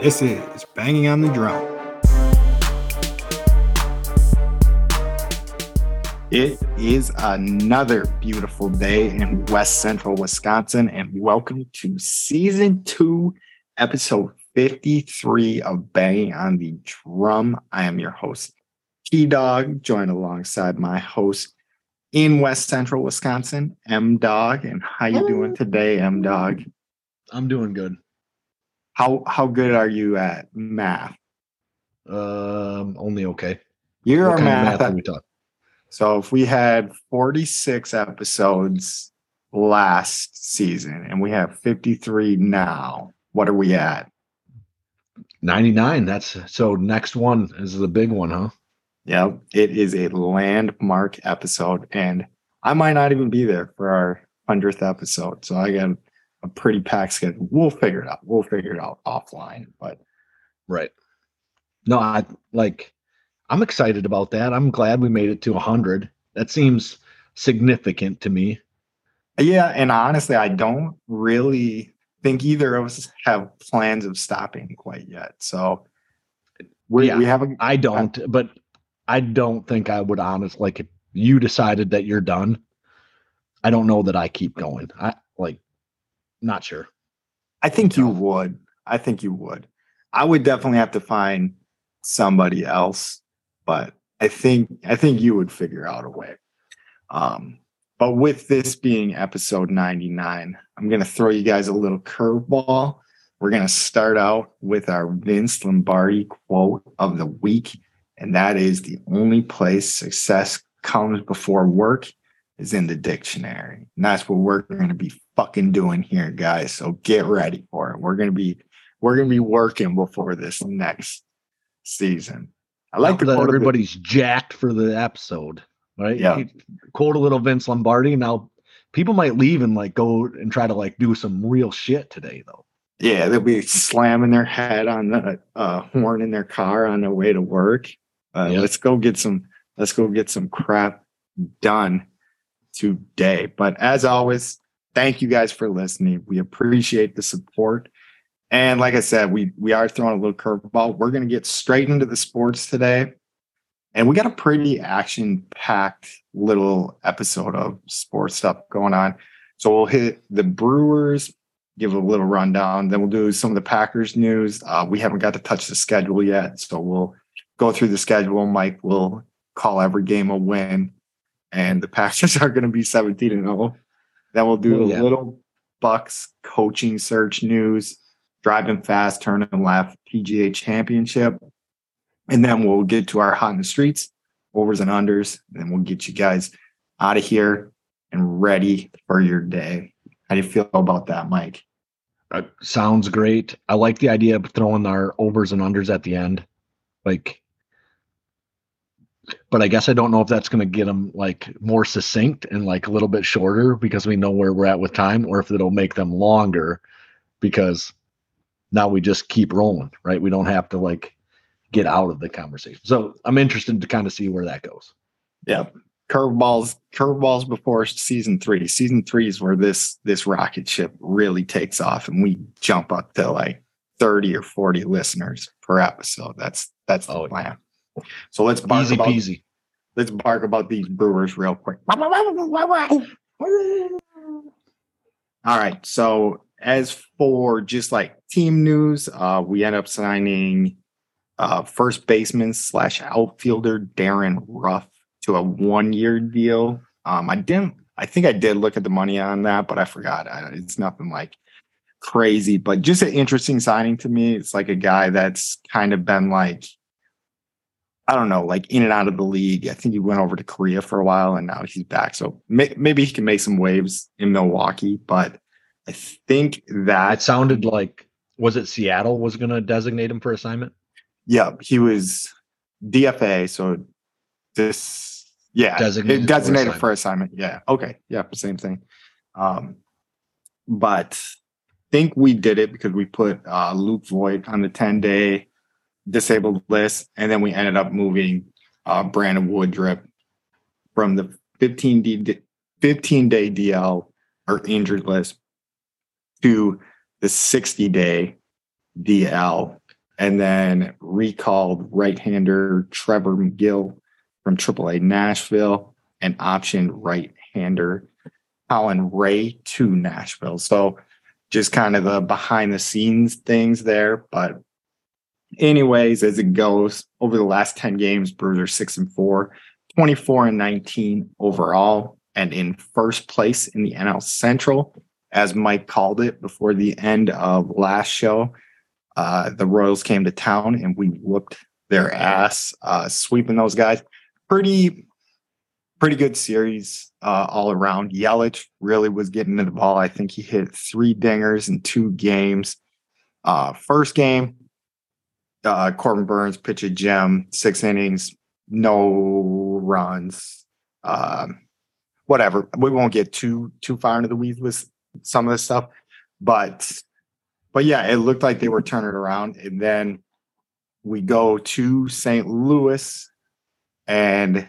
This is Banging on the Drum. It is another beautiful day in West Central Wisconsin, and welcome to season two, episode 53 of Banging on the Drum. I am your host, T Dog, joined alongside my host in West Central Wisconsin, M Dog. And how you doing today, M Dog? I'm doing good. How how good are you at math? Um, only okay. You're What math. math we so if we had 46 episodes last season and we have 53 now, what are we at? 99. That's so next one is the big one, huh? Yep, it is a landmark episode, and I might not even be there for our hundredth episode. So I got a pretty packed schedule. We'll figure it out. We'll figure it out offline. But Right. No, I like I'm excited about that. I'm glad we made it to 100. That seems significant to me. yeah, and honestly, I don't really think either of us have plans of stopping quite yet. So we Yeah. we haven't. I don't, but I don't think I would honest like if you decided that you're done. I don't know that I keep going. I like not sure. I think you would. I think you would. I would definitely have to find somebody else, but I think I think you would figure out a way. Um, but with this being episode 99, I'm gonna throw you guys a little curveball. We're gonna start out with our Vince Lombardi quote of the week, and that is the only place success comes before work is in the dictionary. And that's what we're going to be fucking doing here, guys. So get ready for it. We're going to be we're going to be working before this next season. I like that quote of the- everybody's jacked for the episode, right? Yeah. You Quote a little Vince Lombardi. Now, people might leave and like go and try to like do some real shit today, though. yeah, they'll be slamming their head on the uh, horn in their car on their way to work. Uh, Yeah. Let's go get some. Let's go get some crap done today. But as always, thank you guys for listening. We appreciate the support. And like I said, we we are throwing a little curveball. We're going to get straight into the sports today. And we got a pretty action packed little episode of sports stuff going on. So we'll hit the Brewers, give a little rundown. Then we'll do some of the Packers news. Uh, we haven't got to touch the schedule yet. So we'll go through the schedule. Mike will call every game a win. And the Packers are going to be 17 and 0. Then we'll do Oh, a yeah. little Bucks coaching search news, driving fast, turning left, PGA championship. And then we'll get to our hot in the streets, overs and unders. And we'll get you guys out of here and ready for your day. How do you feel about that, Mike? Uh, sounds great. I like the idea of throwing our overs and unders at the end, like. But I guess I don't know if that's going to get them like more succinct and like a little bit shorter because we know where we're at with time, or if it'll make them longer because now we just keep rolling, right? We don't have to like get out of the conversation. So I'm interested to kind of see where that goes. Yeah. Curveballs, curveballs before season three. Season three is where this this rocket ship really takes off and we jump up to like 30 or 40 listeners per episode. That's that's the Oh, yeah. So let's bark Easy about, peasy. let's bark about these brewers real quick. All right. So as for just like team news, uh, we end up signing uh, first baseman slash outfielder Darin Ruf to a one year deal. Um, I didn't. I think I did look at the money on that, but I forgot. I, it's nothing like crazy, but just an interesting signing to me. It's like a guy that's kind of been like, I don't know, like in and out of the league. I think he went over to Korea for a while and now he's back. So may, maybe he can make some waves in Milwaukee, but I think that It sounded like was it Seattle was going to designate him for assignment? yeah, he was DFA. So this, yeah, Designated it for designated assignment. for assignment. Yeah. Okay. Yeah. Same thing. Um, but I think we did it because we put uh, Luke Voit on the 10 day disabled list. And then we ended up moving uh, Brandon Woodruff from the 15 D 15 day DL or injured list to the 60 day DL and then recalled right-hander Trevor Megill from AAA Nashville and option right-hander Colin Rea to Nashville. So just kind of the behind the scenes things there. But anyways, as it goes over the last 10 games, Brewers are six and four, 24 and 19 overall, and in first place in the NL Central, as Mike called it before the end of last show. Uh, the Royals came to town and we whooped their ass, uh, sweeping those guys. Pretty, pretty good series uh, all around. Yelich really was getting to the ball. I think he hit three dingers in two games. Uh, first game, uh, Corbin Burnes pitched a gem, six innings, no runs. Um, whatever. We won't get too too far into the weeds with some of this stuff, but but yeah, it looked like they were turning around, and then we go to St. Louis, and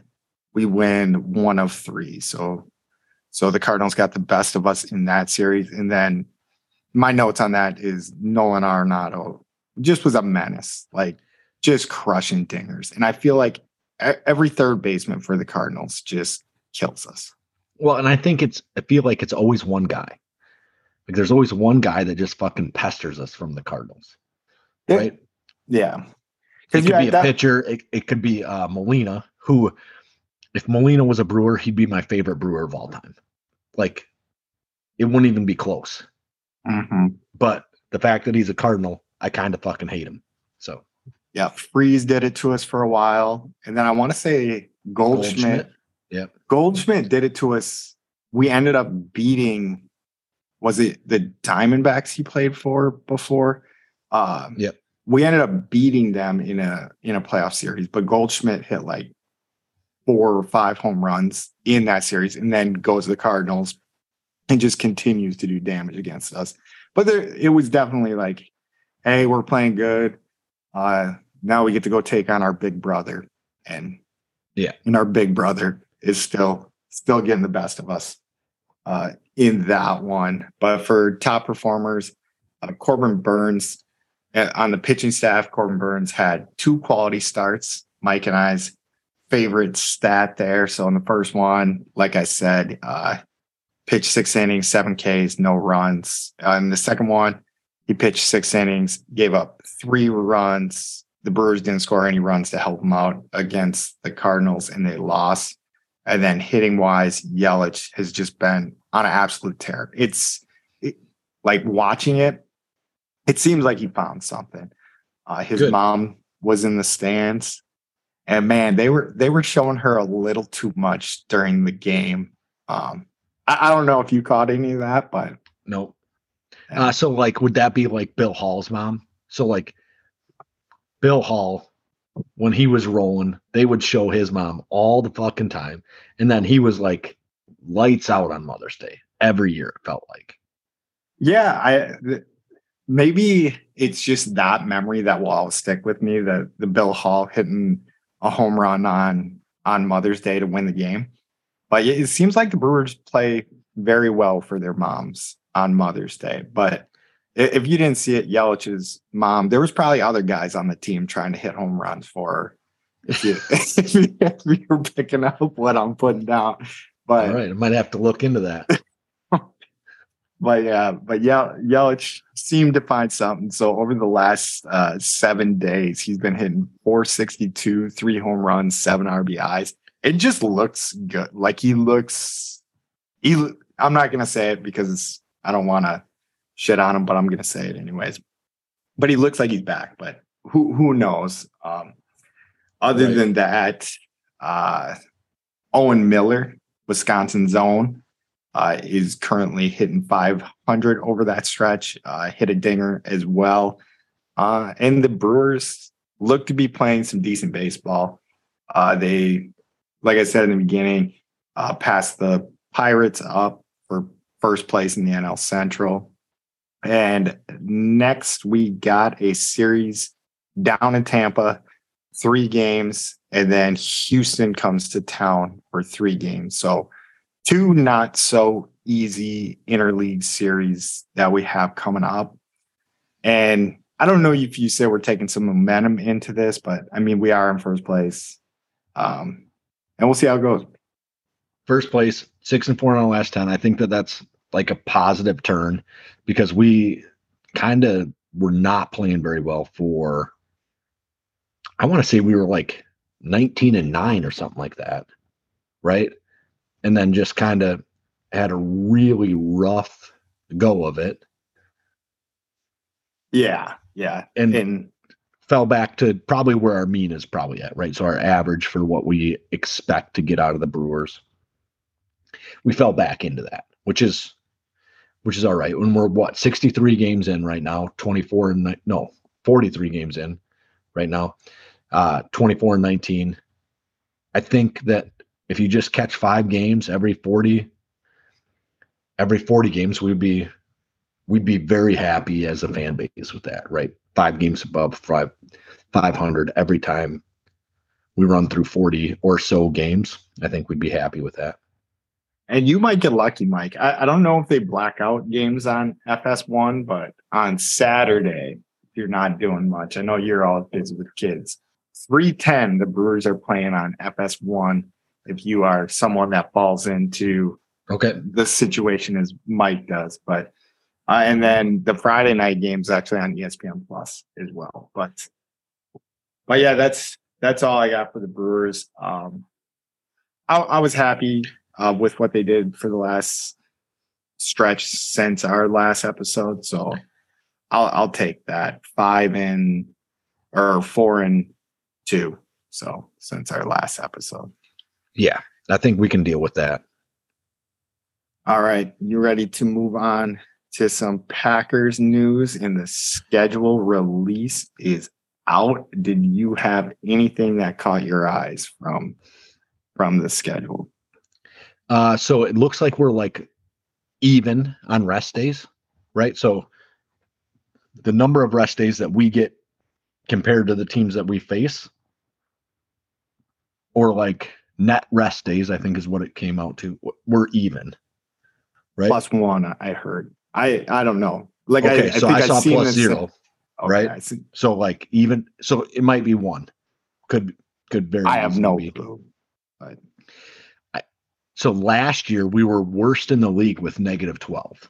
we win one of three. So so the Cardinals got the best of us in that series, and then my notes on that is Nolan Arenado just was a menace, like just crushing dingers. And I feel like every third baseman for the Cardinals just kills us. Well, and I think it's I feel like it's always one guy. Like there's always one guy that just fucking pesters us from the Cardinals. Right? It, yeah. It could be a that, pitcher. It, it could be uh, Molina, who, if Molina was a Brewer, he'd be my favorite Brewer of all time. Like, it wouldn't even be close. Mm-hmm. But the fact that he's a Cardinal, I kind of fucking hate him. So, yeah, Freese did it to us for a while, and then I want to say Goldschmidt. Goldschmidt. Yeah, Goldschmidt did it to us. We ended up beating. Was it the Diamondbacks he played for before? Um, yep. We ended up beating them in a in a playoff series, but Goldschmidt hit like four or five home runs in that series, and then goes to the Cardinals and just continues to do damage against us. But there, it was definitely like hey, we're playing good. Uh, now we get to go take on our big brother, and yeah, and our big brother is still still getting the best of us uh, in that one. But for top performers, uh, Corbin Burnes uh, on the pitching staff, Corbin Burnes had two quality starts. Mike and I's favorite stat there. So in the first one, like I said, uh, pitched six innings, seven Ks, no runs. Uh, in the second one, he pitched six innings, gave up three runs. The Brewers didn't score any runs to help him out against the Cardinals, and they lost. And then hitting wise, Yelich has just been on an absolute tear. It's it, like watching it, it seems like he found something. Uh, his Good. mom was in the stands, and man, they were they were showing her a little too much during the game. Um, I, I don't know if you caught any of that, but nope. Uh, so like, would that be like Bill Hall's mom? So like, Bill Hall, when he was rolling, they would show his mom all the fucking time, and then he was like lights out on Mother's Day every year. It felt like. Yeah, I maybe it's just that memory that will always stick with me. That the Bill Hall hitting a home run on on Mother's Day to win the game. But it seems like the Brewers play very well for their moms on Mother's Day. But if you didn't see it, Yelich's mom, there was probably other guys on the team trying to hit home runs for her. If you if you, if you were picking up what I'm putting down, but all right, I might have to look into that. but yeah, but yeah, Yelich seemed to find something. So over the last uh, seven days, he's been hitting 462, three home runs, seven RBIs. It just looks good. Like he looks. He. I'm not gonna say it because it's I don't want to shit on him, but I'm going to say it anyways. But he looks like he's back, but who who knows? Um, other right. than that, uh, Owen Miller, Wisconsin's own, uh, is currently hitting 500 over that stretch. Uh, hit a dinger as well, uh, and the Brewers look to be playing some decent baseball. Uh, they, like I said in the beginning, uh, passed the Pirates up for first place in the NL Central. And next, we got a series down in Tampa, three games, and then Houston comes to town for three games. So, two not so easy interleague series that we have coming up. And I don't know if you say we're taking some momentum into this, but I mean we are in first place, um, and we'll see how it goes. First place, six and four on the last ten. I think that that's like a positive turn because we kind of were not playing very well for. I want to say we were like nineteen and nine or something like that, right? And then just kind of had a really rough go of it. Yeah, yeah, And- and fell back to probably where our mean is probably at, right? So our average for what we expect to get out of the Brewers. We fell back into that, which is which is all right. When we're what 63 games in right now, 24 and no, 43 games in right now. Uh 24 and 19. I think that if you just catch 5 games every 40 every 40 games we'd be we'd be very happy as a fan base with that, right? Five games above five, 500 every time we run through 40 or so games. I think we'd be happy with that. And you might get lucky, Mike. I, I don't know if they black out games on FS1, but on Saturday, if you're not doing much, I know you're all busy with kids. 310, the Brewers are playing on FS1. If you are someone that falls into Okay. the situation as Mike does, but uh, and then the Friday night game's actually on ESPN Plus as well. But but yeah, that's that's all I got for the Brewers. Um, I, I was happy uh, with what they did for the last stretch since our last episode, so I'll I'll take that five and or four and two. So since our last episode. Yeah. I think we can deal with that. All right, you ready to move on to some Packers news? And the schedule release is out. Did you have anything that caught your eyes from from the schedule? Uh, so it looks like we're like even on rest days, right? So the number of rest days that we get compared to the teams that we face, or like net rest days, I think is what it came out to. We're even, right? Plus one, I heard. I I don't know. Like I, okay, I so I I've saw seen zero. Okay, right? I, see. So like even, so it might be one. Could could very. I have no be. clue. So last year we were worst in the league with negative twelve.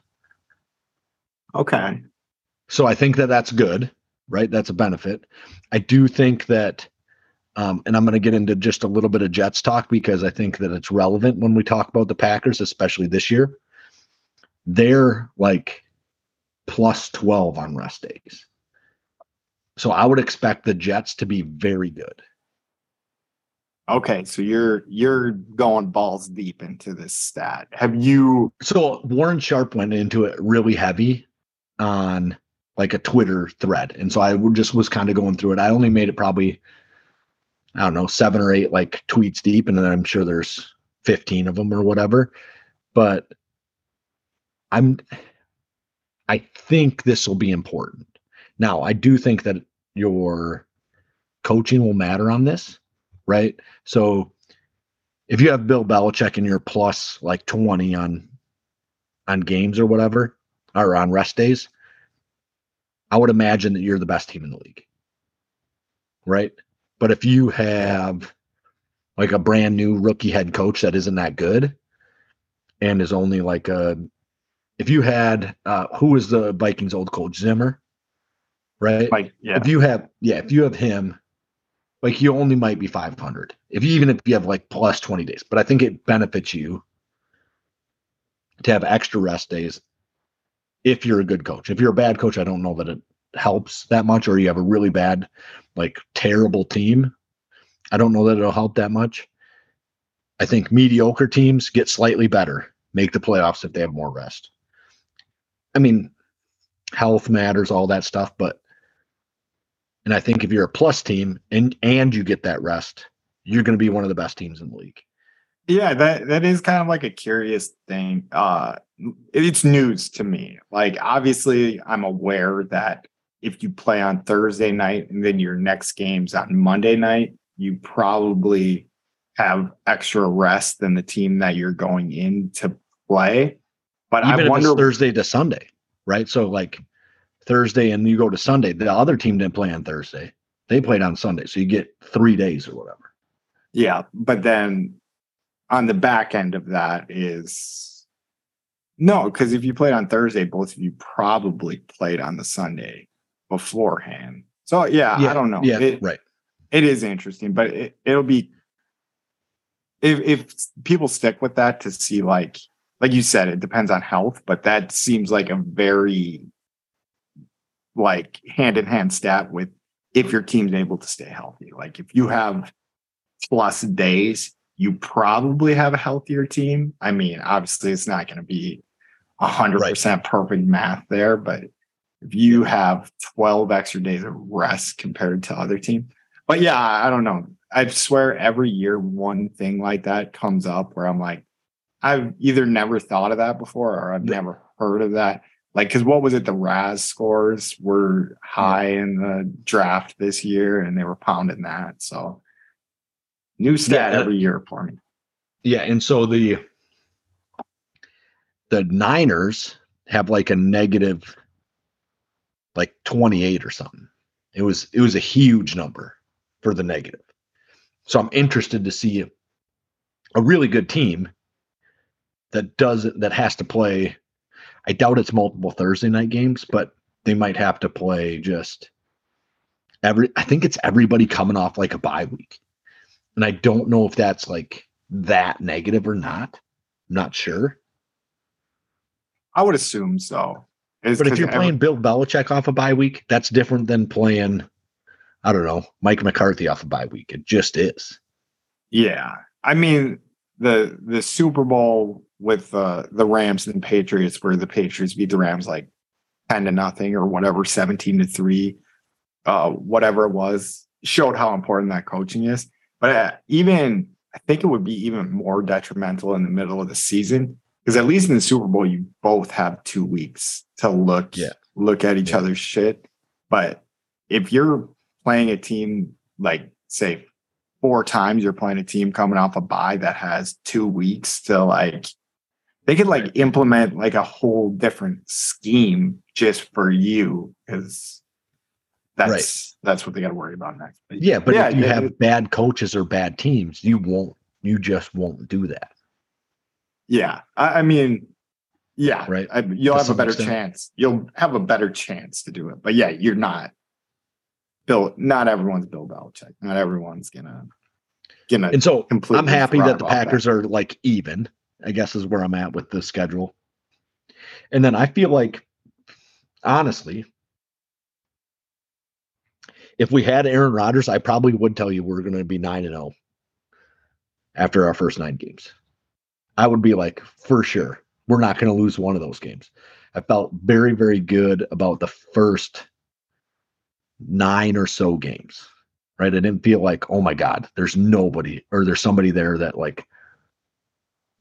Okay. So I think that that's good, right? That's a benefit. I do think that, um, and I'm going to get into just a little bit of Jets talk because I think that it's relevant when we talk about the Packers, especially this year. They're like plus 12 on rest days. So I would expect the Jets to be very good. Okay. So you're you're going balls deep into this stat. Have you So Warren Sharp went into it really heavy on like a Twitter thread. And so I just was kind of going through it. I only made it probably, I don't know, seven or eight like tweets deep. And then I'm sure there's 15 of them or whatever. But I'm, I think this will be important. Now, I do think that your coaching will matter on this, right? So if you have Bill Belichick and you're plus like 20 on on games or whatever, or on rest days, I would imagine that you're the best team in the league. Right? But if you have like a brand new rookie head coach that isn't that good and is only like a if you had uh who was the Vikings old coach Zimmer, right? like yeah. If you have yeah, if you have him like you only might be 500 if you even if you have like plus 20 days but i think it benefits you to have extra rest days if you're a good coach. If you're a bad coach i don't know that it helps that much or you have a really bad like terrible team i don't know that it'll help that much. I think mediocre teams get slightly better make the playoffs if they have more rest. I mean health matters all that stuff but and I think if you're a plus team and and you get that rest, you're going to be one of the best teams in the league. Yeah, that that is kind of like a curious thing. Uh it's news to me. Like obviously I'm aware that if you play on Thursday night and then your next game's on Monday night, you probably have extra rest than the team that you're going in to play. But Even I if wonder it's Thursday to Sunday, right? So like Thursday and you go to Sunday. The other team didn't play on Thursday. They played on Sunday. So you get three days or whatever. Yeah. But then on the back end of that is no, because if you played on Thursday, both of you probably played on the Sunday beforehand. So yeah, I don't know. Yeah, It- right. it is interesting, but it, it'll be if if people stick with that to see like like you said, it depends on health, but that seems like a very like hand in hand stat with if your team's able to stay healthy. Like if you have plus days, you probably have a healthier team. I mean, obviously it's not going to be a hundred percent perfect math there, but if you have 12 extra days of rest compared to other team. but yeah, I don't know. I swear every year one thing like that comes up where I'm like, I've either never thought of that before or I've never heard of that. Like, because what was it? The RAS scores were high in the draft this year and they were pounding that. So, new stat Yeah. every year for me. Yeah, and so the the Niners have like a negative like 28 or something. It was it was a huge number for the negative. So I'm interested to see a really good team that does that has to play I doubt it's multiple Thursday night games, but they might have to play just every I think it's everybody coming off like a bye week. And I don't know if that's like that negative or not. I'm not sure. I would assume so. It's But if you're every- playing Bill Belichick off a bye week, that's different than playing, I don't know, Mike McCarthy off a bye week. It just is. Yeah, I mean the the Super Bowl with uh, the Rams and Patriots, where the Patriots beat the Rams like ten to nothing or whatever, seventeen to three, uh, whatever it was, showed how important that coaching is. But uh, even I think it would be even more detrimental in the middle of the season because at least in the Super Bowl, you both have two weeks to look Yeah. look at each Yeah. other's shit. But if you're playing a team like say four times you're playing a team coming off a bye that has two weeks to like they could like implement like a whole different scheme just for you because that's that's what they got to worry about next. But Yeah, but Yeah, if you yeah, have it- bad coaches or bad teams, you won't. You just won't do that. yeah, I, I mean, yeah, Right. I, you'll To have a better extent. chance. You'll have a better chance to do it. But yeah, you're not Bill. Not everyone's Bill Belichick. Not everyone's gonna gonna And so completely. I'm happy that the off that. Packers are like even, I guess is where I'm at with the schedule. And then I feel like, honestly, if we had Aaron Rodgers, I probably would tell you we're going to be 9 and 0 after our first nine games. I would be like, for sure, we're not going to lose one of those games. I felt very, very good about the first nine or so games right? I didn't feel like, oh my God, there's nobody or there's somebody there that like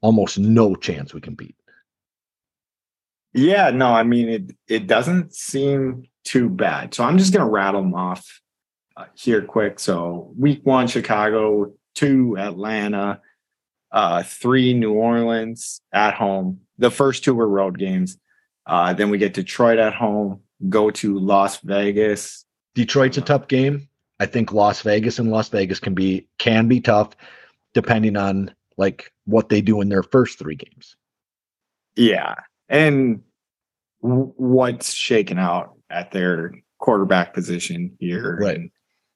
almost no chance we can beat. Yeah, no, I mean it. It doesn't seem too bad. So I'm just gonna rattle them off uh, here quick. So week one, Chicago. Two, Atlanta. Uh, three, New Orleans at home. The first two were road games. Uh, then we get Detroit at home. Go to Las Vegas. Detroit's a tough game. I think Las Vegas and Las Vegas can be can be tough depending on like what they do in their first three games. Yeah, and what's shaken out at their quarterback position here, Right. And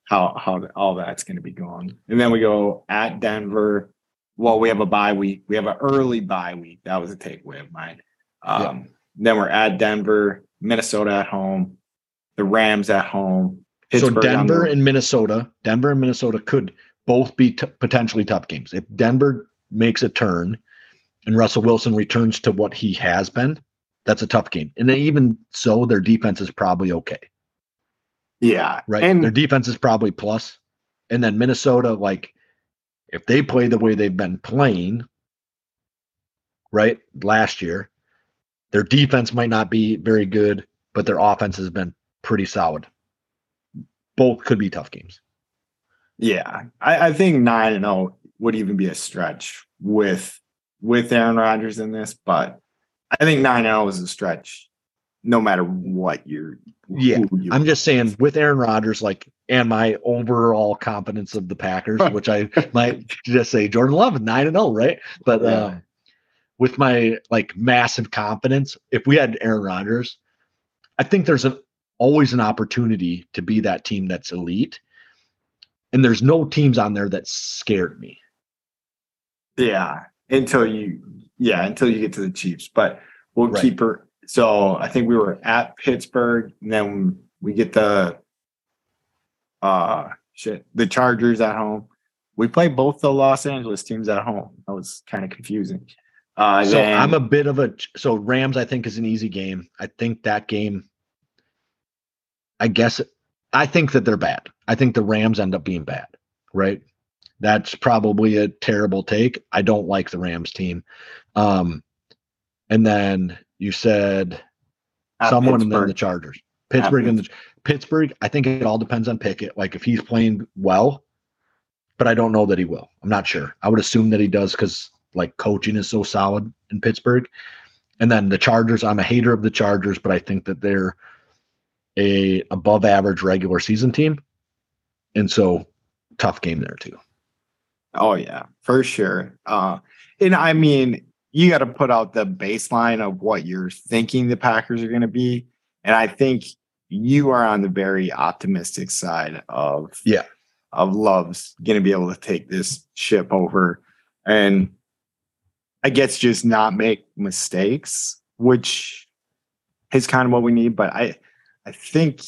how how all that's going to be going, and then we go at Denver. Well, we have a bye week. We have an early bye week. That was a takeaway of mine. Um, Then we're at Denver, Minnesota at home, the Rams at home. so Pittsburgh on Denver and Minnesota, Denver and Minnesota could both be t- potentially tough games. If Denver makes a turn and Russell Wilson returns to what he has been, that's a tough game. And then even so, their defense is probably okay. yeah, right? And Their defense is probably plus. And then Minnesota, like, if they play the way they've been playing, right, last year, their defense might not be very good, but their offense has been pretty solid. Both could be tough games. Yeah, I, I think nine and zero would even be a stretch with with Aaron Rodgers in this, but I think nine and zero is a stretch no matter what you're. Yeah, you- I'm just saying with Aaron Rodgers, like, and my overall confidence of the Packers, which I might just say Jordan Love nine and zero, right? But Yeah. um, with my like massive confidence, if we had Aaron Rodgers, I think there's an always an opportunity to be that team that's elite. And there's no teams on there that scared me. Yeah, until you, yeah, until you get to the Chiefs. But we'll Right. keep her. So I think we were at Pittsburgh, and then we get the, uh, shit, the Chargers at home. We play both the Los Angeles teams at home. That was kind of confusing. Uh, So then- I'm a bit of a so Rams. I think is an easy game. I think that game. I guess I think that they're bad. I think the Rams end up being bad. Right. That's probably a terrible take. I don't like the Rams team. Um, and then you said at someone and then the Chargers. Pittsburgh and the Pittsburgh. I think it all depends on Pickett. Like if he's playing well, but I don't know that he will. I'm not sure. I would assume that he does because like coaching is so solid in Pittsburgh. And then the Chargers. I'm a hater of the Chargers, but I think that they're a above average regular season team, and so tough game there too. Oh yeah, for sure. Uh, and I mean, you got to put out the baseline of what you're thinking the Packers are going to be, and I think you are on the very optimistic side of Yeah. of Love's going to be able to take this ship over, and I guess just not make mistakes, which is kind of what we need. But I, I think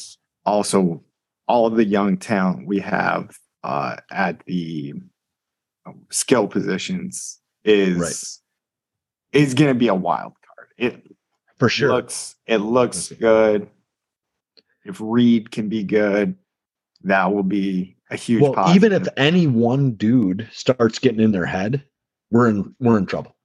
also all of the young talent we have uh, at the skill positions is Right. is going to be a wild card. It For sure. looks it looks Okay. good. If Reed can be good, that will be a huge. well, even if any one dude starts getting in their head, we're in we're in trouble.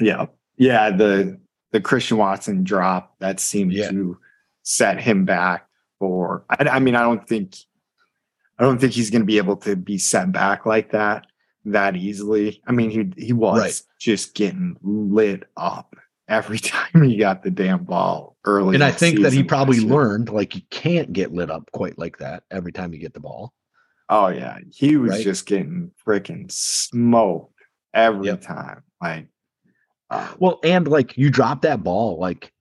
yeah, yeah, the the Christian Watson drop that seemed Yeah. to set him back for. I, I mean, I don't think I don't think he's going to be able to be set back like that that easily. I mean, he he was Right. just getting lit up every time he got the damn ball early. And I think that he probably learned like you can't get lit up quite like that every time you get the ball. Oh yeah, he was Right? just getting freaking smoked every Yep. time. Like, uh, Well, and like you drop that ball, like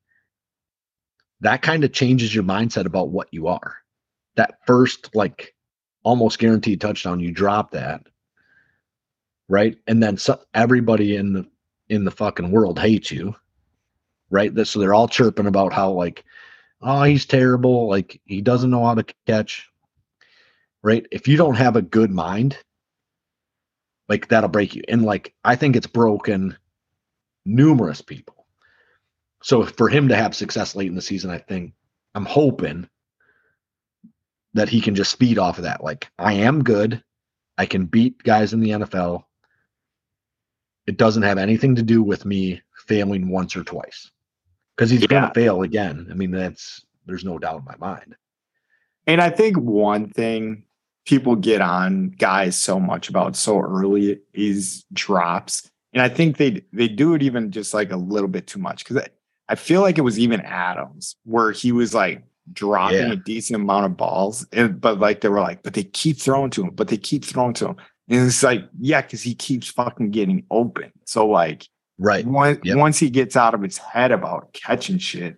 that kind of changes your mindset about what you are. That first, like almost guaranteed touchdown, you drop that, right? And then so, everybody in the in the fucking world hates you, right? So they're all chirping about how like, oh, he's terrible, like he doesn't know how to catch, right? If you don't have a good mind, like that'll break you. And like I think it's broken numerous people. So for him to have success late in the season, I think I'm hoping that he can just feed off of that. Like I am good. I can beat guys in the NFL. It doesn't have anything to do with me failing once or twice. Because he's Yeah. gonna fail again. I mean, that's there's no doubt in my mind. and I think one thing people get on guys so much about so early is drops, and I think they they do it even just like a little bit too much because I, feel like it was even Adams where he was like dropping Yeah. a decent amount of balls, and but like they were like, but they keep throwing to him, but they keep throwing to him, and it's like yeah, because he keeps fucking getting open. So like Right. once Yep. once he gets out of his head about catching shit,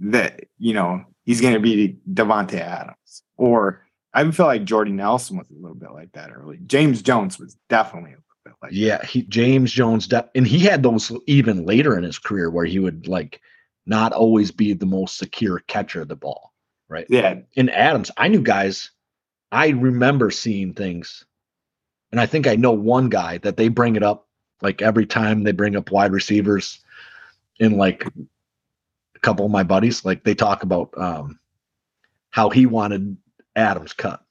that you know he's going to be Davante Adams, or I feel like Jordy Nelson was a little bit like that early. James Jones was definitely a like Yeah, he James Jones, and he had those even later in his career where he would like not always be the most secure catcher of the ball, right? yeah, In Adams, I knew guys. I remember seeing things, and I think I know one guy that they bring it up like every time they bring up wide receivers, in like a couple of my buddies, like they talk about um how he wanted Adams cut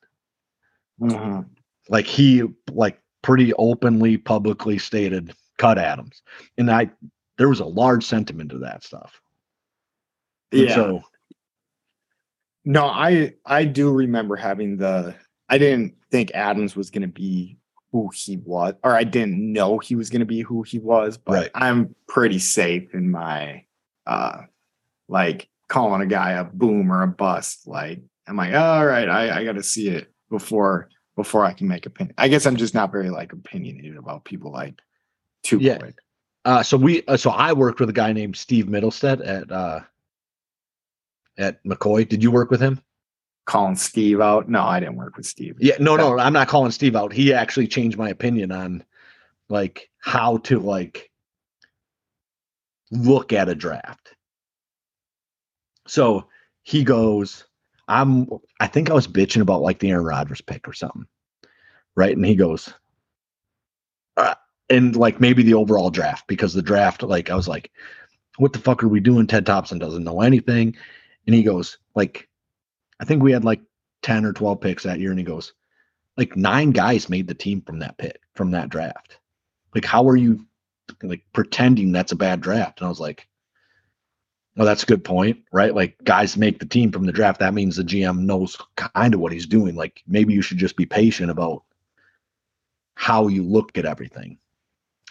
Mhm. like he like pretty openly publicly stated cut adams and i there was a large sentiment to that stuff And yeah. so no, I I do remember having the. I didn't think Adams was going to be who he was, or I didn't know he was going to be who he was. But Right. I'm pretty safe in my uh like calling a guy a boom or a bust. Like I'm like, all right, I, I got to see it before before I can make opinion. I guess I'm just not very like opinionated about people like too Yeah. quick. Uh, so we, uh, so I worked with a guy named Steve Middlestead at uh, at McCoy. Did you work with him? Calling Steve out. No, I didn't work with Steve. Yeah, no, no, I'm not calling Steve out. He actually changed my opinion on like how to like look at a draft. So he goes, I'm I think I was bitching about like the Aaron Rodgers pick or something. Right. And he goes, uh, and like maybe the overall draft, because the draft, like I was like, what the fuck are we doing? Ted Thompson doesn't know anything. And he goes, like, I think we had like 10 or 12 picks that year. And he goes, like nine guys made the team from that pick, from that draft. Like, how are you like pretending that's a bad draft? And I was like, well, that's a good point, right? Like, guys make the team from the draft. That means the GM knows kind of what he's doing. Like, maybe you should just be patient about how you look at everything.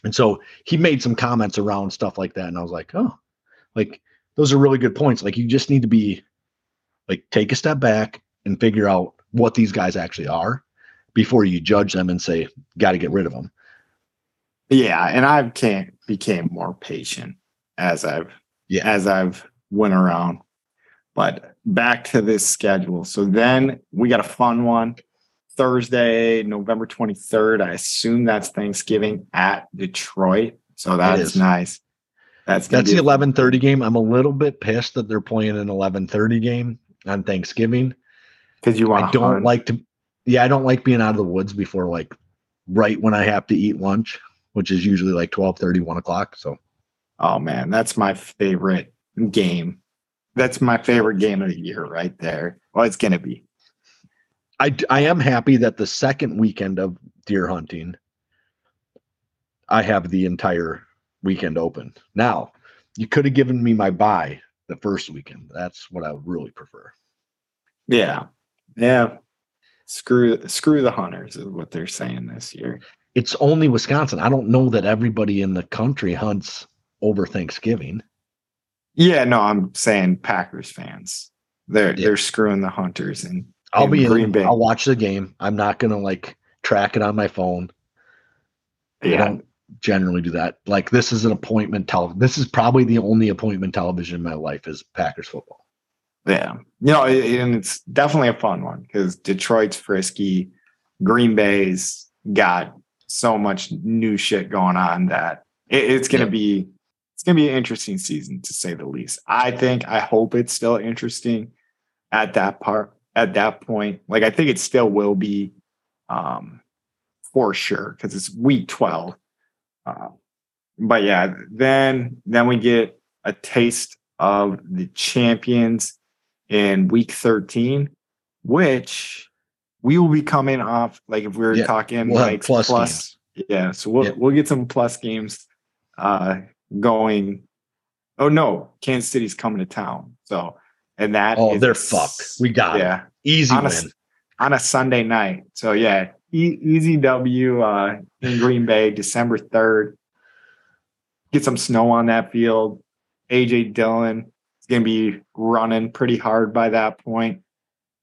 And so he made some comments around stuff like that. And I was like, oh, like, those are really good points. Like, you just need to be like, take a step back and figure out what these guys actually are before you judge them and say, got to get rid of them. Yeah, and I can't became more patient as I've Yeah. as I've went around. But back to this schedule. So then we got a fun one. Thursday, November 23rd. I assume that's Thanksgiving at Detroit. So that's is. nice. That's That's the eleven thirty game. I'm a little bit pissed that they're playing an eleven thirty game on Thanksgiving. because you want I don't like to. Yeah, I don't like being out of the woods before like right when I have to eat lunch, which is usually like 12 1 o'clock. So Oh man, that's my favorite game. That's my favorite game of the year right there. Well, it's gonna be. I, I am happy that the second weekend of deer hunting, I have the entire weekend open. Now, you could have given me my bye the first weekend. That's what I would really prefer. Yeah. Yeah. Screw screw the hunters is what they're saying this year. It's only Wisconsin. I don't know that everybody in the country hunts over Thanksgiving. Yeah, no, I'm saying Packers fans. They're Yeah. they're screwing the hunters and I'll in be Green in. Bay. I'll watch the game. I'm not gonna like track it on my phone. I yeah. don't generally do that. Like this is an appointment tele. This is probably the only appointment television in my life is Packers football. Yeah. You know, it- and it's definitely a fun one because Detroit's frisky. Green Bay's got so much new shit going on that it, it's gonna Yeah. be it's gonna be an interesting season to say the least. I think I hope it's still interesting at that part at that point. Like I think it still will be um for sure because it's week 12. Uh, but yeah, then then we get a taste of the champions in week 13, which we will be coming off like if we were Yeah, talking we'll like plus plus, yeah. So we'll Yeah. we'll get some plus games uh going. Oh no, Kansas City's coming to town. So and that Oh, is they're fucked. We got yeah Easy on a, win. on a Sunday night. So yeah, e- easy W uh, in Green Bay, December third. Get some snow on that field. AJ Dillon is going to be running pretty hard by that point.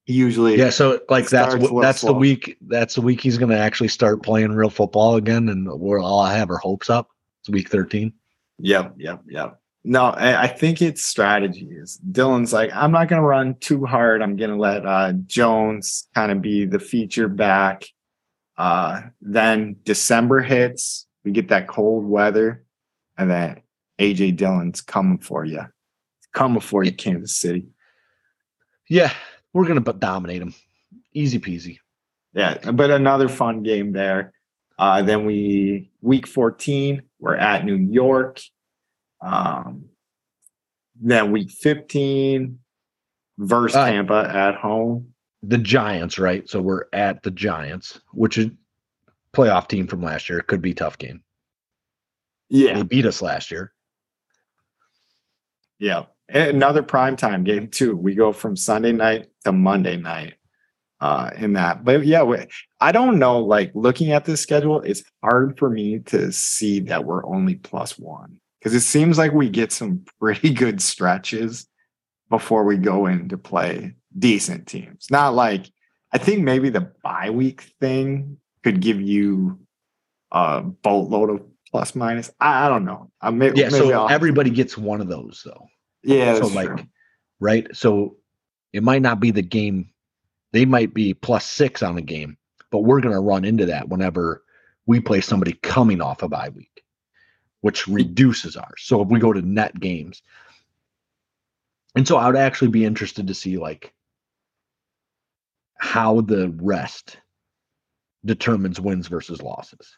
He usually Yeah, so like that's what that's the week. That's the week he's going to actually start playing real football again, and we're all I have our hopes up. It's week thirteen. Yep, yep, yep. No, I, I think it's strategies. Dillon's like, I'm not going to run too hard. I'm going to let uh, Jones kind of be the feature back. Uh, then December hits, we get that cold weather, and then AJ Dillon's coming for you, coming for you, Kansas City. Yeah, we're going to dominate him. Easy peasy. Yeah, but another fun game there. Uh, then we week 14, we're at New York. Um, then week 15 versus Uh, Tampa at home. The Giants, right? So we're at the Giants, which is playoff team from last year. Could be a tough game. Yeah, They beat us last year. yeah. Another primetime game too. We go from Sunday night to Monday night uh in that. But yeah, we, I don't know. Like looking at this schedule, it's hard for me to see that we're only plus one because it seems like we get some pretty good stretches before we go in to play decent teams. Not like I think maybe the bye week thing could give you a boatload of plus minus. I, I don't know. I may, Yeah, maybe so I'll- everybody gets one of those though. yeah, so like true. right? So it might not be the game. They might be plus six on the game, but we're going to run into that whenever we play somebody coming off a bye week, which reduces ours. So if we go to net games, and so I would actually be interested to see like how the rest determines wins versus losses.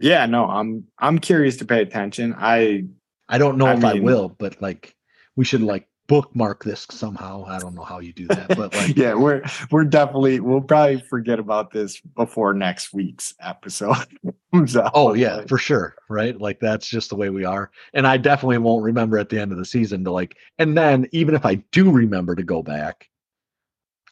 Yeah, no, I'm I'm curious to pay attention. I I don't know I if I will, but like we should like bookmark this somehow. I don't know how you do that, but like yeah, we're we're definitely we'll probably forget about this before next week's episode. comes out. Oh yeah, Like, for sure. Right. Like that's just the way we are. And I definitely won't remember at the end of the season to like and then even if I do remember to go back,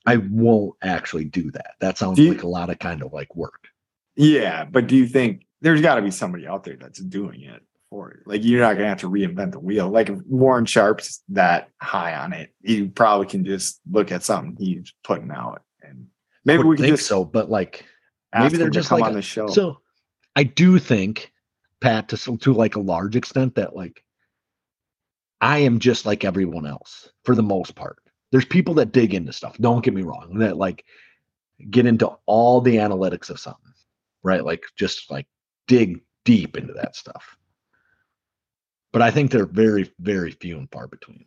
I won't actually do that. That sounds you- like a lot of kind of like work. yeah, but do you think there's got to be somebody out there that's doing it for you? Like you're not gonna have to reinvent the wheel. Like if Warren Sharp's that high on it, you probably can just look at something he's putting out, and maybe we can think just so, but like maybe they're just come like on the show. so I do think, Pat, to some to like a large extent that like I am just like everyone else for the most part. There's people that dig into stuff. Don't get me wrong. That like get into all the analytics of something, right? Like just like dig deep into that stuff. But I think they're very, very few and far between.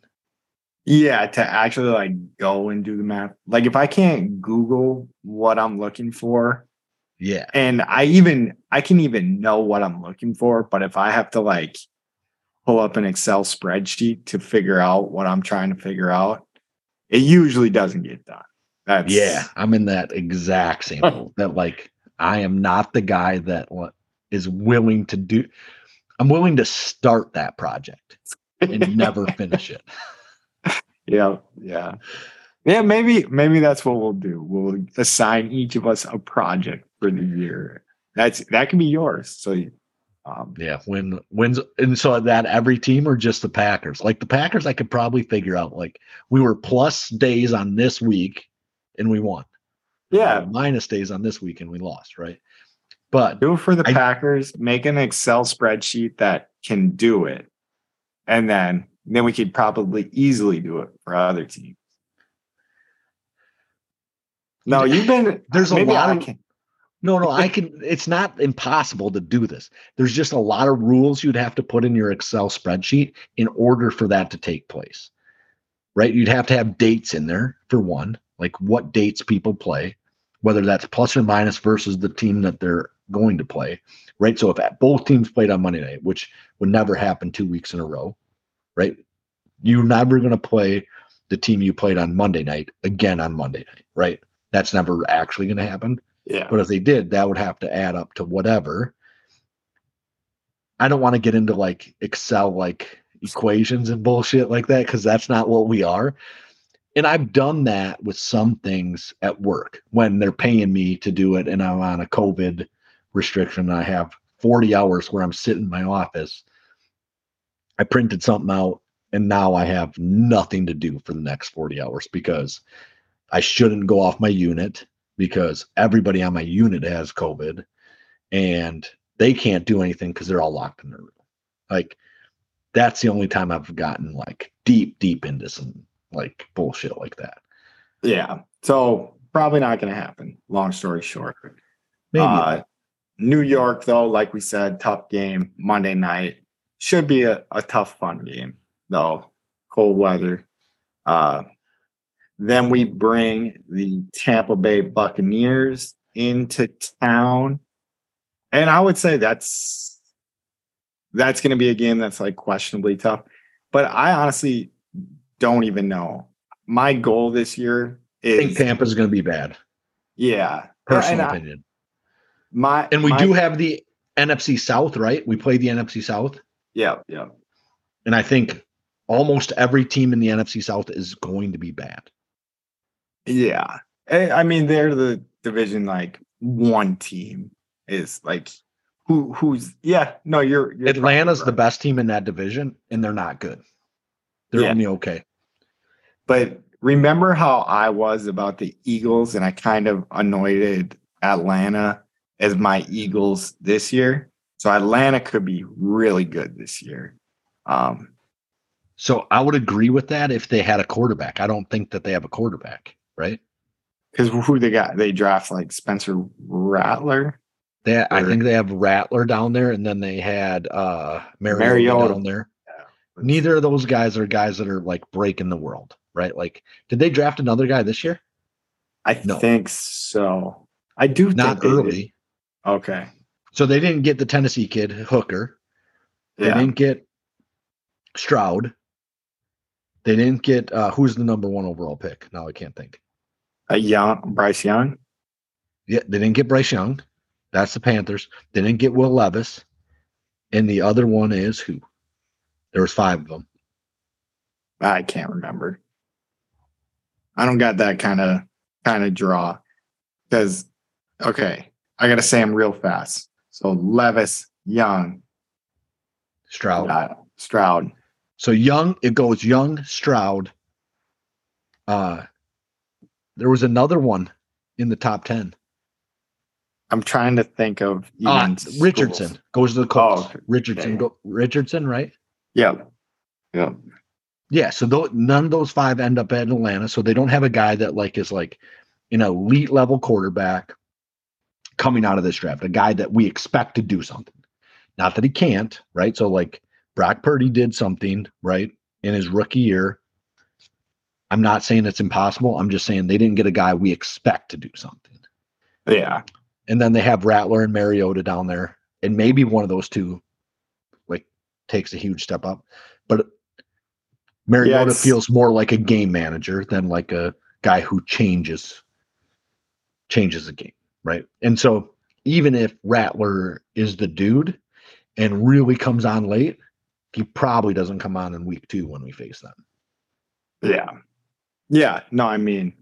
Yeah, to actually like go and do the math. Like if I can't Google what I'm looking for, Yeah. and I even I can even know what I'm looking for, but if I have to like pull up an Excel spreadsheet to figure out what I'm trying to figure out, it usually doesn't get done. That's Yeah, I'm in that exact same. That like I am not the guy that is willing to do. I'm willing to start that project and never finish it. yeah, yeah. Yeah, maybe maybe that's what we'll do. We'll assign each of us a project for the year. That's that can be yours. So um Yeah, when wins and so that every team or just the Packers. Like the Packers, I could probably figure out. Like we were plus days on this week and we won. yeah, Uh, minus days on this week and we lost. Right, but do it for the I- Packers. Make an Excel spreadsheet that can do it, and then then we could probably easily do it for other teams. No, you've been. There's a lot I of- can- No, no, I can. It's not impossible to do this. There's just a lot of rules you'd have to put in your Excel spreadsheet in order for that to take place. Right? You'd have to have dates in there for one, like what dates people play, whether that's plus or minus versus the team that they're going to play. Right? So if both teams played on Monday night, which would never happen two weeks in a row, right? You're never going to play the team you played on Monday night again on Monday night, right? That's never actually going to happen. yeah, But if they did, that would have to add up to whatever. I don't want to get into like Excel like equations and bullshit like that because that's not what we are. And I've done that with some things at work when they're paying me to do it and I'm on a COVID restriction. I have 40 hours where I'm sitting in my office. I printed something out and now I have nothing to do for the next 40 hours because I shouldn't go off my unit because everybody on my unit has COVID and they can't do anything because they're all locked in their room. Like that's the only time I've gotten like deep, deep into some like bullshit like that. yeah. So probably not going to happen. Long story short. Maybe Uh, New York, though, like we said, tough game Monday night. Should be a, a tough, fun game, though. Cold weather. Uh, then we bring the Tampa Bay Buccaneers into town. And I would say that's that's going to be a game that's like questionably tough. But I honestly don't even know. My goal this year I is think Tampa's going to be bad. yeah. Personal I- opinion. My And we my- do have the NFC South, right? We play the NFC South. yeah, yeah. And I think almost every team in the NFC South is going to be bad. Yeah. I I mean, they're the division like one team is like who who's yeah, no, you're, you're Atlanta's the best team in that division, and they're not good. They're Yeah. only okay. But remember how I was about the Eagles and I kind of anointed Atlanta as my Eagles this year. So Atlanta could be really good this year. Um, So I would agree with that if they had a quarterback. I don't think that they have a quarterback, right? because who they got? They draft like Spencer Rattler. They, I think they have Rattler down there, and then they had uh Mariota, Mariota. down there. Neither of those guys are guys that are like breaking the world, right? Like, did they draft another guy this year? I No. think so. I do Not think they did. early. Okay. So they didn't get the Tennessee kid Hooker. They Yeah. didn't get Stroud. They didn't get uh who's the number one overall pick? Now I can't think. A young Bryce Young. Yeah, they didn't get Bryce Young. That's the Panthers. They didn't get Will Levis. And the other one is who? There was five of them. I can't remember. I don't got that kind of kind of draw because okay, I gotta say them real fast. So Levis, Young, Stroud. uh, Stroud. So Young, it goes Young, Stroud. Uh there was another one in the top 10. I'm trying to think of Uh, schools. Richardson goes to the Colts. Oh, Richardson go, Richardson, right? Yeah, yeah, Yeah, so tho- none of those five end up at Atlanta, so they don't have a guy that like is like an elite level quarterback coming out of this draft, a guy that we expect to do something. Not that he can't, right? So like Brock Purdy did something, right, in his rookie year. I'm not saying it's impossible. I'm just saying they didn't get a guy we expect to do something. Yeah. And then they have Rattler and Mariota down there, and maybe one of those two like takes a huge step up. But Mariota feels more like a game manager than like a guy who changes changes the game, right? And so even if Rattler is the dude and really comes on late, he probably doesn't come on in week two when we face them. Yeah. Yeah. No, I mean,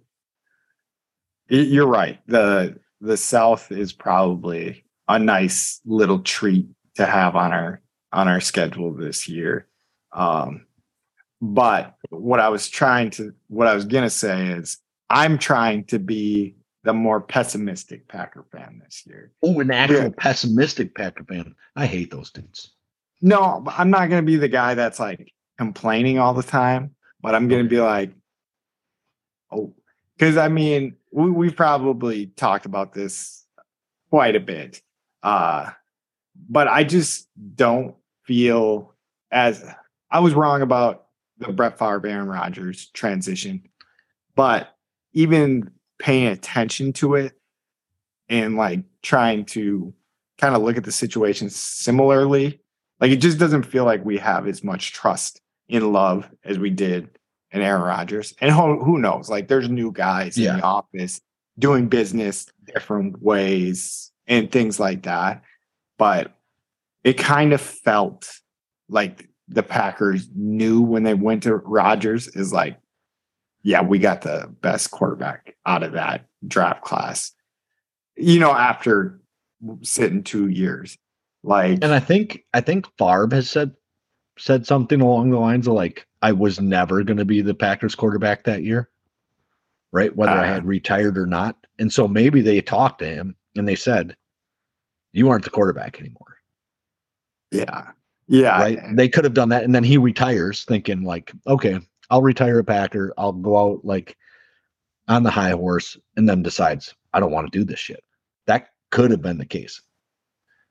you're right. The the South is probably a nice little treat to have on our on our schedule this year. Um, but what I was trying to what I was gonna say is I'm trying to be the more pessimistic Packer fan this year. Oh, an actual Yeah. pessimistic Packer fan. I hate those dudes. No, I'm not going to be the guy that's like complaining all the time, but I'm going to be like, oh, because I mean, we, we've probably talked about this quite a bit. Uh, but I just don't feel as I was wrong about the Brett Favre, Aaron Rodgers transition, but even paying attention to it and like trying to kind of look at the situation similarly like it just doesn't feel like we have as much trust in love as we did in Aaron Rodgers. And who, who knows? Like there's new guys Yeah. in the office doing business different ways and things like that. But it kind of felt like the Packers knew when they went to Rodgers is like, yeah, we got the best quarterback out of that draft class. You know, after sitting two years. Like And I think I think Favre has said said something along the lines of like, I was never going to be the Packers quarterback that year, right? Whether I Uh. had retired or not. And so maybe they talked to him and they said, "You aren't the quarterback anymore." Yeah. Yeah. right? They could have done that, and then he retires, thinking like, "Okay, I'll retire a Packer. I'll go out like on the high horse," and then decides, "I don't want to do this shit." That could have been the case.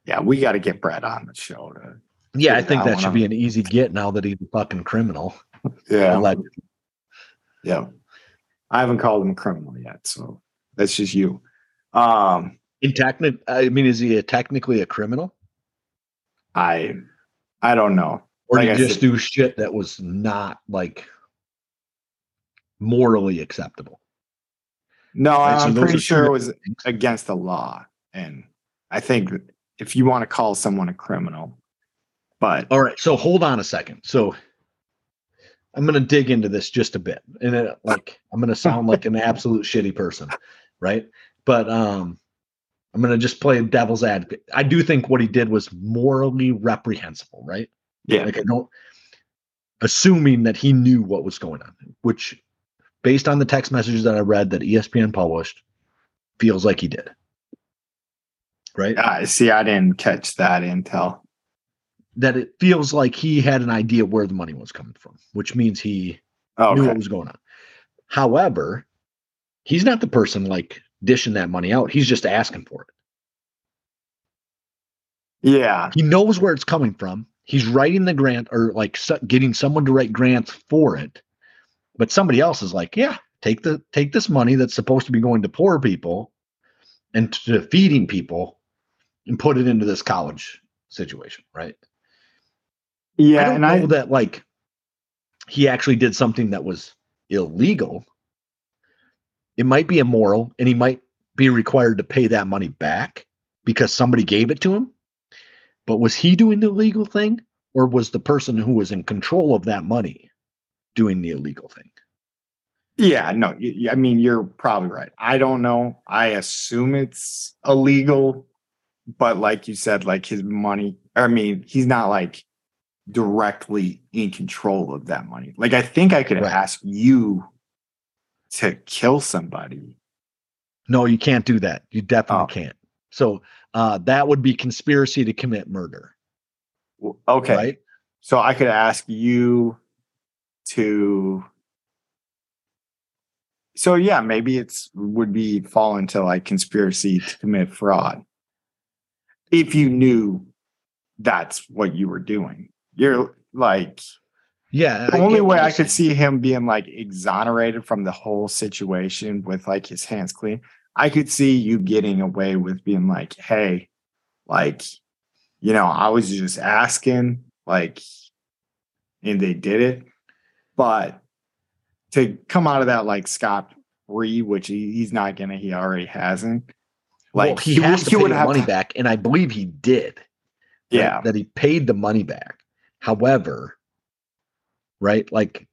Yeah. We got to get Brett on the show. To, Yeah, I think that should be an easy get now that he's a fucking criminal. yeah. Like, Yeah. I haven't called him a criminal yet. So that's just you. Um, in technic, I mean, is he a, technically a criminal, I, I don't know. or Like I just said- do shit that was not like morally acceptable? No, Right, I'm those pretty sure it was things. against the law. And I think if you want to call someone a criminal, but All right, so hold on a second. So I'm going to dig into this just a bit, and it, like I'm going to sound like an absolute shitty person, right? But um, I'm going to just play devil's advocate. I do think what he did was morally reprehensible, right? yeah, Like I don't, assuming that he knew what was going on, which based on the text messages that I read that ESPN published, feels like he did. Right? I see. I didn't catch that intel. That it feels like he had an idea where the money was coming from, which means he Oh, knew what was going on. However, he's not the person like dishing that money out. He's just asking for it. Yeah. He knows where it's coming from. He's writing the grant or like getting someone to write grants for it. But somebody else is like, yeah, take the take this money that's supposed to be going to poor people and to feeding people and put it into this college situation, right? I Yeah. don't And know I, that like he actually did something that was illegal. It might be immoral and he might be required to pay that money back because somebody gave it to him. But was he doing the legal thing or was the person who was in control of that money doing the illegal thing? yeah, no, I mean, you're probably right. I don't know. I assume it's illegal, but like you said, like his money, I mean, he's not like directly in control of that money. Like, I think I could Right. ask you to kill somebody. No, you can't do that. You definitely Oh. can't. So uh, that would be conspiracy to commit murder, Okay. right? So I could ask you to. So yeah, maybe it's would be fall into like conspiracy to commit fraud. If you knew that's what you were doing, you're like Yeah. the I only way I could see him being like exonerated from the whole situation with like his hands clean. I could see you getting away with being like, hey, like, you know, I was just asking, like, and they did it. But to come out of that like scot free, which he, he's not gonna, he already hasn't. Like well, he, has would- to pay would the have money to- back, and I believe he did. right? Yeah. that he paid the money back. However, right, like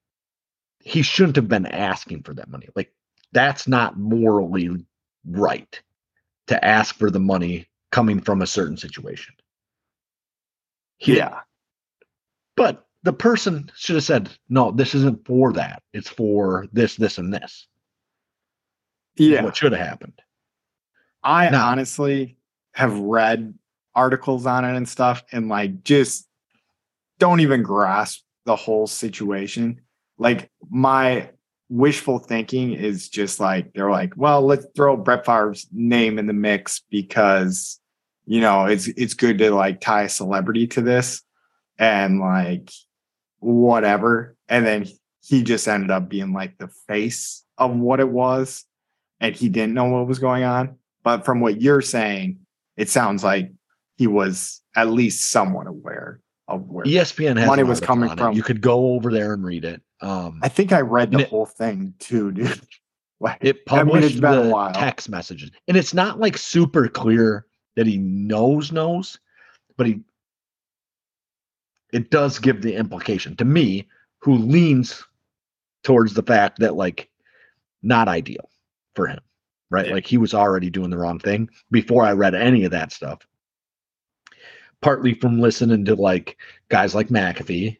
he shouldn't have been asking for that money. Like that's not morally right to ask for the money coming from a certain situation. He didn't. Yeah. But the person should have said, "No, this isn't for that. It's for this, this, and this." Yeah. what should have happened. I Now- honestly have read articles on it and stuff and like just don't even grasp the whole situation. Like my wishful thinking is just like they're like, well, let's throw Brett Favre's name in the mix because you know it's it's good to like tie a celebrity to this and like whatever. And then he just ended up being like the face of what it was and he didn't know what was going on. But from what you're saying, it sounds like he was at least somewhat aware of where. ESPN has Money was coming it. from- You could go over there and read it. Um, I think I read the it- whole thing too, dude. Like, it I mean, published the text messages and it's not like super clear that he knows knows but he it does give the implication to me who leans towards the fact that like not ideal for him right Yeah. like he was already doing the wrong thing before i read any of that stuff partly from listening to like guys like mcafee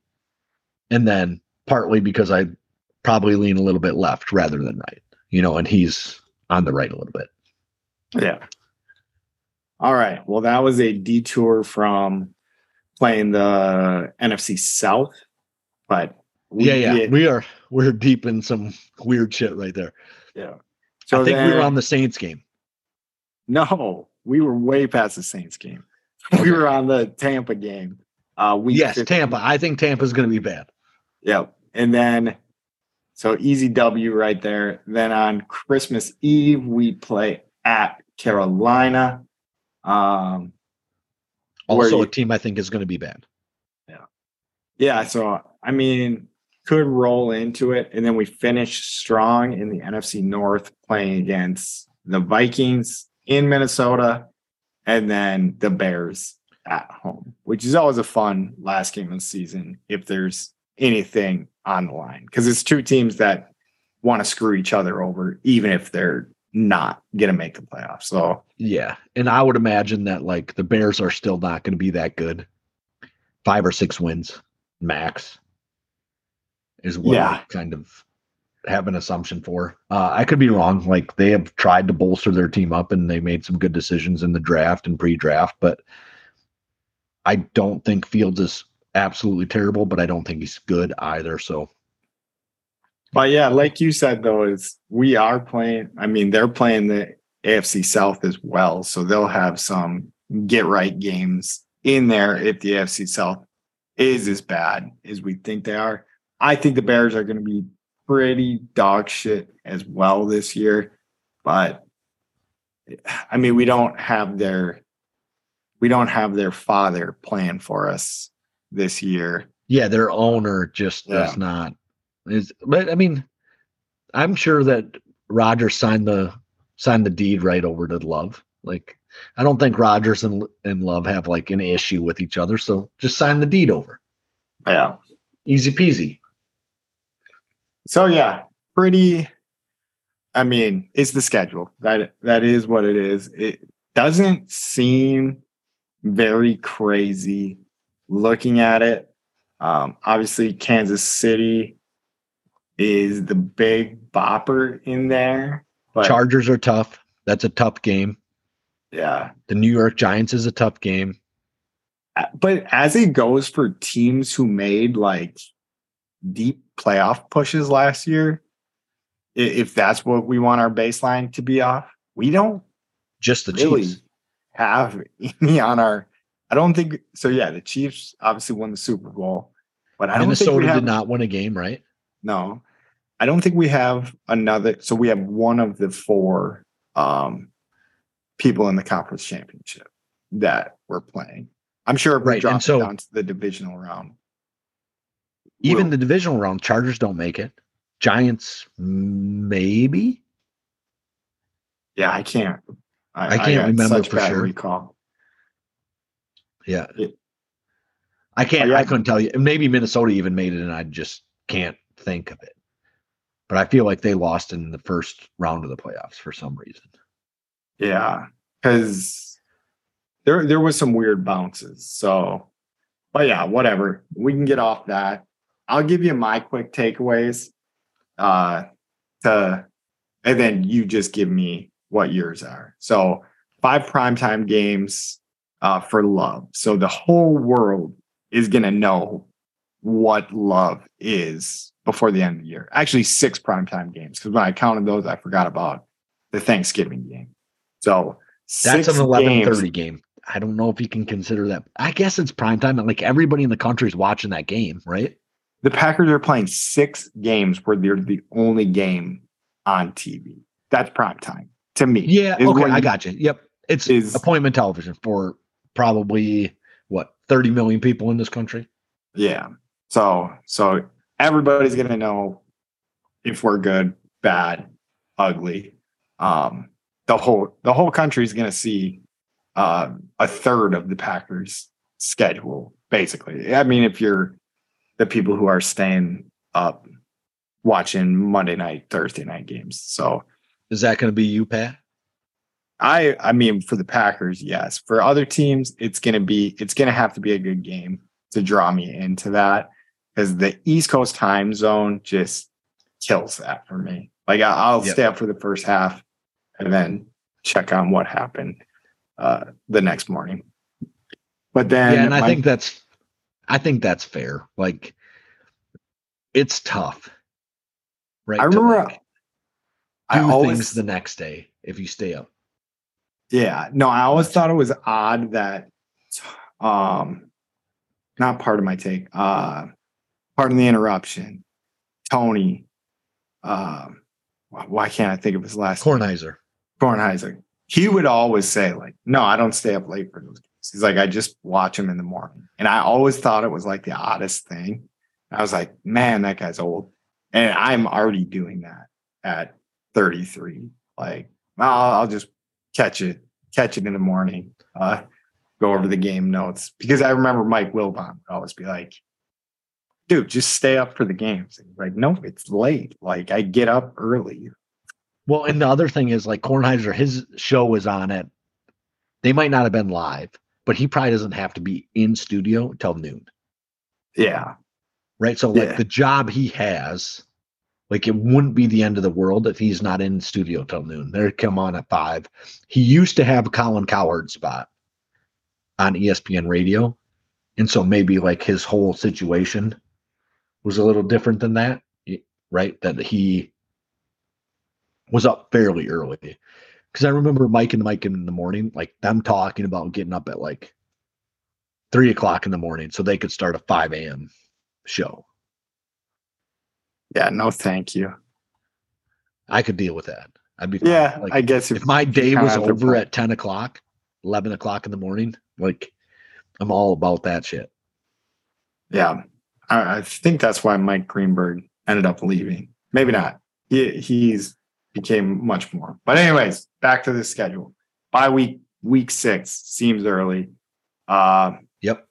and then partly because i probably lean a little bit left rather than right you know and he's on the right a little bit Yeah. All right. Well, that was a detour from playing the NFC South, but we yeah yeah did- we are we're deep in some weird shit right there yeah. So I think we were on the saints game No, we were way past the Saints game. We were on the Tampa game. Uh, week yes 15. tampa i think tampa's going to be bad Yep. And then, so easy W right there. Then on Christmas Eve, we play at Carolina. Um, also you- a team i think is going to be bad yeah. Yeah. So, I mean, could roll into it. And then we finish strong in the NFC North playing against the Vikings in Minnesota and then the Bears at home, which is always a fun last game of the season if there's anything on the line because it's two teams that want to screw each other over, even if they're not going to make the playoffs. So, yeah and i would imagine that like the bears are still not going to be that good five or six wins max is what Yeah. I kind of have an assumption for. Uh, I could be wrong. Like they have tried to bolster their team up and they made some good decisions in the draft and pre-draft, but I don't think Fields is absolutely terrible, but I don't think he's good either. So, but yeah, like you said though, is we are playing. I mean, they're playing the AFC South as well, so they'll have some get right games in there if the AFC South is as bad as we think they are. I think the Bears are going to be pretty dog shit as well this year. But I mean, we don't have their we don't have their father playing for us this year. Yeah, their owner just yeah. does not. Is but I mean, I'm sure that Rodgers signed the signed the deed right over to Love. Like, I don't think Rodgers and and Love have like an issue with each other. So just sign the deed over. Yeah, easy peasy so yeah, pretty. I mean, it's the schedule. That that is what it is. It doesn't seem very crazy looking at it. Um, obviously, Kansas City is the big bopper in there. But Chargers are tough. That's a tough game. Yeah. The New York Giants is a tough game. But as it goes for teams who made like deep playoff pushes last year, if that's what we want our baseline to be off, we don't just the really Chiefs have any on our. I don't think so. Yeah, the Chiefs obviously won the Super Bowl, but I don't Minnesota think we have, did not win a game, right? No, I don't think we have another. So we have one of the four um, people in the conference championship that we're playing. I'm sure if we right. drop so, down to the divisional round, even will. the divisional round, Chargers don't make it. Giants, maybe. Yeah, I can't. I, I can't I remember for sure. Recall. Yeah, it, I can't. I couldn't tell you. Maybe Minnesota even made it, and I just can't think of it. But I feel like they lost in the first round of the playoffs for some reason. Yeah, because there there was some weird bounces. So, but yeah, whatever. We can get off that. I'll give you my quick takeaways. Uh, to and then you just give me what yours are. So five primetime games uh, for love. So the whole world is gonna know what love is before the end of the year. Actually, six primetime games because when I counted those, I forgot about the Thanksgiving game. So that's an eleven thirty game. I don't know if you can consider that. I guess it's primetime. And like everybody in the country is watching that game, right? The Packers are playing six games where they're the only game on TV. That's prime time to me. Yeah, okay, I got you. Yep, it's is, appointment television for probably what 30 million people in this country. Yeah. So so everybody's gonna know if we're good, bad, ugly. Um, the whole the whole country is gonna see uh, a third of the Packers schedule, basically. I mean, if you're the people who are staying up watching Monday night, Thursday night games. So is that going to be you, Pat? I I mean for the Packers, yes. For other teams, it's gonna be it's gonna have to be a good game to draw me into that because the East Coast time zone just kills that for me. Like I, will yep. stay up for the first half and then check on what happened uh, the next morning. But then, yeah, and I think that's I think that's fair. Like it's tough. Right. I remember like I always the next day if you stay up. Yeah. No, I always thought it was odd that um not part of my take. Uh pardon the interruption. Tony um why can't I think of his last Kornheiser. Name? Kornheiser. He would always say, like, no, I don't stay up late for those games. He's like, I just watch him in the morning. And I always thought it was like the oddest thing. I was like, man, that guy's old. And I'm already doing that at 33. Like, I'll, I'll just catch it, catch it in the morning, uh, go over the game notes. Because I remember Mike Wilbon would always be like, dude, just stay up for the games. like, no, it's late. Like, I get up early. Well, and the other thing is like Kornheiser, his show was on at, they might not have been live, but he probably doesn't have to be in studio until noon. Yeah. Right. So, like, yeah. the job he has Like it wouldn't be the end of the world if he's not in studio till noon. They'd come on at five. He used to have Colin Cowherd spot on ESPN radio. And so maybe like his whole situation was a little different than that, right? That he was up fairly early. Because I remember Mike and Mike in the morning, like them talking about getting up at like three o'clock in the morning so they could start a 5 a.m. show. Yeah, no, thank you. I could deal with that. I'd be. Yeah, Like, I guess if, if my day was over at 10 o'clock, 11 o'clock in the morning, like I'm all about that shit. yeah, I, I think that's why Mike Greenberg ended up leaving. Maybe not. He he's became much more. But anyways, back to the schedule. Bye week week six seems early. Uh, Yep.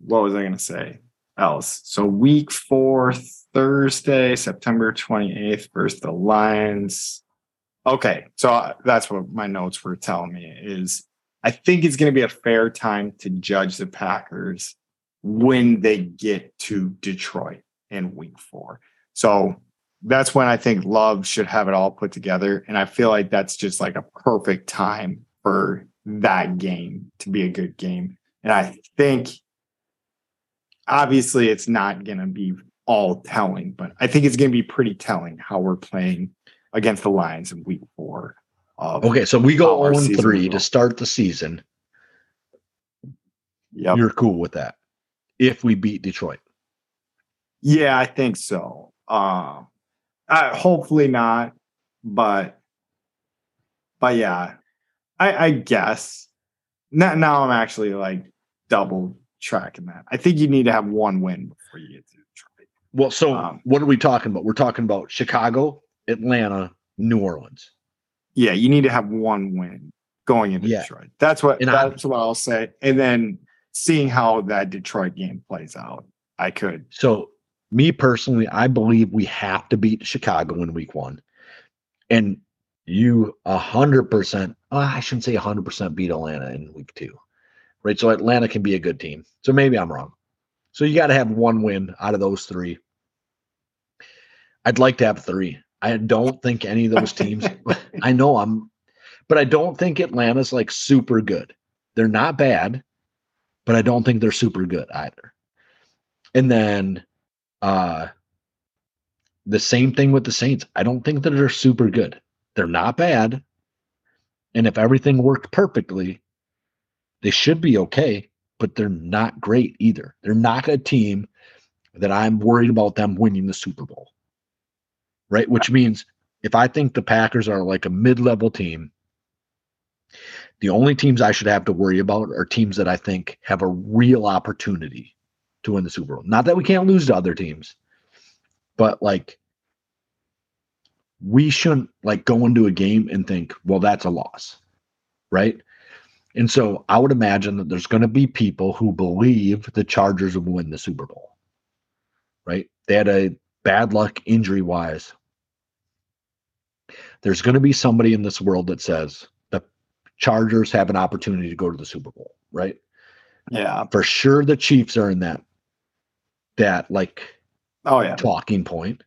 what was I going to say else? So week four, Thursday, September 28th versus the Lions. Okay. So that's what my notes were telling me is I think it's going to be a fair time to judge the Packers when they get to Detroit in week four. So that's when I think Love should have it all put together. And I feel like that's just like a perfect time for that game to be a good game. And I think obviously it's not going to be all telling, but I think it's going to be pretty telling how we're playing against the Lions in week four. Of, Okay. So we go 0 3 to start the season. Yep. You're cool with that if we beat Detroit. Yeah, I think so. Um, uh, hopefully not, but but yeah, I, I guess. Now, now I'm actually like double tracking that. I think you need to have one win before you get to Detroit. Well, so Um, what are we talking about? We're talking about Chicago, Atlanta, New Orleans. Yeah, you need to have one win going into Yeah. Detroit. That's what And I- that's what I'll say. And then seeing how that Detroit game plays out, I could. So, me personally, I believe we have to beat Chicago in week one. And you a hundred percent, oh, I shouldn't say a hundred percent beat Atlanta in week two. Right. So Atlanta can be a good team. So maybe I'm wrong. So you got to have one win out of those three. I'd like to have three. I don't think any of those teams, I know I'm, but I don't think Atlanta's like super good. They're not bad, but I don't think they're super good either. And then uh the same thing with the Saints. I don't think that they're super good. They're not bad. And if everything worked perfectly, they should be okay, but they're not great either. They're not a team that I'm worried about them winning the Super Bowl. Right? Which means if I think the Packers are like a mid-level team, the only teams I should have to worry about are teams that I think have a real opportunity to win the Super Bowl. Not that we can't lose to other teams, but like we shouldn't like go into a game and think, well, that's a loss. Right. And so I would imagine that there's going to be people who believe the Chargers will win the Super Bowl. Right. They had a bad luck injury wise. There's going to be somebody in this world that says Chargers have an opportunity to go to the Super Bowl. Right Yeah. for sure the Chiefs are in that that like Oh yeah. talking point.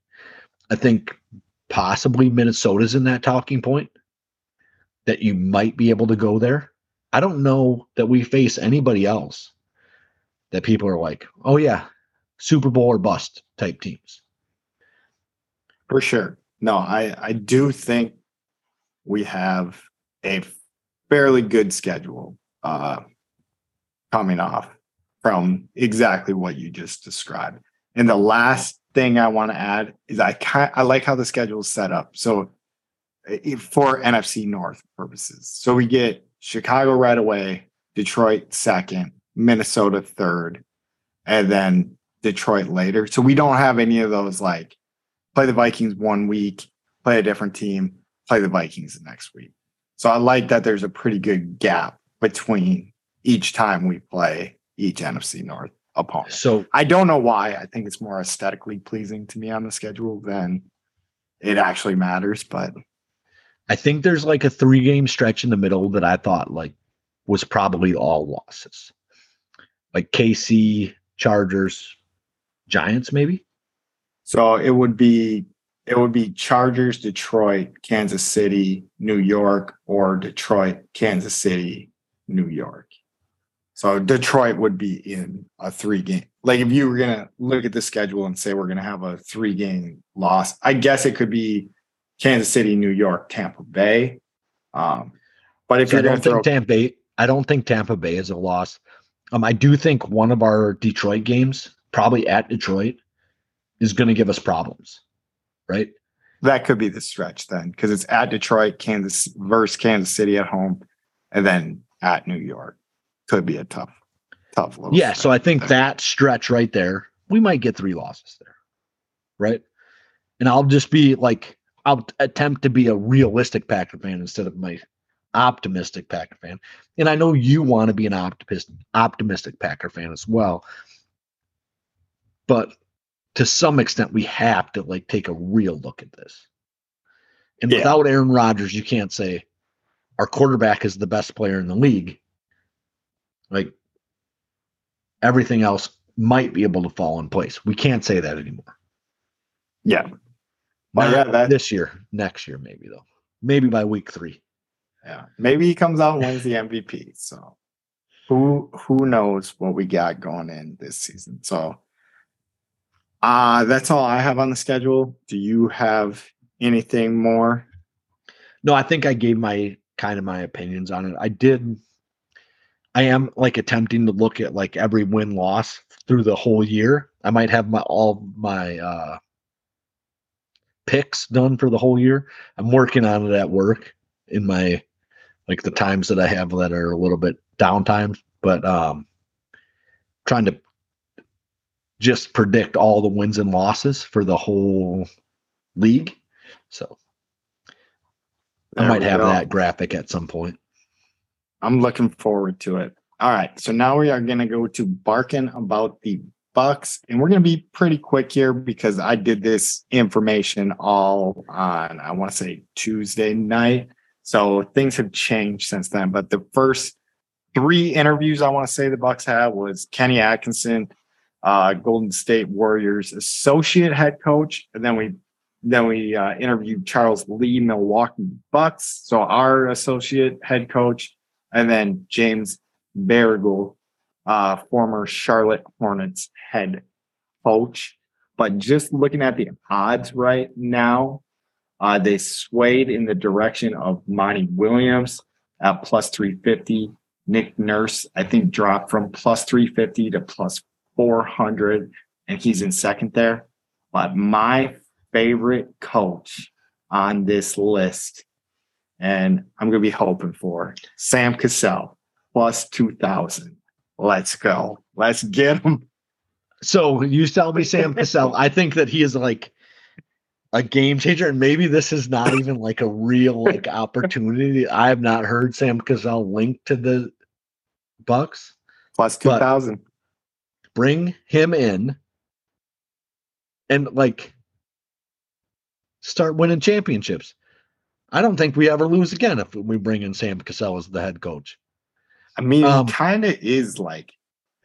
I think possibly Minnesota's in that talking point that you might be able to go there. I don't know that we face anybody else that people are like, oh yeah, Super Bowl or bust type teams. For sure. No, I I do think we have a fairly good schedule uh coming off from exactly what you just described. And the last thing I want to add is I kind I like how the schedule is set up. So for NFC North purposes. So we get Chicago right away, Detroit second, Minnesota third, and then Detroit later. So we don't have any of those like play the Vikings one week, play a different team, play the Vikings the next week. So I like that there's a pretty good gap between each time we play each NFC North opponent. So I don't know why. I think it's more aesthetically pleasing to me on the schedule than it actually matters. But I think there's like a three game stretch in the middle that I thought like was probably all losses. Like KC, Chargers, Giants, maybe. So it would be it would be Chargers, Detroit, Kansas City, New York, or Detroit, Kansas City, New York. So Detroit would be in a three game. Like if you were gonna look at the schedule and say we're gonna have a three game loss, I guess it could be Kansas City, New York, Tampa Bay. Um, but if So you're gonna don't throw think Tampa Bay, I don't think Tampa Bay is a loss. Um, I do think one of our Detroit games, probably at Detroit, is going to give us problems, right? that could be the stretch then, because it's at Detroit, Kansas versus Kansas City at home, and then at New York. Could be a tough, tough little. Yeah, so I think that stretch right there, we might get three losses there, right? And I'll just be like, I'll attempt to be a realistic Packer fan instead of my optimistic Packer fan. And I know you want to be an optimist, optimistic Packer fan as well. But to some extent, we have to like take a real look at this. And Yeah. without Aaron Rodgers, you can't say our quarterback is the best player in the league. Like everything else might be able to fall in place. We can't say that anymore. yeah, Well, yeah, that- this year, next year, maybe though. Maybe by week three. yeah. Maybe he comes out and wins the MVP. So who who knows what we got going in this season? So uh that's all I have on the schedule. Do you have anything more? No, I think I gave my kind of my opinions on it. I did. I am like attempting to look at like every win loss through the whole year. I might have my all my uh picks done for the whole year. I'm working on it at work in my like the times that I have that are a little bit down downtime, but um trying to just predict all the wins and losses for the whole league. So I might have go. that graphic at some point. I'm looking forward to it. All right. So now we are going to go to barking about the Bucks, and we're going to be pretty quick here because I did this information all on, I want to say Tuesday night. So things have changed since then. But the first three interviews I want to say the Bucks had was Kenny Atkinson, uh, Golden State Warriors associate head coach, and then we then we uh, interviewed Charles Lee, Milwaukee Bucks, so our associate head coach, and then James Borrego, uh, former Charlotte Hornets head coach. But just looking at the odds right now, uh, they swayed in the direction of Monty Williams at plus 350. Nick Nurse, I think, dropped from plus 350 to plus 400, and he's in second there. But my favorite coach on this list, and I'm going to be hoping for Sam Cassell plus 2,000. Let's go. Let's get him. So you tell me Sam Cassell. I think that he is like a game changer, and maybe this is not even like a real like opportunity. I have not heard Sam Cassell linked to the Bucks. 2,000. Bring him in and like start winning championships. I don't think we ever lose again if we bring in Sam Cassell as the head coach. I mean, Um, kind of is like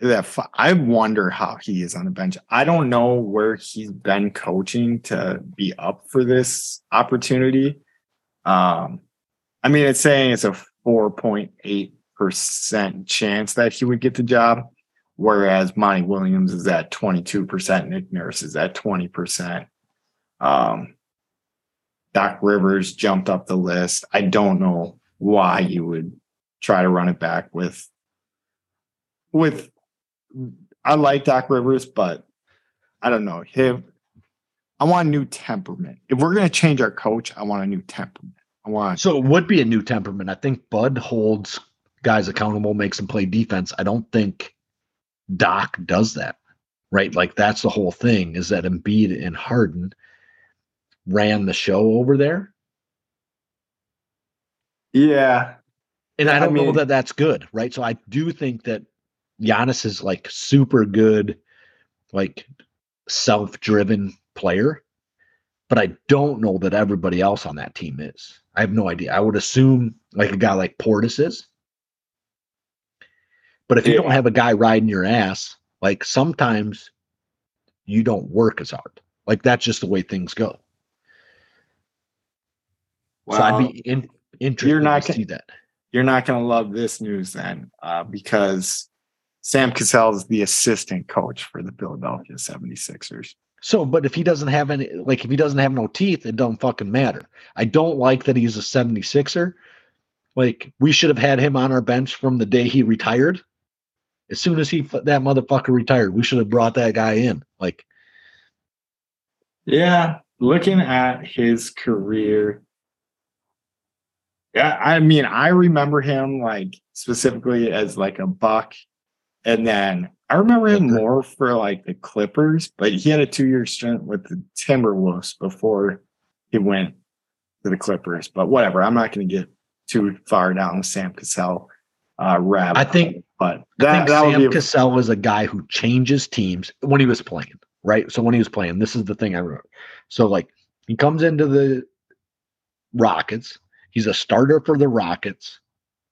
that. fu- I wonder how he is on the bench. I don't know where he's been coaching to be up for this opportunity. Um, I mean, it's saying it's a 4.8% chance that he would get the job, whereas Monty Williams is at 22%, Nick Nurse is at 20%. Um, Doc Rivers jumped up the list. I don't know why you would try to run it back with with I like Doc Rivers, but I don't know him. I want a new temperament. If we're gonna change our coach, I want a new temperament. I want So it would be a new temperament. I think Bud holds guys accountable, makes them play defense. I don't think Doc does that, right? Like that's the whole thing is that Embiid and Harden ran the show over there. yeah. And I I don't know mean- that that's good, right? So I do think that Giannis is like super good, like self-driven player, but I don't know that everybody else on that team is. I have no idea. I would assume like a guy like Portis is. But if you don't have a guy riding your ass, like sometimes you don't work as hard. Like that's just the way things go. so I'd be in, interested you're not to see that. you're not going to love this news then, uh, because Sam Cassell is the assistant coach for the Philadelphia 76ers. So, but if he doesn't have any, like if he doesn't have no teeth, it don't fucking matter. I don't like that he's a 76er. Like we should have had him on our bench from the day he retired. As soon as he that motherfucker retired, we should have brought that guy in. Like, Yeah, looking at his career. Yeah, I mean, I remember him like specifically as like a buck. And then I remember him more for like the Clippers, but he had a two year stint with the Timberwolves before he went to the Clippers. But whatever, I'm not going to get too far down Sam Cassell uh, rabbit. I think- but I think that Sam a, Cassell was a guy who changes teams when he was playing, right? So when he was playing, this is the thing I remember. So like he comes into the Rockets, he's a starter for the Rockets.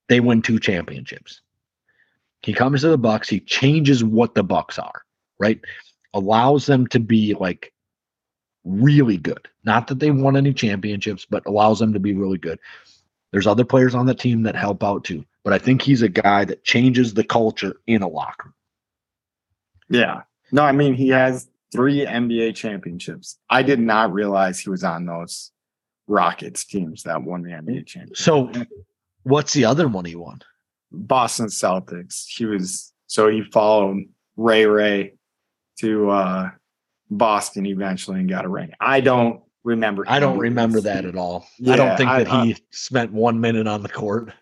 They win two championships. He comes to the Bucks, he changes what the Bucks are, right? Allows them to be like really good. Not that they won any championships, but allows them to be really good. There's other players on the team that help out too, but I think he's a guy that changes the culture in a locker room. Yeah. No, I mean, he has three NBA championships. I did not realize he was on those Rockets teams that won the NBA championship. So, what's the other one he won? Boston Celtics. He was so he followed Ray Ray to uh Boston eventually and got a ring. I don't remember. I don't remember that at all. I don't think I- that he spent one minute on the court.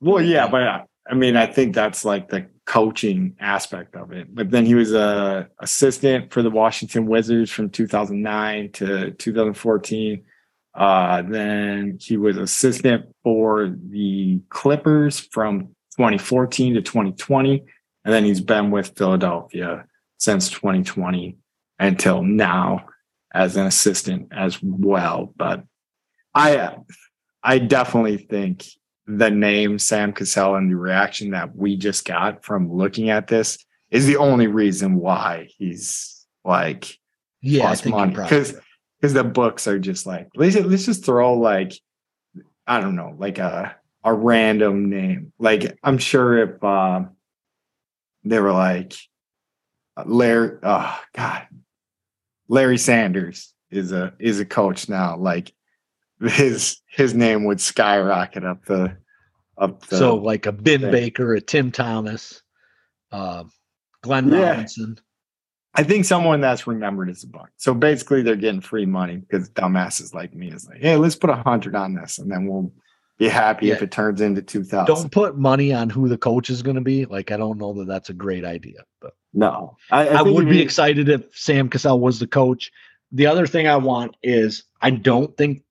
Well, yeah, but uh, I mean, I think that's like the coaching aspect of it. But then he was a assistant for the Washington Wizards from 2009 to 2014. Uh, then he was assistant for the Clippers from 2014 to 2020, and then he's been with Philadelphia since 2020 until now as an assistant as well. But I, I definitely think the name Sam Cassell and the reaction that we just got from looking at this is the only reason why he's like Yeah, think money because because the books are just like let's let's just throw like I don't know like a a random name like I'm sure if um they were like Larry oh god Larry Sanders is a is a coach now like his his name would skyrocket up the up the so like a Ben thing. Baker, a Tim Thomas, uh, Glenn Yeah. Robinson. I think someone that's remembered is a buck. So basically, they're getting free money because dumbasses like me is like, hey, let's put a hundred on this, and then we'll be happy if it turns into two thousand. Don't put money on who the coach is going to be. Like I don't know that that's a great idea, but No, I, I, think would be excited if Sam Cassell was the coach. The other thing I want is I don't think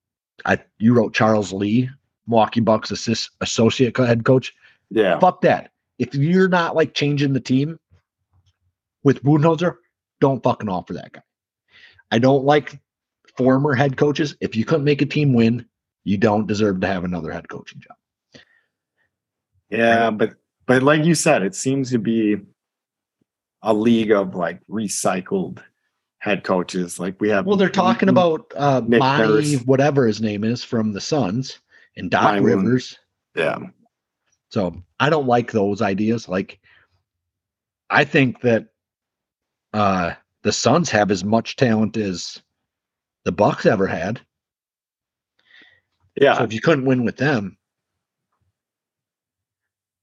I you wrote Charles Lee, Milwaukee Bucks assist, associate head coach. Yeah, Fuck that. If you're not like changing the team with Budenholzer, don't fucking offer that guy. I don't like former head coaches. If you couldn't make a team win, you don't deserve to have another head coaching job. yeah, but but like you said, it seems to be a league of like recycled head coaches. Like we have. Well, they're talking about uh Nick Monty, Nurse. whatever his name is from the Suns and Doc Williams. Rivers. yeah, So I don't like those ideas. Like I think that uh the Suns have as much talent as the Bucks ever had. Yeah. So if you couldn't win with them,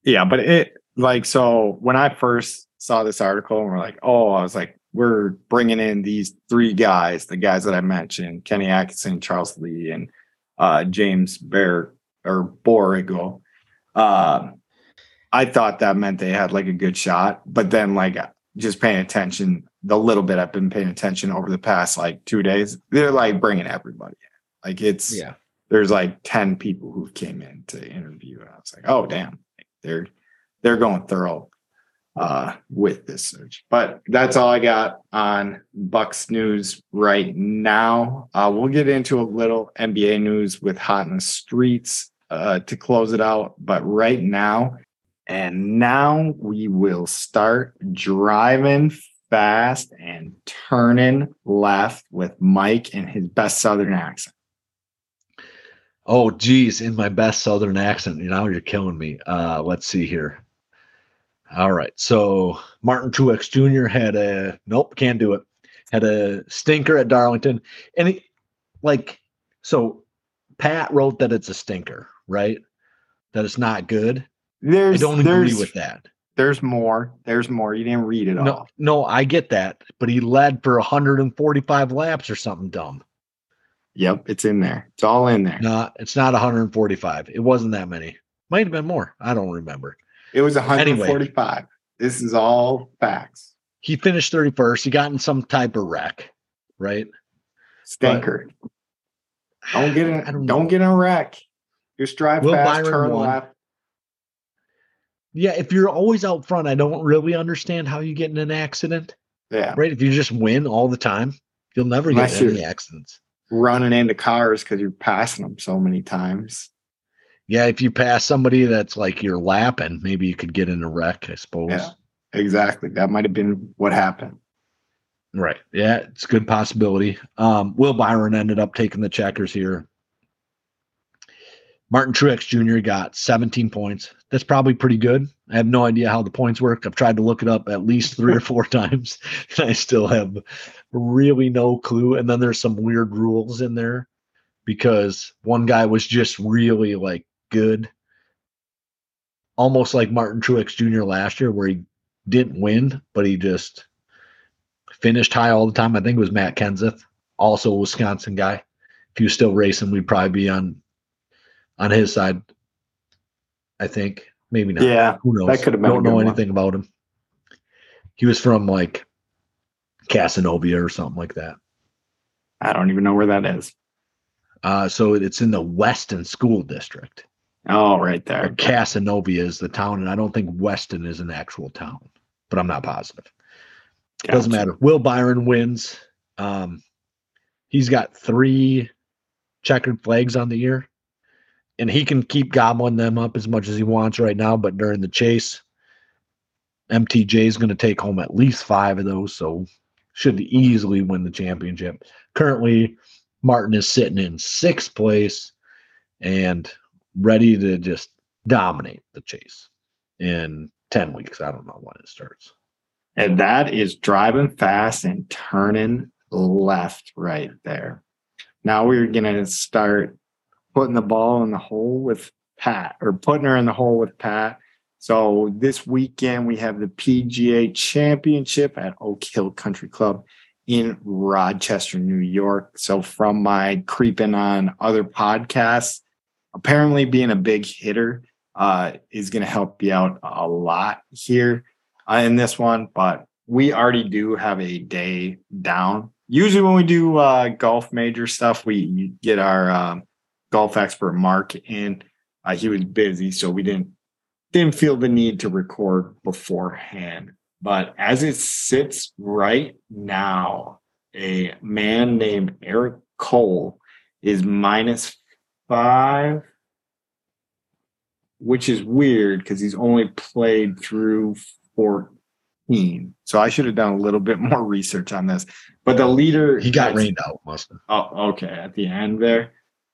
Yeah, but it like so when I first saw this article and we're like, oh, I was like, we're bringing in these three guys, the guys that I mentioned, Kenny Atkinson, Charles Lee, and uh, James Bear or Borrego. Uh, I thought that meant they had like a good shot, but then like just paying attention, the little bit I've been paying attention over the past like two days, they're like bringing everybody. in. Like it's yeah. There's like 10 people who came in to interview and i was like oh damn. They're they're going thorough uh with this search. But that's all i got on bucks news right now. Uh we'll get into a little nba news with hot in the streets uh to close it out. But right now and now we will start driving fast and turning left with Mike and his best Southern accent. Oh, geez, in my best Southern accent. You know, you're killing me. Uh, let's see here. All right. So Martin Truex Jr. had a nope, can't do it. Had a stinker at Darlington. And he, like, so Pat wrote that it's a stinker, right? That it's not good. There's, I don't agree with that. There's more. There's more. You didn't read it No, all. no, I get that, but he led for 145 laps or something dumb. Yep, it's in there. It's all in there. No, it's not 145. It wasn't that many. Might have been more. I don't remember. It was 145. This is all facts. He finished 31st. He got in some type of wreck, right? Stinker. don't get in. I don't Don't, get in a wreck. Just drive Will fast, Byron turn won. left. Yeah, if you're always out front, I don't really understand how you get in an accident, Yeah, right? If you just win all the time, you'll never get Unless in any you're- accidents. Running into cars because you're passing them so many times. Yeah, if you pass somebody that's like you're lapping, maybe you could get in a wreck, I suppose. Yeah. Exactly. That might have been what happened. Right. Yeah, it's a good possibility. Um, Will Byron ended up taking the checkers here. Martin Truex Jr. got 17 points. That's probably pretty good. I have no idea how the points work. I've tried to look it up at least three or four times, and I still have really no clue. And then there's some weird rules in there because one guy was just really like good, almost like Martin Truex Jr. last year, where he didn't win, but he just finished high all the time. I think it was Matt Kenseth, also a Wisconsin guy. If he was still racing, we'd probably be on on his side. I think maybe not. Yeah, Who knows? have Don't know one. anything about him. He was from like Casanova or something like that. I don't even know where that is. Uh, so it's in the Weston School District. Oh, right there. Casanova is the town, and I don't think Weston is an actual town, but I'm not positive. Gotcha. Doesn't matter. Will Byron wins. Um, he's got three checkered flags on the year, and he can keep gobbling them up as much as he wants right now. But during the chase, MTJ is going to take home at least five of those, so should easily win the championship. Currently, Martin is sitting in sixth place and ready to just dominate the chase in 10 weeks. I don't know when it starts. And that is driving fast and turning left right there. Now we're going to start putting the ball in the hole with Pat or putting her in the hole with Pat. So this weekend we have the PGA Championship at Oak Hill Country Club in Rochester, New York. So from my creeping on other podcasts, apparently being a big hitter uh, is going to help you out a lot here uh, in this one, but we already do have a day down. Usually, when we do uh, golf major stuff, we get our um, golf expert Mark in. Uh, he was busy, so we didn't didn't feel the need to record beforehand. But as it sits right now, a man named Eric Cole is minus five, which is weird because he's only played through 14. So I should have done a little bit more research on this. But the leader He got rained out, must have. Oh, okay. At the end there.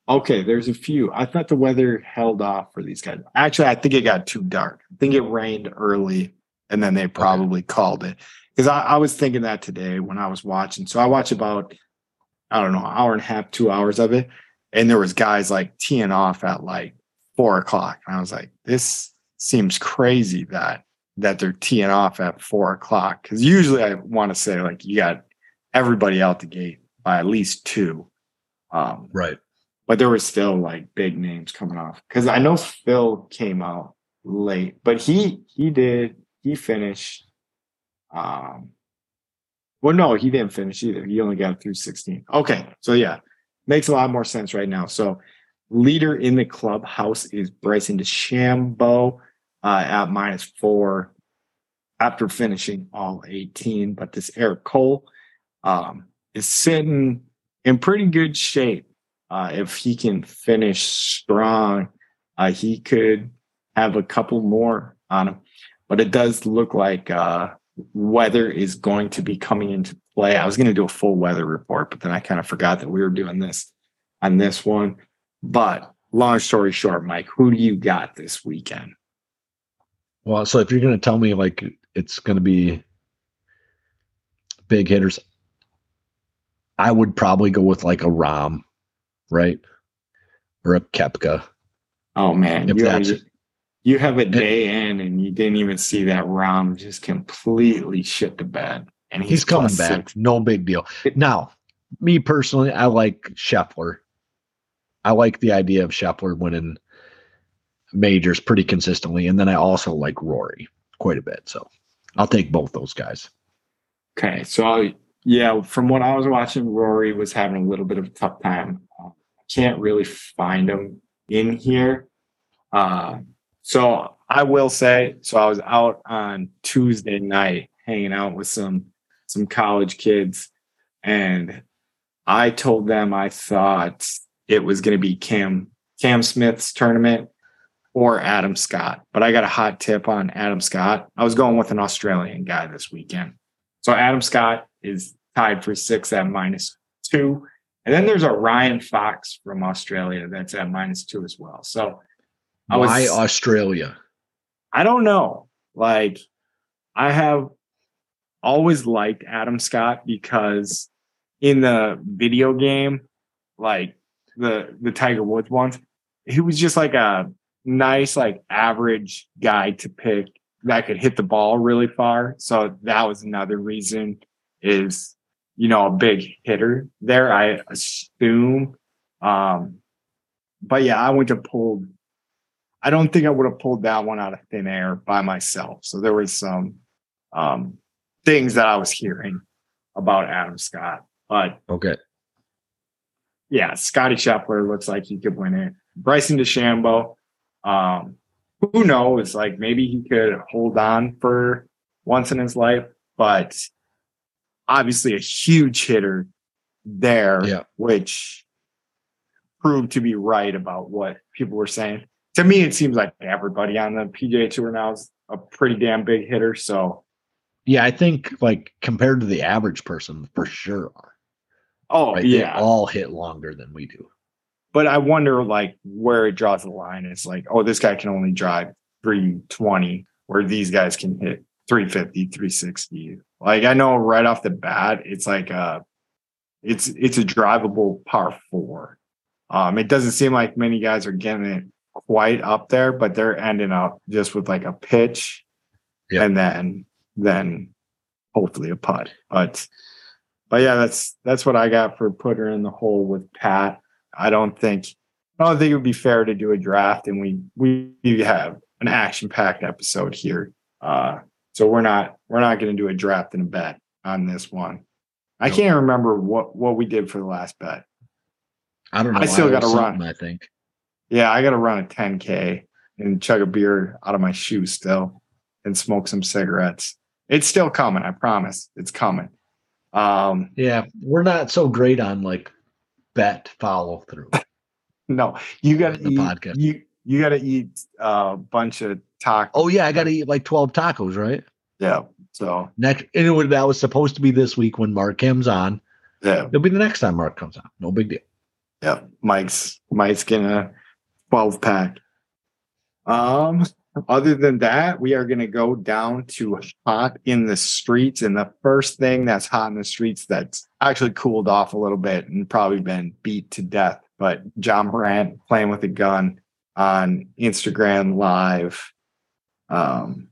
Okay, there's a few. I thought the weather held off for these guys. Actually, I think it got too dark. I think it rained early and then they probably called it. Because I, I was thinking that today when I was watching. So I watched about, I don't know, an hour and a half, two hours of it. And there was guys like teeing off at like four o'clock. And I was like, this seems crazy that that they're teeing off at four o'clock. Because usually I want to say like you got everybody out the gate by at least two. Um, Right. But there were still like big names coming off because I know Phil came out late, but he he did he finished. Um, well, no, he didn't finish either. He only got through sixteen. Okay, so yeah, makes a lot more sense right now. So, leader in the clubhouse is Bryson DeChambeau uh, at minus four after finishing all eighteen, but this Eric Cole um, is sitting in pretty good shape. Uh, if he can finish strong, uh, he could have a couple more on him. But it does look like uh, weather is going to be coming into play. I was going to do a full weather report, but then I kind of forgot that we were doing this on this one. But long story short, Mike, who do you got this weekend? Well, so if you're going to tell me like it's going to be big hitters, I would probably go with like a Rahm, right? Or a Koepka. Oh man, you, you have a day in and you didn't even see that Rahm just completely shit the bed. And he's, He's, coming back. six. No big deal. Now, me personally, I like Scheffler. I like the idea of Scheffler winning majors pretty consistently. And then I also like Rory quite a bit. So I'll take both those guys. Okay, so yeah, from what I was watching, Rory was having a little bit of a tough time. Can't really find them in here. Uh, so I will say, so I was out on Tuesday night hanging out with some some college kids, and I told them I thought it was going to be Cam Cam Smith's tournament or Adam Scott, but I got a hot tip on Adam Scott. I was going with an Australian guy this weekend. So Adam Scott is tied for six at minus two. And then there's a Ryan Fox from Australia that's at minus two as well. So I was Why Australia? I don't know. Like I have always liked Adam Scott because in the video game, like the the Tiger Woods ones, he was just like a nice, like average guy to pick that could hit the ball really far. So that was another reason is you know a big hitter there, I assume. Um but yeah, I went to pull I don't think I would have pulled that one out of thin air by myself. So there was some um, things that I was hearing about Adam Scott. But Okay. yeah, Scotty Scheffler looks like he could win it. Bryson DeChambeau, um, who knows? Like maybe he could hold on for once in his life, but obviously a huge hitter there, Yeah. which proved to be right about what people were saying. To me, it seems like everybody on the PGA Tour now is a pretty damn big hitter. So, Yeah, I think like compared to the average person, for sure. oh Right? They yeah, all hit longer than we do. but I wonder like where it draws the line It's like, oh, this guy can only drive 320, where these guys can hit 350, 360. Like I know right off the bat, it's like a it's it's a drivable par four. Um, it doesn't seem like many guys are getting it quite up there, but they're ending up just with like a pitch Yeah. and then then hopefully a putt. But but yeah, that's that's what I got for putter in the hole with Pat. I don't think I don't think it would be fair to do a draft and we we have an action packed episode here. Uh so we're not we're not gonna do a draft and a bet on this one. I can't remember what what we did for the last bet. I don't know. I still gotta run. I think. Yeah, I gotta run a 10K and chug a beer out of my shoe still and smoke some cigarettes. It's still coming, I promise. It's coming. Um Yeah, we're not so great on like bet follow through. no, you gotta eat podcast. you you gotta eat a bunch of tacos. Oh yeah, I got to eat like twelve tacos, right? yeah. So Next, would, that was supposed to be this week when Mark comes on. yeah, It'll be the next time Mark comes on. No big deal. yeah. Mike's Mike's getting a 12 pack. Um other than that, we are gonna go down to hot in the streets. And the first thing that's hot in the streets that's actually cooled off a little bit and probably been beat to death. But Ja Morant playing with a gun on Instagram live. Um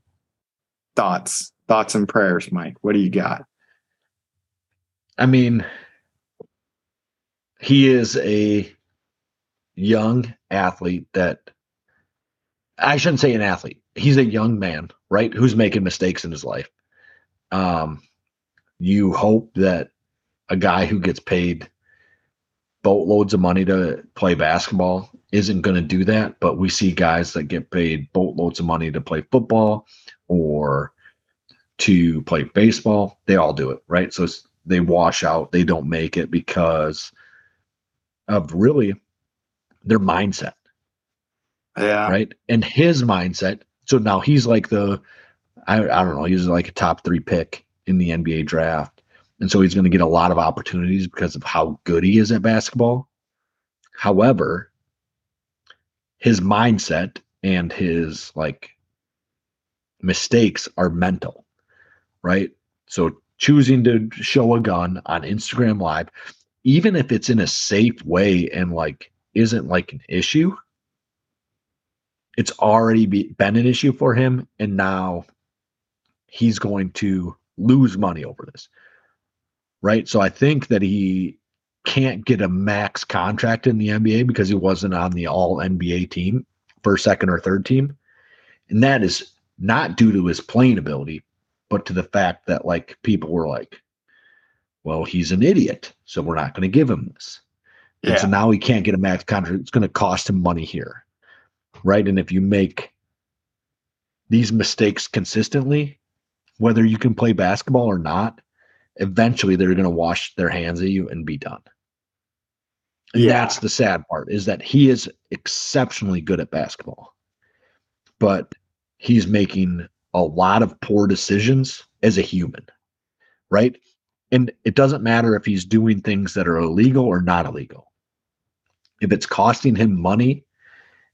thoughts, thoughts and prayers, Mike. What do you got? I mean, he is a young athlete that I shouldn't say an athlete. He's a young man, right? Who's making mistakes in his life. Um, you hope that a guy who gets paid boatloads of money to play basketball isn't going to do that. But we see guys that get paid boatloads of money to play football or to play baseball. They all do it, right? So it's, they wash out. They don't make it because of really their mindset Yeah. right? And his mindset. So now he's like the I, I don't know, he's like a top three pick in the NBA draft. And so he's going to get a lot of opportunities because of how good he is at basketball. However, his mindset and his like mistakes are mental, right? So choosing to show a gun on Instagram Live, even if it's in a safe way and like isn't like an issue, it's already be, been an issue for him. And now he's going to lose money over this. Right. So I think that he can't get a max contract in the NBA because he wasn't on the all NBA team, first, second, or third team. And that is not due to his playing ability, but to the fact that like people were like, well, he's an idiot, so we're not going to give him this. Yeah. And so now he can't get a max contract. It's going to cost him money here. Right. And if you make these mistakes consistently, whether you can play basketball or not, eventually they're going to wash their hands at you and be done. Yeah. that's the sad part is that he is exceptionally good at basketball. But he's making a lot of poor decisions as a human, right? And it doesn't matter if he's doing things that are illegal or not illegal. If it's costing him money,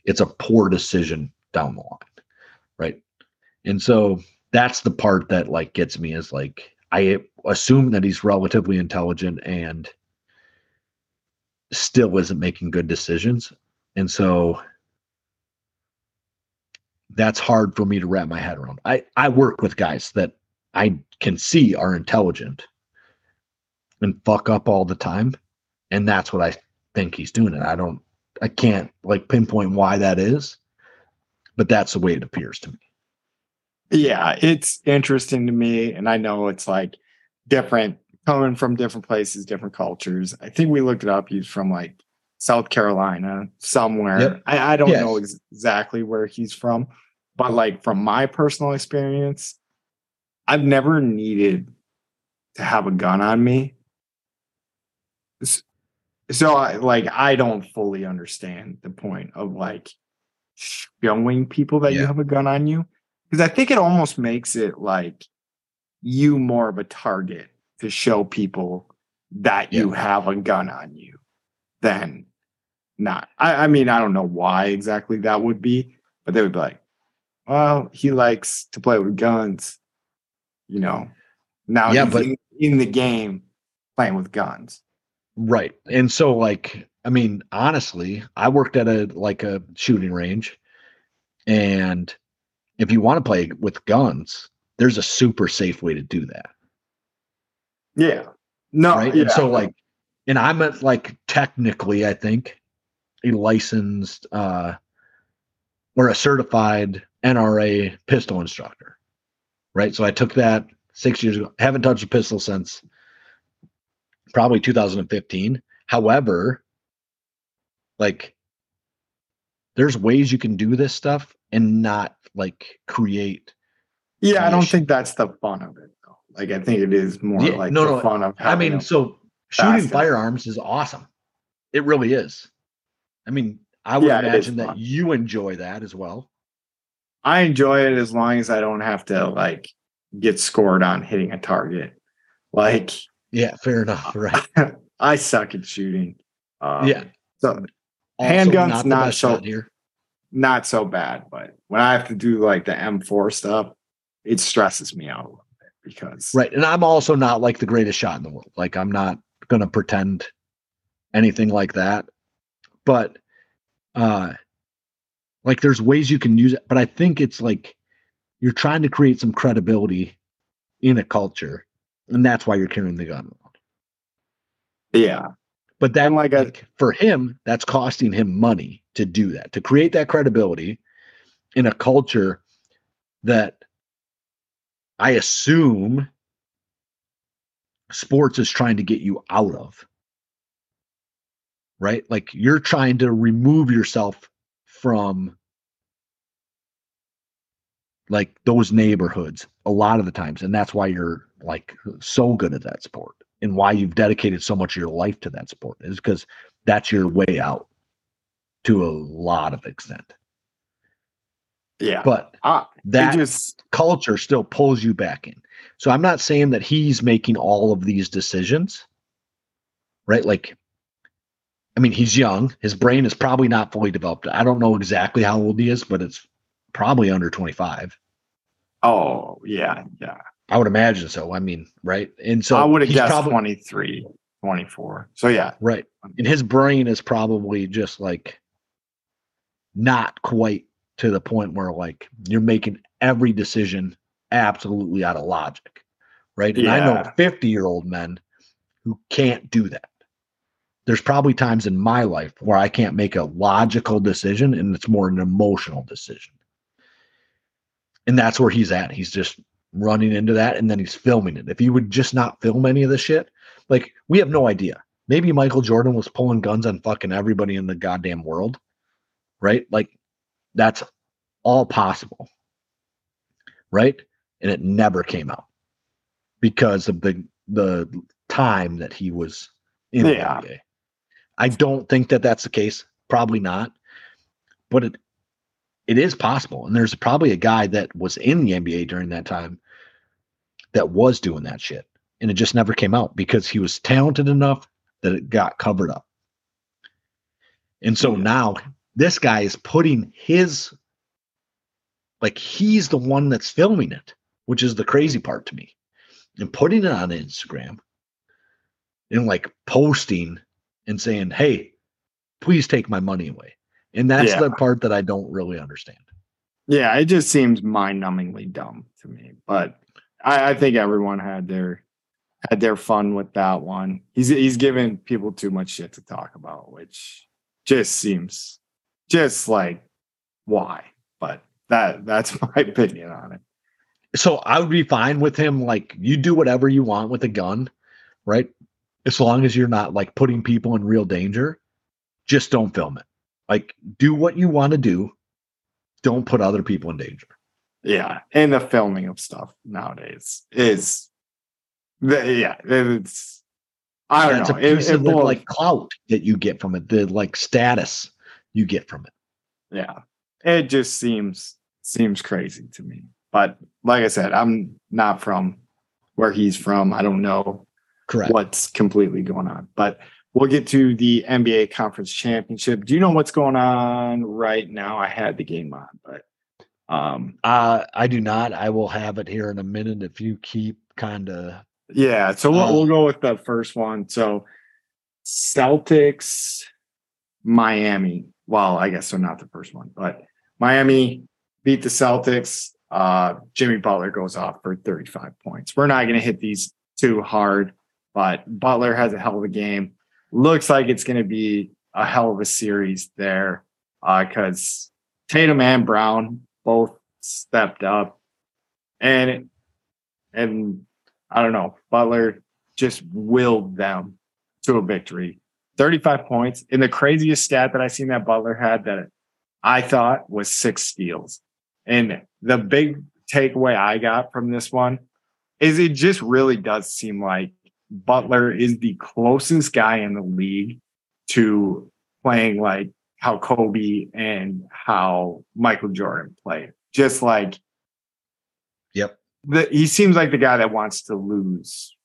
it's a poor decision down the line, right? And so that's the part that like gets me is like I assume that he's relatively intelligent and still isn't making good decisions. And so that's hard for me to wrap my head around. I I work with guys that I can see are intelligent and fuck up all the time, and that's what I think he's doing. And I don't, I can't like pinpoint why that is, but that's the way it appears to me. Yeah, it's interesting to me, and I know it's like different coming from different places, different cultures. I think we looked it up. He's from like South Carolina, somewhere. Yep. I, I, don't yes. know ex- exactly where he's from, but like from my personal experience, I've never needed to have a gun on me. So I like I don't fully understand the point of like showing people that yeah. you have a gun on you because I think it almost makes it like you more of a target to show people that yeah. you have a gun on you than not. I, I mean, I don't know why exactly that would be, but they would be like, well, he likes to play with guns, you know. Now yeah, but in, in the game playing with guns. Right. And so like I mean, honestly, I worked at a like a shooting range and if you want to play with guns, there's a super safe way to do that. Yeah. No. Right. Yeah. And so like, and I'm at like technically, I think a licensed uh or a certified NRA pistol instructor. Right. So I took that six years ago. Haven't touched a pistol since probably 2015. However, like there's ways you can do this stuff and not like create. Yeah, I don't think that's the fun of it. Like I think it is more yeah, like no, the no, fun of. I mean, so shooting firearms is awesome. It really is. I mean, I would yeah, imagine that you enjoy that as well. I enjoy it as long as I don't have to like get scored on hitting a target. Like, yeah, fair enough. Right. I suck at shooting. Um, yeah. So also handguns not, not so here. not so bad, but when I have to do like the M4 stuff, it stresses me out a little bit because right. And I'm also not like the greatest shot in the world. Like I'm not gonna pretend anything like that. But uh like there's ways you can use it, but I think it's like you're trying to create some credibility in a culture, and that's why you're carrying the gun around. Yeah. But then, like, like for him, that's costing him money to do that, to create that credibility in a culture that I assume sports is trying to get you out of. Right? Like you're trying to remove yourself from like those neighborhoods a lot of the times and that's why you're like so good at that sport and why you've dedicated so much of your life to that sport is because that's your way out to a lot of extent Yeah. But Uh, that just culture still pulls you back in. So I'm not saying that he's making all of these decisions, right? Like, I mean, he's young. His brain is probably not fully developed. I don't know exactly how old he is, but it's probably under 25. oh yeah, yeah. I would imagine so. I mean, right? And so I would have guessed probably 23, 24. So yeah. right. And his brain is probably just like not quite to the point where like you're making every decision absolutely out of logic. Right. And I know 50 year old men who can't do that. There's probably times in my life where I can't make a logical decision and it's more an emotional decision. And that's where he's at. He's just running into that and then he's filming it. If he would just not film any of this shit, like we have no idea. Maybe Michael Jordan was pulling guns on fucking everybody in the goddamn world. Right? Like that's all possible. Right? And it never came out because of the the time that he was in Yeah. the NBA. I don't think that that's the case. Probably not. But it it is possible. And there's probably a guy that was in the NBA during that time that was doing that shit. And it just never came out because he was talented enough that it got covered up. And so now this guy is putting his like he's the one that's filming it, which is the crazy part to me. And putting it on Instagram and like posting and saying, "Hey, please take my money away." And that's Yeah. the part that I don't really understand. Yeah, it just seems mind-numbingly dumb to me. But I, I think everyone had their had their fun with that one. He's he's giving people too much shit to talk about, which just seems just like why. But that that's my opinion on it. So I would be fine with him like you do whatever you want with a gun, right? As long as you're not like putting people in real danger, just don't film it. Like do what you want to do. Don't put other people in danger. Yeah, and the filming of stuff nowadays is, yeah, it's. I don't That's know. a It, piece it of the like clout that you get from it, the like status you get from it. yeah, it just seems seems crazy to me. But like I said, I'm not from where he's from. I don't know Correct. what's completely going on. But we'll get to the NBA Conference Championship. Do you know what's going on right now? I had the game on, but um, Uh I do not. I will have it here in a minute if you keep kind of Yeah, so we'll, Um, we'll go with the first one. So Celtics, Miami. Well, I guess they're not the first one, but Miami beat the Celtics. Uh, Jimmy Butler goes off for 35 points. We're not going to hit these too hard, but Butler has a hell of a game. Looks like it's going to be a hell of a series there because Tatum and Brown both stepped up, and and I don't know. Butler just willed them to a victory. 35 points. And the craziest stat that I seen that Butler had that I thought was six steals. And the big takeaway I got from this one is it just really does seem like Butler is the closest guy in the league to playing like how Kobe and how Michael Jordan played. Just like Yep. the, he seems like the guy that wants to lose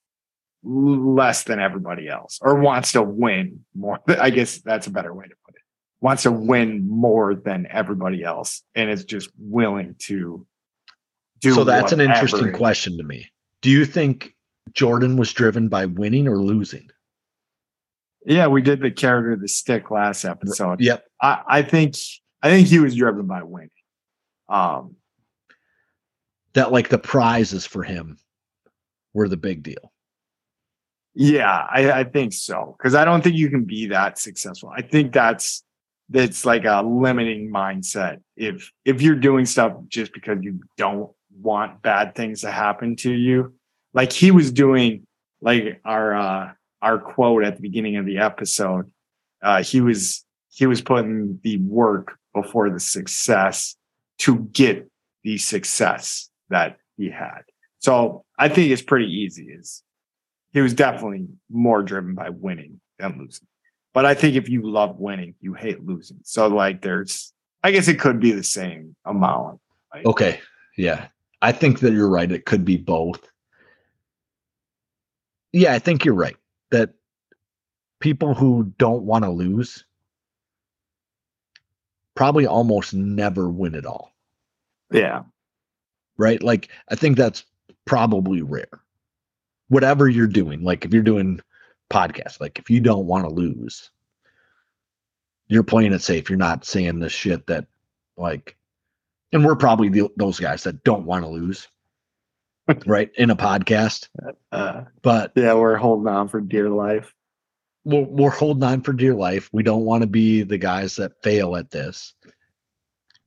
less than everybody else or wants to win more. I guess that's a better way to put it. Wants to win more than everybody else and is just willing to do So that's an interesting question to me. Do you think Jordan was driven by winning or losing? Yeah, we did the character of the stick last episode. Yep. I, I think I think he was driven by winning. Um That like the prizes for him were the big deal. Yeah, I, I think so. Because I don't think you can be that successful. I think that's that's like a limiting mindset. If if you're doing stuff just because you don't want bad things to happen to you, like he was doing, like our uh our quote at the beginning of the episode, uh, he was he was putting the work before the success to get the success that he had. So I think it's pretty easy. Is he was definitely more driven by winning than losing. But I think if you love winning, you hate losing. So like there's I guess it could be the same amount Like, Okay. Yeah. I think that you're right. It could be both. Yeah, I think you're right. That people who don't want to lose probably almost never win at all. Yeah. Right? Like I think that's probably rare. Whatever you're doing, like if you're doing podcasts, like if you don't want to lose, you're playing it safe. You're not saying the shit that like and we're probably the, those guys that don't want to lose right in a podcast Uh, but yeah, we're holding on for dear life. we're, we're holding on for dear life we don't want to be the guys that fail at this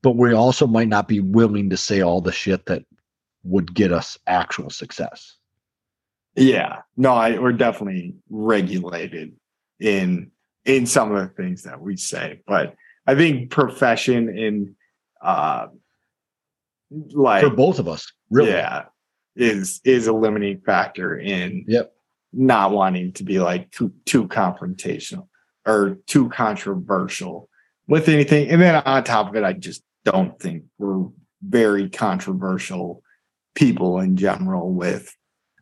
but we also might not be willing to say all the shit that would get us actual success Yeah. No, I, we're definitely regulated in in some of the things that we say, but I think profession in uh like for both of us really yeah is is a limiting factor in Yep. not wanting to be like too too confrontational or too controversial with anything and then on top of it i just don't think we're very controversial people in general with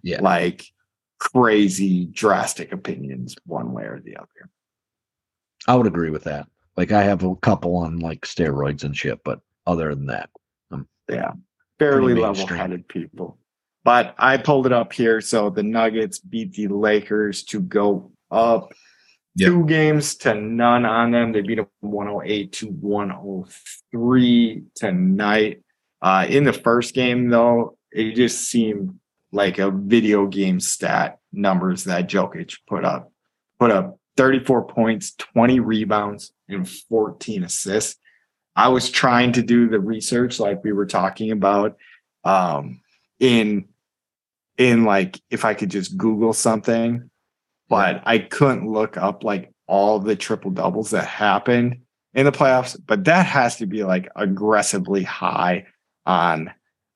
Yeah. like crazy drastic opinions one way or the other. I would agree with that. Like i have a couple on like steroids and shit but other than that yeah. Fairly level-headed people. But i pulled it up here so the nuggets beat the lakers to go up Yep. two games to none on them. They beat them 108 to 103 tonight. Uh in the first game though it just seemed like a video game stat numbers that Jokic put up put up 34 points 20 rebounds and 14 assists I was trying to do the research like we were talking about um in in like if I could just Google something, but I couldn't look up like all the triple doubles that happened in the playoffs. But that has to be like aggressively high on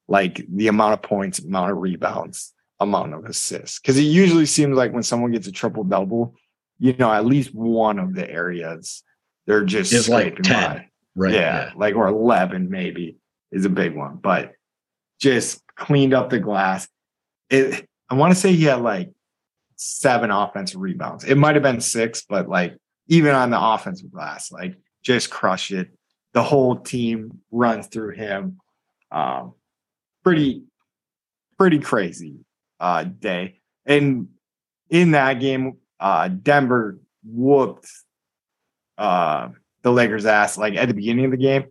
like the amount of points, amount of rebounds, amount of assists. Cause it usually seems like when someone gets a triple double, you know, at least one of the areas they're just Is like 10. by right yeah, like or 11 maybe is a big one, but just cleaned up the glass. It, I want to say he had like seven offensive rebounds. It might have been six, but like even on the offensive glass, like just crush it. The whole team runs through him. Um, pretty, pretty crazy uh, day. And in that game, uh, Denver whooped uh, the Lakers' ass like at the beginning of the game,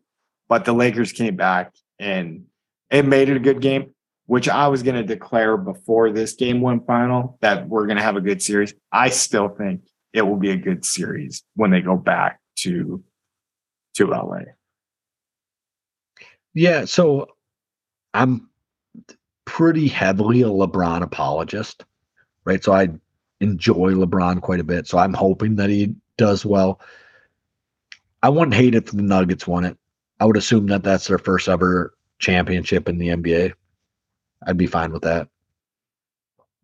but the Lakers came back and it made it a good game, which I was going to declare before this game went final that we're going to have a good series. I still think it will be a good series when they go back to to LA. Yeah, so I'm pretty heavily a LeBron apologist, right? So I enjoy LeBron quite a bit. So I'm hoping that he does well. I wouldn't hate it if the Nuggets won it. I would assume that that's their first ever championship in the NBA. I'd be fine with that.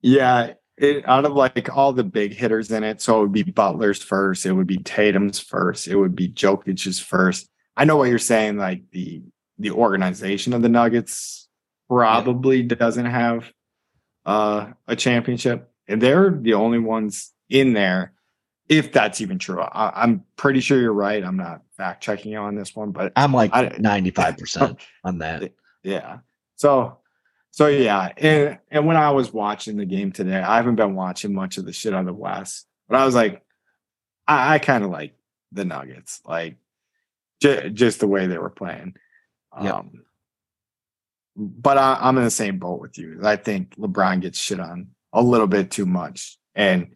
Yeah, it, out of like all the big hitters in it, so it would be Butler's first, it would be Tatum's first, it would be Jokic's first. I know what you're saying, like the the organization of the Nuggets probably doesn't have uh, a championship, and they're the only ones in there. If that's even true, I, I'm pretty sure you're right. I'm not fact checking you on this one, but I'm like I- 95% on that. yeah. So so yeah, and and when I was watching the game today, I haven't been watching much of the shit on the West, but I was like, I, I kind of like the Nuggets, like j- just the way they were playing. Yep. Um, but I, I'm in the same boat with you. I think LeBron gets shit on a little bit too much, and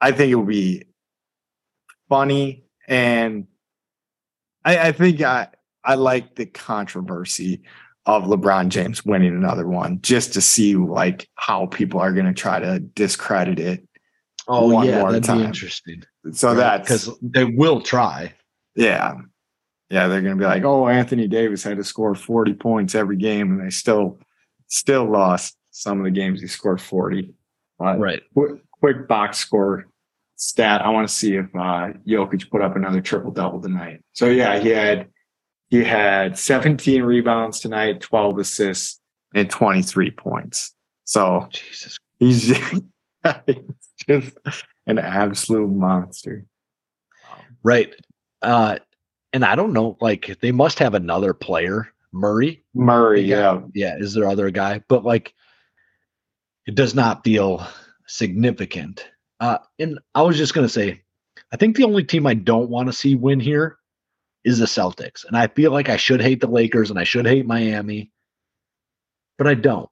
I think it would be funny, and I, I think I I like the controversy of LeBron James winning another one just to see like how people are going to try to discredit it. Oh, One yeah, more that'd time. be interesting. So that's because they will try. yeah. Yeah, they're going to be like, "Oh, Anthony Davis had to score 40 points every game and they still still lost some of the games he scored 40." But Right. quick, quick box score stat. I want to see if uh Jokic put up another triple double tonight. So yeah, he had he had 17 rebounds tonight, 12 assists, and 23 points. So Jesus. he's just an absolute monster. Right. Uh, and I don't know, like they must have another player, Murray. Murray, yeah. Yeah, is there other guy? But like it does not feel significant. Uh, and I was just gonna say, I think the only team I don't want to see win here is the Celtics. And I feel like I should hate the Lakers and I should hate Miami, but I don't.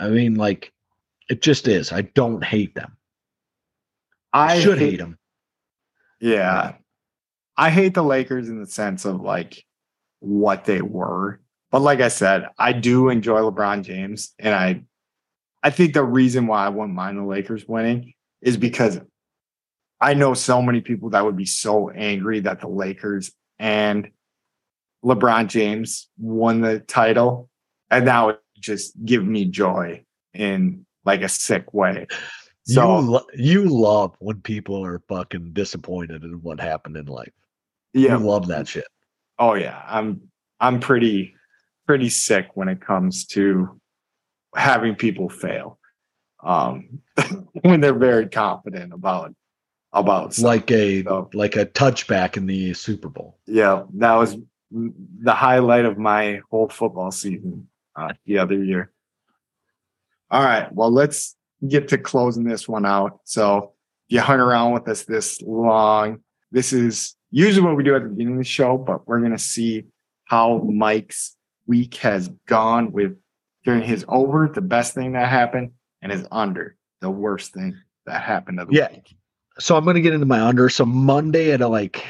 I mean, like, it just is. I don't hate them. I should hate them. Yeah. I hate the Lakers in the sense of like what they were. But like I said, I do enjoy LeBron James. And I I think the reason why I wouldn't mind the Lakers winning is because I know so many people that would be so angry that the Lakers and LeBron James won the title. And that would just give me joy in like a sick way. So you, lo- you love when people are fucking disappointed in what happened in life. Yeah, You love that shit. Oh yeah, I'm I'm pretty pretty sick when it comes to having people fail. Um when they're very confident about about something. Like a So- like a touchback in the Super Bowl. yeah, that was the highlight of my whole football season uh, the other year. All right, well let's get to closing this one out. So if you hung around with us this long, this is usually what we do at the beginning of the show, but we're gonna see how Mike's week has gone with during his over, the best thing that happened, and his under, the worst thing that happened of the Yeah. week. So I'm gonna get into my under. So Monday at a like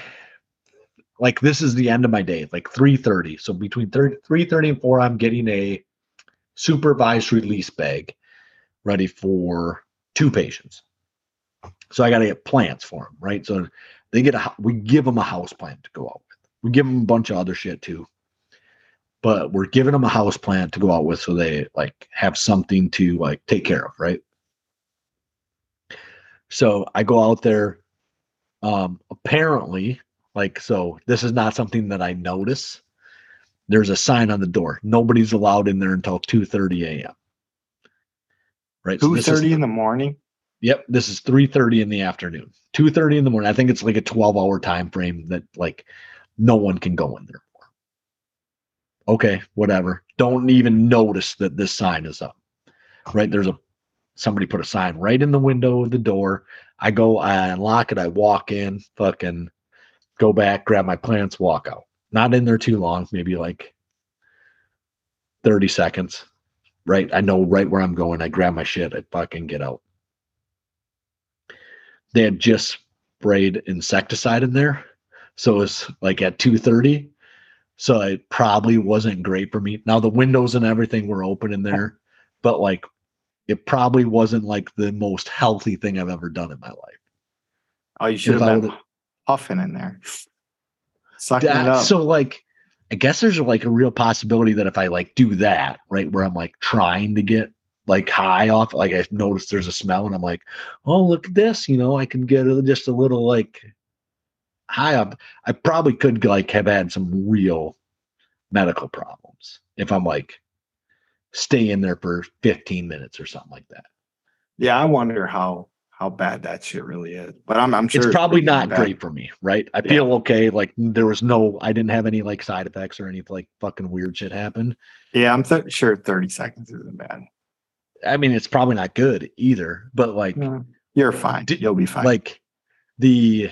like this is the end of my day, like 3:30. So between 3 3:30 and 4, I'm getting a supervised release bag ready for two patients. So I got to get plants for them, right? So they get a we give them a house plant to go out with. We give them a bunch of other shit too. But we're giving them a house plant to go out with so they like have something to like take care of, right? So I go out there. Um, apparently, like, so this is not something that I notice. There's a sign on the door. Nobody's allowed in there until 2 30 a.m. Right. so Two is- thirty in the morning. Yep, this is 3:30 in the afternoon. 2:30 in the morning. I think it's like a 12-hour time frame that like no one can go in there for. Okay, whatever. Don't even notice that this sign is up. Right? There's a somebody put a sign right in the window of the door. I go, I unlock it, I walk in, fucking go back, grab my plants, walk out. Not in there too long, maybe like 30 seconds. Right? I know right where I'm going. I grab my shit, I fucking get out they had just sprayed insecticide in there. So it was like at 2:30. So it probably wasn't great for me. Now the windows and everything were open in there, but like it probably wasn't like the most healthy thing I've ever done in my life. Oh, you should If have been puffing in there, sucking it up. so like I guess there's like a real possibility that if I like do that, right, where I'm like trying to get like high off, like I noticed there's a smell and I'm like, oh look at this, you know, I can get just a little like high up. I probably could like have had some real medical problems if I'm like stay in there for 15 minutes or something like that. yeah, I wonder how how bad that shit really is. But I'm I'm sure it's probably pretty not bad. great for me, right? I Yeah. feel okay. Like there was no, I didn't have any like side effects or any like fucking weird shit happen. Yeah, I'm th- sure 30 seconds isn't bad. I mean, it's probably not good either, but like, No, You're fine. You'll be fine. like the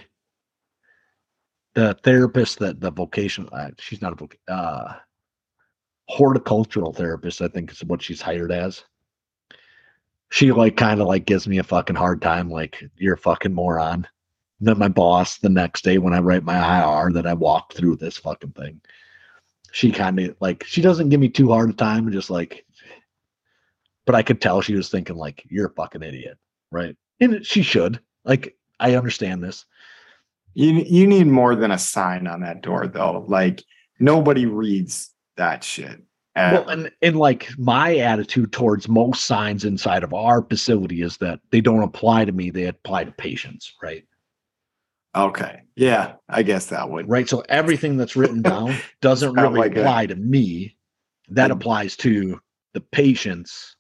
the therapist that the vocation, uh, she's not a voc- uh, horticultural therapist, I think is what she's hired as. She like kind of like gives me a fucking hard time, like you're a fucking moron. And then my boss the next day when I write my IR that I walked through this fucking thing, she kind of like she doesn't give me too hard a time, just like, but I could tell she was thinking like you're a fucking idiot, right? And she should. Like I understand this. you you need more than a sign on that door though. Like nobody reads that shit. And Well, and and like my attitude towards most signs inside of our facility is that they don't apply to me; they apply to patients, right? okay. Yeah, I guess that would. right? So everything that's written down doesn't really like a- apply to me. That mm. applies to the patients.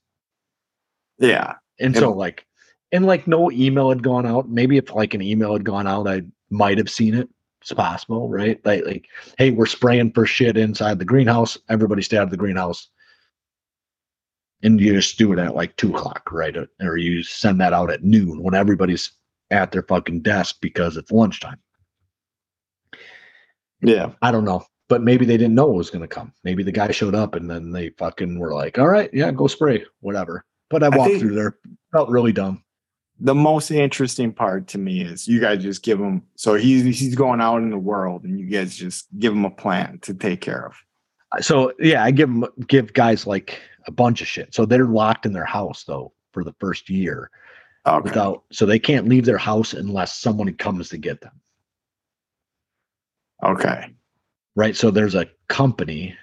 Yeah. And so like and like no email had gone out. Maybe if like an email had gone out, I might have seen it. It's possible, right? Like like, hey, we're spraying for shit inside the greenhouse. Everybody stay out of the greenhouse. And you just do it at like two o'clock, right? Or you send that out at noon when everybody's at their fucking desk because it's lunchtime. Yeah. I don't know. But maybe they didn't know it was going to come. Maybe the guy showed up and then they fucking were like, all right, yeah, go spray, whatever. But I I walked think- through there, felt really dumb. The most interesting part to me is you guys just give him so he's he's going out in the world and you guys just give him a plan to take care of. Uh, so yeah, I give them give guys like a bunch of shit. So they're locked in their house though for the first year Okay. without so they can't leave their house unless someone comes to get them. Okay. Right. So there's a company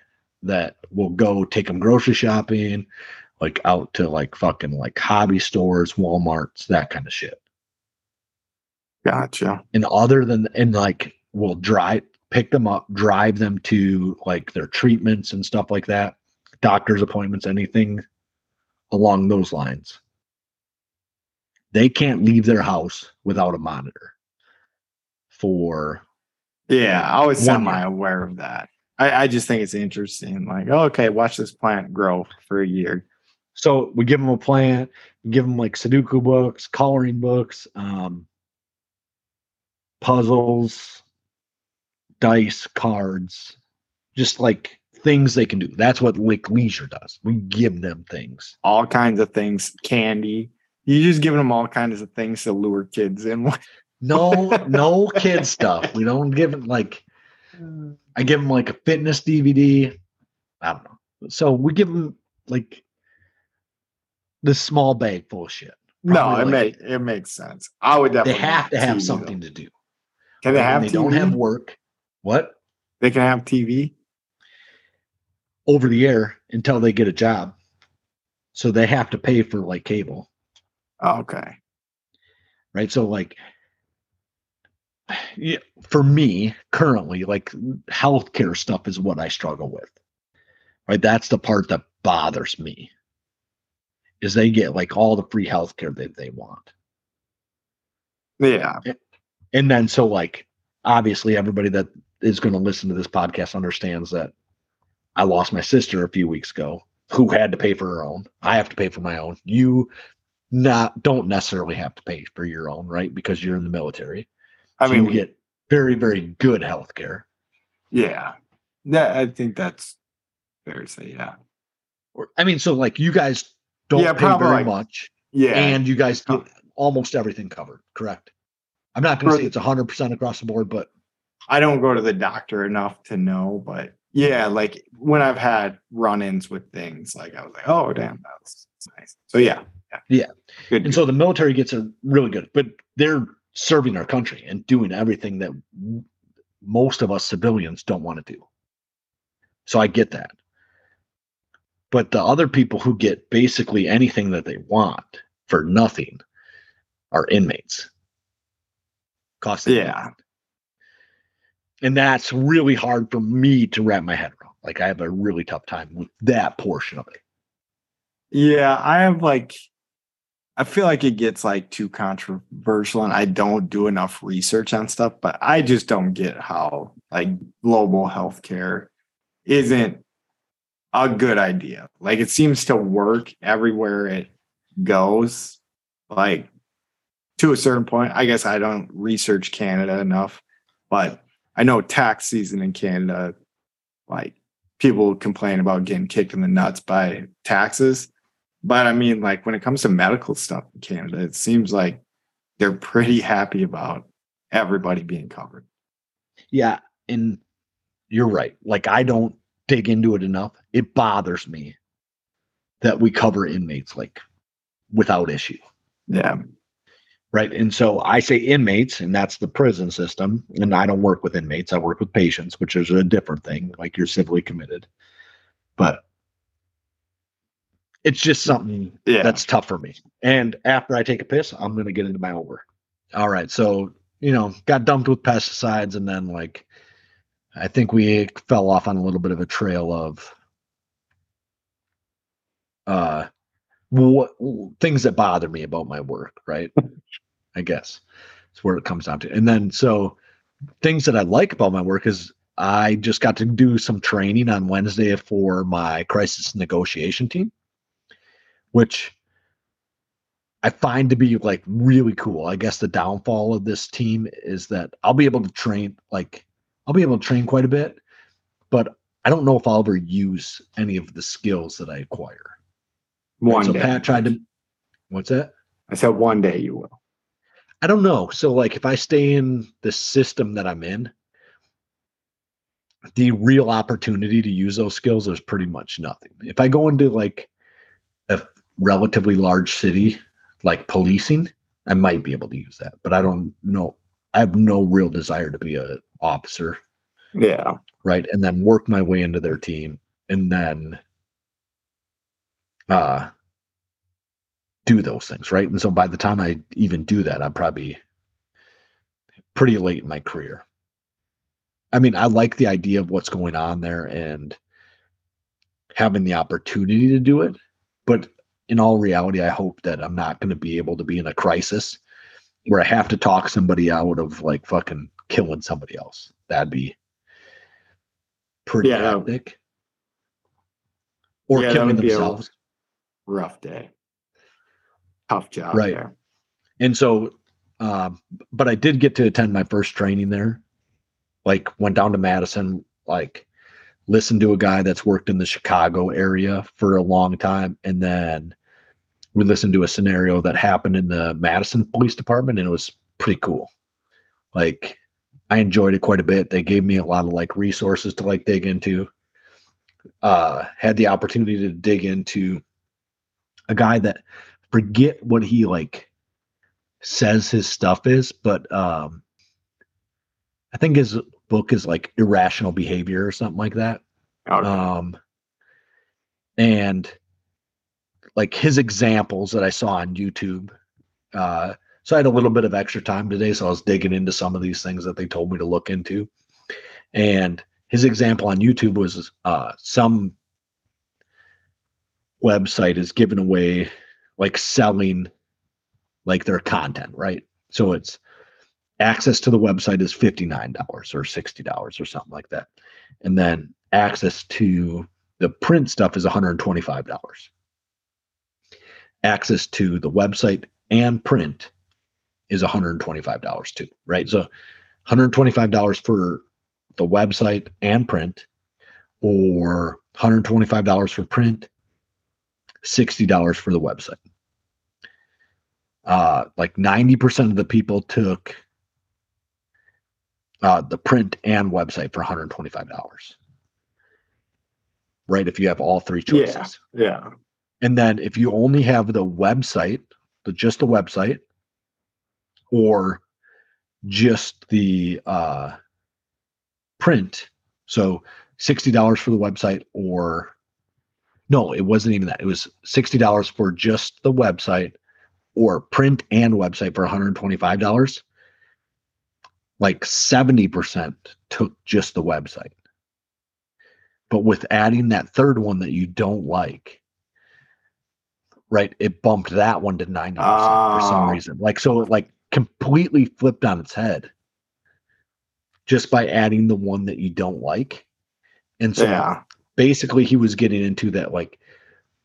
that will go take them grocery shopping, like out to like fucking like hobby stores, Walmarts, that kind of shit. Gotcha. and other than and like we'll drive pick them up drive them to like their treatments and stuff like that doctor's appointments anything along those lines they can't leave their house without a monitor for Yeah, I was semi aware of that. I, I just think it's interesting. Like, oh, okay, watch this plant grow for a year. So we give them a plant we give them like sudoku books coloring books um puzzles dice cards just like things they can do. That's what Lick leisure does. We give them things. All kinds of things, candy. You're just giving them all kinds of things to lure kids in. no no kid stuff. We don't give them like i give them like a fitness dvd i don't know. So we give them like this small bag full of shit no, it like- make it makes sense. I would definitely. they have to have TV, something though. to do Can they have? they TV? don't have work what They can have TV. over the air until they get a job. So they have to pay for like cable, Oh, okay. right? So like yeah, for me currently, like healthcare stuff is what I struggle with. Right? That's the part that bothers me. Is they get like all the free healthcare that they want. Yeah. And then so like obviously everybody that is going to listen to this podcast understands that I lost my sister a few weeks ago who had to pay for her own. I have to pay for my own. You not don't necessarily have to pay for your own, right? Because you're in the military. I So mean, you get very, very good health care. yeah. That I think that's fair to say. Yeah. Or I mean, so like you guys don't Yeah, pay probably very much Yeah. and you guys get almost everything covered, correct? I'm not gonna say it's hundred percent across the board, but I don't go to the doctor enough to know, but yeah, like when I've had run-ins with things, like I was like, oh damn, that's nice. So yeah, yeah, Yeah. good. And so the military gets a really good, but they're serving our country and doing everything that most of us civilians don't want to do. So I get that. But the other people who get basically anything that they want for nothing are inmates. Cost Yeah. And that's really hard for me to wrap my head around. Like I have a really tough time with that portion of it. yeah, I have like, I feel like it gets like too controversial, and I don't do enough research on stuff. But I just don't get how like global healthcare isn't a good idea. Like it seems to work everywhere it goes. Like to a certain point, I guess I don't research Canada enough, but I know tax season in Canada, like people complain about getting kicked in the nuts by taxes. But I mean, like when it comes to medical stuff in Canada, it seems like they're pretty happy about everybody being covered. Yeah, and you're right. Like I don't dig into it enough. It bothers me that we cover inmates like without issue. Yeah. Right. And so I say inmates, and that's the prison system. And I don't work with inmates, I work with patients, which is a different thing. Like you're civilly committed. But it's just something Yeah. that's tough for me. And after I take a piss, I'm going to get into my own work. All right. So you know, got dumped with pesticides and then like I think we fell off on a little bit of a trail of uh what things that bother me about my work, right? I guess it's where it comes down to. And then so things that I like about my work is I just got to do some training on Wednesday for my crisis negotiation team, which I find to be like really cool. I guess the downfall of this team is that I'll be able to train like I'll be able to train quite a bit, but I don't know if I'll ever use any of the skills that I acquire. One so day. Pat tried to what's that? I said one day you will. I don't know. So like if I stay in the system that I'm in, the real opportunity to use those skills is pretty much nothing. If I go into like a relatively large city like policing, I might be able to use that, but I don't know. I have no real desire to be a officer, Yeah. right? And then work my way into their team and then uh do those things, right? And so by the time I even do that, I'm probably pretty late in my career. I mean, I like the idea of what's going on there and having the opportunity to do it, but in all reality, I hope that I'm not going to be able to be in a crisis where I have to talk somebody out of like fucking killing somebody else. That'd be pretty Yeah. Or Yeah, killing themselves. Rough day. Tough job Right. there. And so, um, but I did get to attend my first training there. Like, went down to Madison, like, listened to a guy that's worked in the Chicago area for a long time. And then we listened to a scenario that happened in the Madison Police Department, and it was pretty cool. Like, I enjoyed it quite a bit. They gave me a lot of like resources to like dig into. Uh, had the opportunity to dig into a guy that forget what he like says his stuff is, but um I think his book is like irrational behavior or something like that. Okay. Um and like his examples that I saw on YouTube. Uh so I had a little bit of extra time today, so I was digging into some of these things that they told me to look into. And his example on YouTube was uh some website is giving away like selling like their content, right? So it's access to the website is $59 or $60 or something like that. And then access to the print stuff is $125. Access to the website and print is $125 too, right? So $125 for the website and print or $125 for print, $60 for the website uh, like 90% of the people took uh, the print and website for $125. Right? If you have all three Yeah. choices. yeah. And then if you only have the website, the just the website, or just the uh, print, so $60 for the website or no, it wasn't even that. It was $60 for just the website or print and website for $125, like 70% took just the website. But with adding that third one that you don't like, right, it bumped that one to 90% for some Oh. reason. Like, so it like completely flipped on its head just by adding the one that you don't like. And so Yeah. basically he was getting into that like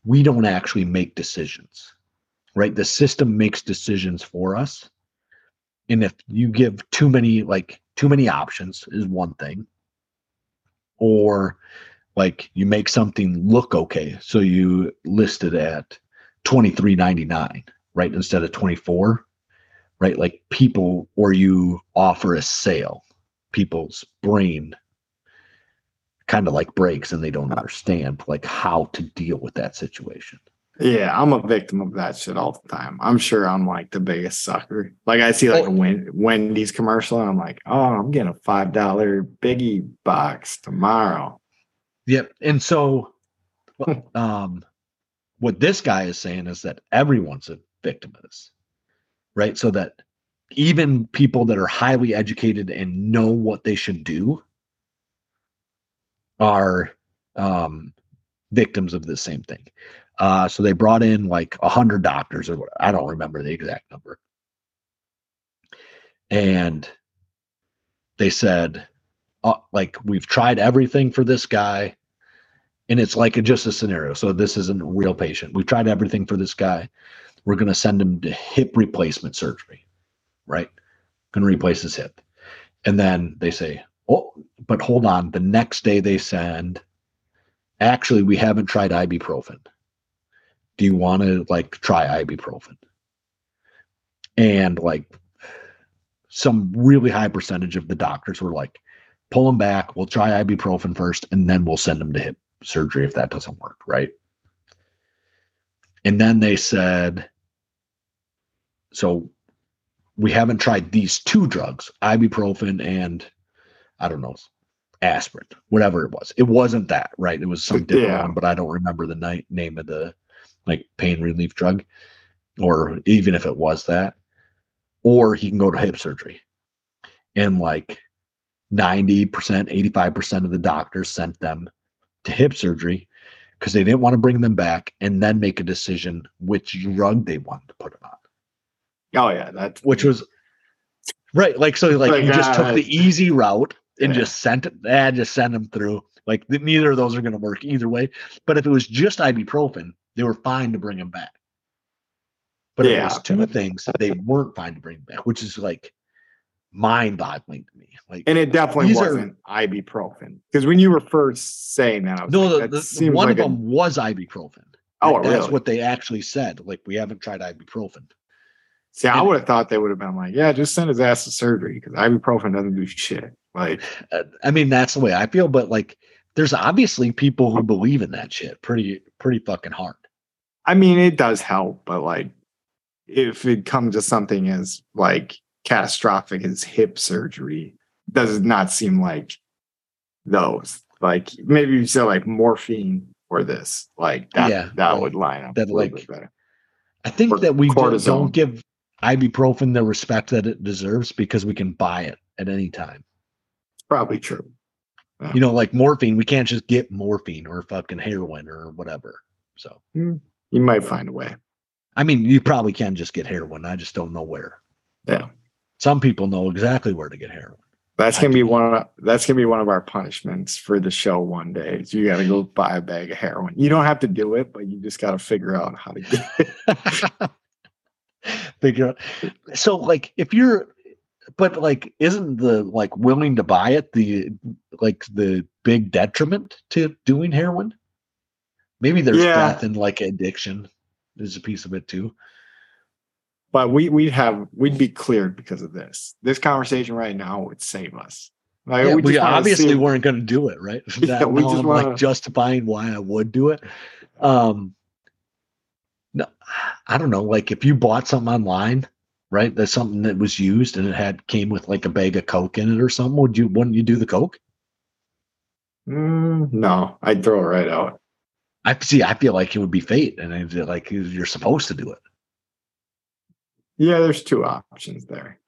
we don't actually make decisions right the system makes decisions for us and if you give too many like too many options is one thing or like you make something look okay so you list it at 23.99 right instead of 24 right like people or you offer a sale people's brain kind of like breaks and they don't understand like how to deal with that situation Yeah, I'm a victim of that shit all the time. I'm sure I'm like the biggest sucker. Like I see like a Oh. Wen- Wendy's commercial and I'm like, oh, I'm getting a five dollar biggie box tomorrow. Yep. And so um what this guy is saying is that everyone's a victim of this. Right? So that even people that are highly educated and know what they should do are um, victims of the same thing. Uh, so they brought in like a hundred doctors or I don't remember the exact number. And they said, uh, like, we've tried everything for this guy. And it's like a, just a scenario. So this isn't a real patient. We've tried everything for this guy. We're going to send him to hip replacement surgery, right? Going to replace his hip. And then they say, oh, but hold on. The next day they send, actually, we haven't tried ibuprofen. Do you want to like try ibuprofen? And like some really high percentage of the doctors were like, pull him back. We'll try ibuprofen first, and then we'll send him to hip surgery if that doesn't work, right? And then they said, so we haven't tried these two drugs, ibuprofen and I don't know, aspirin, whatever it was. It wasn't that, right? It was some different Yeah. one, but I don't remember the ni- name of the like pain relief drug, or even if it was that. Or he can go to hip surgery, and like ninety percent, eighty-five percent of the doctors sent them to hip surgery because they didn't want to bring them back and then make a decision which drug they wanted to put them on Oh yeah, that's which was right. Like so, like, Like, you just uh, took the easy route and yeah. just sent it. Eh, just send them through. Like th- neither of those are going to work either way. But if it was just ibuprofen, they were fine to bring them back. But if it Yeah. was two things, they weren't fine to bring back, which is like mind-boggling to me. Like and it definitely wasn't ibuprofen because when you were first saying that, I was no, like, the, one like of a- them was ibuprofen. Oh, Like, that's what they actually said. Like we haven't tried ibuprofen. See, I would have thought they would have been like, yeah, just send his ass to surgery because ibuprofen doesn't do shit. Like, Uh, I mean, that's the way I feel. But like, there's obviously people who believe in that shit pretty, pretty fucking hard. I mean, it does help, but like, if it comes to something as like catastrophic as hip surgery, does not seem like those. Like, maybe you said like morphine or this, like that, Yeah, that right. would line up That, like, better. I think Or that we don't, cortisone. don't give ibuprofen the respect that it deserves because we can buy it at any time. It's probably true. You know, like morphine, we can't just get morphine or fucking heroin or whatever. So, hmm, You might find a way. I mean, you probably can just get heroin. I just don't know where. Yeah. Some people know exactly where to get heroin. That's gonna be one of that's gonna be one of our punishments for the show one day. Is you gotta go buy a bag of heroin. You don't have to do it, but you just gotta figure out how to get it. Figure out. So, like, if you're, but like, isn't the like willing to buy it the like the big detriment to doing heroin? Maybe there's Yeah. death and like addiction is a piece of it too. But we we'd have we'd be cleared because of this. This conversation right now would save us. Like, Yeah, we, just obviously see- weren't going to do it, right? Yeah, we just I'm wanna- like justifying why I would do it. Um, no, I don't know. Like if you bought something online, right? That's something that was used and it had came with like a bag of coke in it or something. Would you? Wouldn't you do the coke? Mm, no, I'd throw it right out. I see. I feel like it would be fate, and I'd feel like you're supposed to do it. Yeah, there's two options there.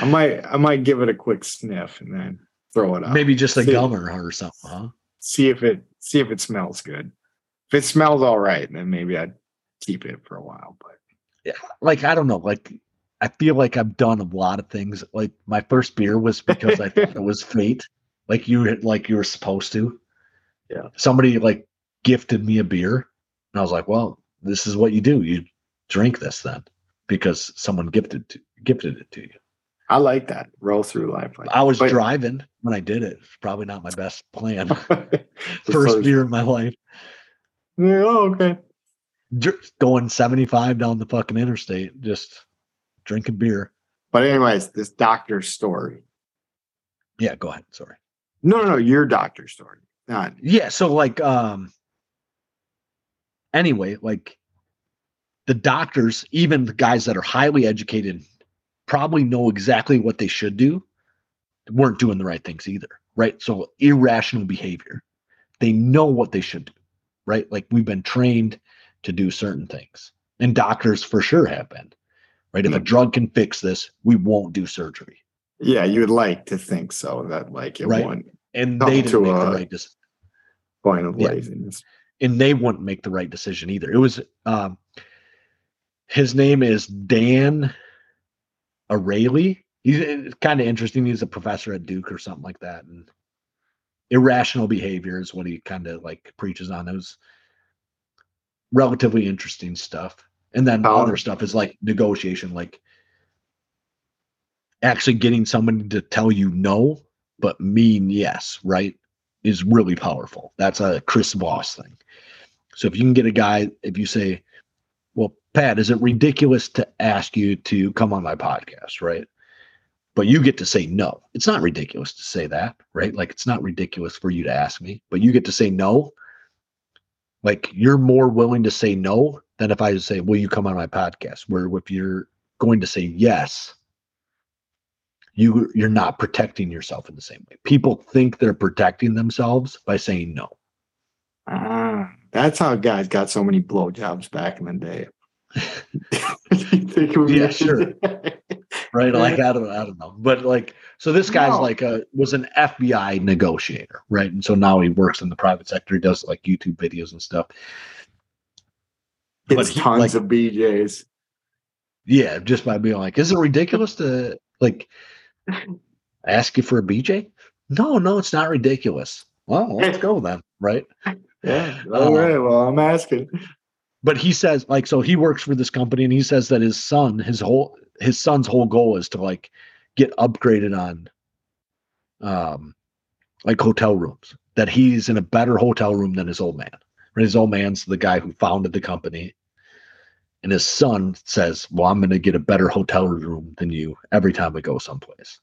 I might I might give it a quick sniff and then throw it out. Maybe just a See- gummer or something, huh? see if it see if it smells good. If it smells all right, then maybe I'd keep it for a while. But yeah, Like I don't know. Like I feel like I've done a lot of things. Like my first beer was because I thought it was fate. Like you like you were supposed to. Yeah. Somebody like gifted me a beer, and I was like, "Well, this is what you do. You drink this then, because someone gifted to, gifted it to you." I like that roll through life. Like I was but- driving when I did it. It's probably not my best plan. First beer in my life. Yeah, oh, okay. Just going 75 down the fucking interstate, just drinking beer. But anyways, this doctor story. Yeah, go ahead. Sorry. No, no, no, your doctor story. Not Yeah, so like um anyway, like the doctors, even the guys that are highly educated probably know exactly what they should do, weren't doing the right things either, right? So irrational behavior. They know what they should do, right? Like we've been trained to do certain things. And doctors for sure have been. right? If a drug can fix this, we won't do surgery. Yeah, you would like to think so that like it Right. won't And they to didn't make the right decision. point of Yeah. laziness. and they wouldn't make the right decision either. It was um his name is Dan Ariely. He's eh, kind of interesting. He's a professor at Duke or something like that. And irrational behavior is what he kind of like preaches on. It was relatively interesting stuff. And then other stuff is like negotiation, like actually getting somebody to tell you no, but mean yes, right? Is really powerful. That's a Chris Voss thing. So if you can get a guy, if you say, Pat, is it ridiculous to ask you to come on my podcast, right? But you get to say no. It's not ridiculous to say that, right? Like it's not ridiculous for you to ask me, but you get to say no. Like you're more willing to say no than if I say, Will you come on my podcast? Where if you're going to say yes, you you're not protecting yourself in the same way. People think they're protecting themselves by saying no. Ah, that's how guys got so many blowjobs back in the day. You think it Yeah, sure. right? Like I don't, I don't know, but like, so this guy's No. like a was an FBI negotiator, right? And so now he works in the private sector. He does like YouTube videos and stuff. It's he, tons like- of BJs. Yeah, just by being like, is it ridiculous to like ask you for a BJ? No, no, it's not ridiculous. Well, let's go then, right? Yeah. All uh, right. Well, I'm asking. But he says like so he works for this company and he says that his son his whole his son's whole goal is to like get upgraded on um like hotel rooms that he's in a better hotel room than his old man. Right his old man's the guy who founded the company. And his son says well i'm going to get a better hotel room than you every time we go someplace.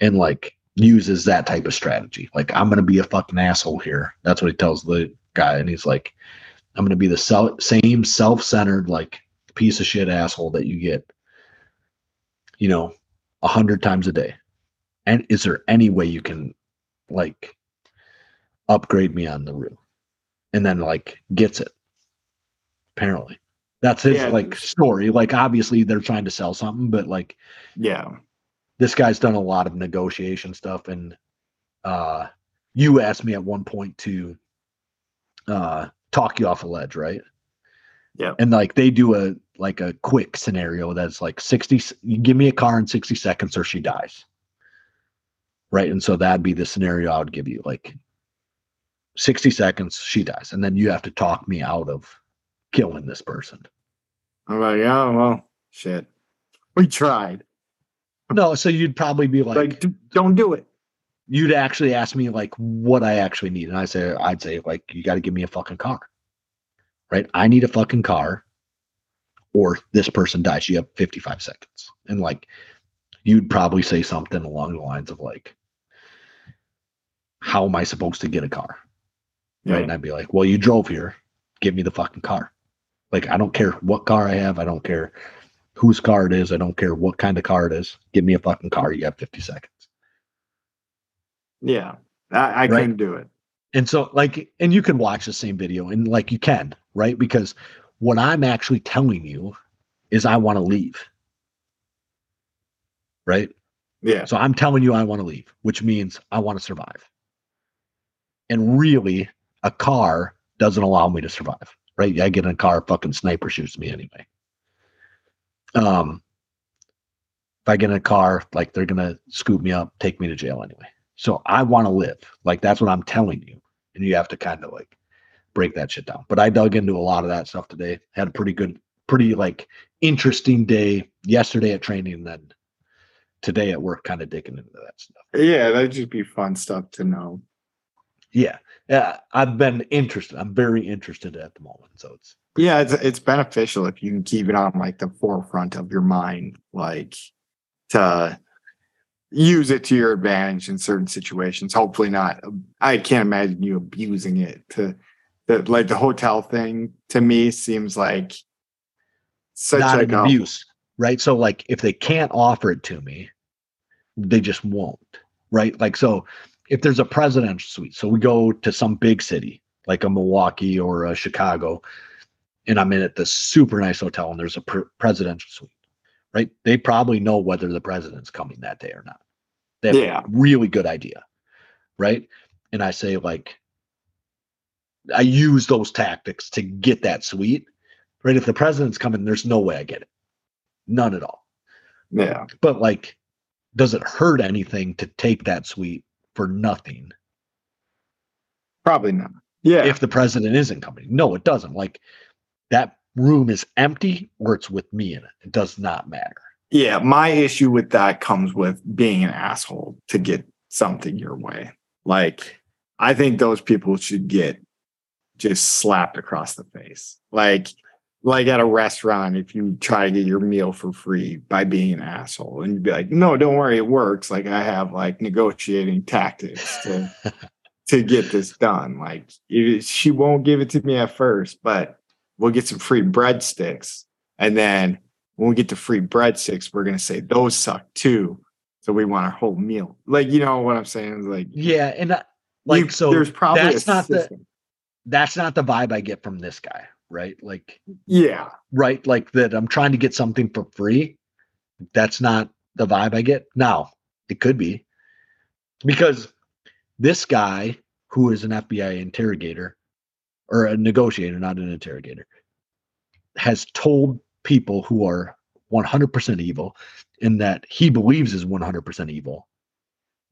And like uses that type of strategy. Like i'm going to be a fucking asshole here. That's what he tells the guy. And he's like I'm going to be the sel- same self-centered like piece of shit asshole that you get, you know, a hundred times a day. And is there any way you can like upgrade me on the roof? And then like gets it. Apparently, that's his Yeah. like story. Like obviously they're trying to sell something, but like Yeah. this guy's done a lot of negotiation stuff and uh you asked me at one point to uh talk you off a ledge right Yeah. and like they do a like a quick scenario that's like 60 give me a car in 60 seconds or she dies right and so that'd be the scenario i would give you like 60 seconds she dies and then you have to talk me out of killing this person I'm like, yeah, well, shit. We tried. no so you'd probably be like, Like, don't do it. You'd actually ask me like what I actually need, and I say I'd say like you got to give me a fucking car, right? I need a fucking car, or this person dies. You have fifty five seconds, and like you'd probably say something along the lines of like, "How am I supposed to get a car?" Right? And I'd be like, "Well, you drove here. Give me the fucking car. Like I don't care what car I have. I don't care." Whose car it is, I don't care what kind of car it is. Give me a fucking car. You have 50 seconds. Yeah. I, I Right. couldn't do it. And so, like, and you can watch the same video and like you can, right? Because what I'm actually telling you is I want to leave. Right. Yeah. So I'm telling you I want to leave, which means I want to survive. And really, a car doesn't allow me to survive. Right. I get in a car, fucking sniper shoots me anyway. Um, if I get in a car, like they're gonna scoop me up, take me to jail anyway. So I want to live. Like that's what I'm telling you. And you have to kind of like break that shit down. But I dug into a lot of that stuff today. Had a pretty good, pretty like interesting day yesterday at training, and then today at work, kind of digging into that stuff. Yeah, that'd just be fun stuff to know. Yeah. Yeah. I've been interested. I'm very interested at the moment. So it's Yeah, it's it's beneficial if you can keep it on like the forefront of your mind, like to use it to your advantage in certain situations. Hopefully not. I can't imagine you abusing it to the like the hotel thing to me seems like such not like an a- abuse, right? So like if they can't offer it to me, they just won't, right? Like so if there's a presidential suite, so we go to some big city like a Milwaukee or a Chicago, and I'm in at this super nice hotel and there's a pre- presidential suite. Right? They probably know whether the president's coming that day or not. They have Yeah. a really good idea, right? And I say like, I use those tactics to get that suite, right? If the president's coming, there's no way I get it, none at all. Yeah. But like, does it hurt anything to take that suite for nothing Probably not. Yeah. if the president isn't coming? No, it doesn't. Like that room is empty or it's with me in it. It does not matter. yeah. My issue with that comes with being an asshole to get something your way. Like, I think those people should get just slapped across the face. Like, like at a restaurant, if you try to get your meal for free by being an asshole, and you'd be like, "No, don't worry, it works." Like I have like negotiating tactics to to get this done. Like it- she won't give it to me at first, but we'll get some free breadsticks, and then when we get to free breadsticks, we're gonna say those suck too. So we want our whole meal. Like you know what I'm saying? It's Like Yeah, and I- like you- so there's probably that's not the that's not the vibe I get from this guy, right? Like yeah right like that I'm trying to get something for free. That's not the vibe I get. Now, it could be because this guy who is an FBI interrogator or a negotiator, not an interrogator, has told people who are 100% evil and that he believes is 100% evil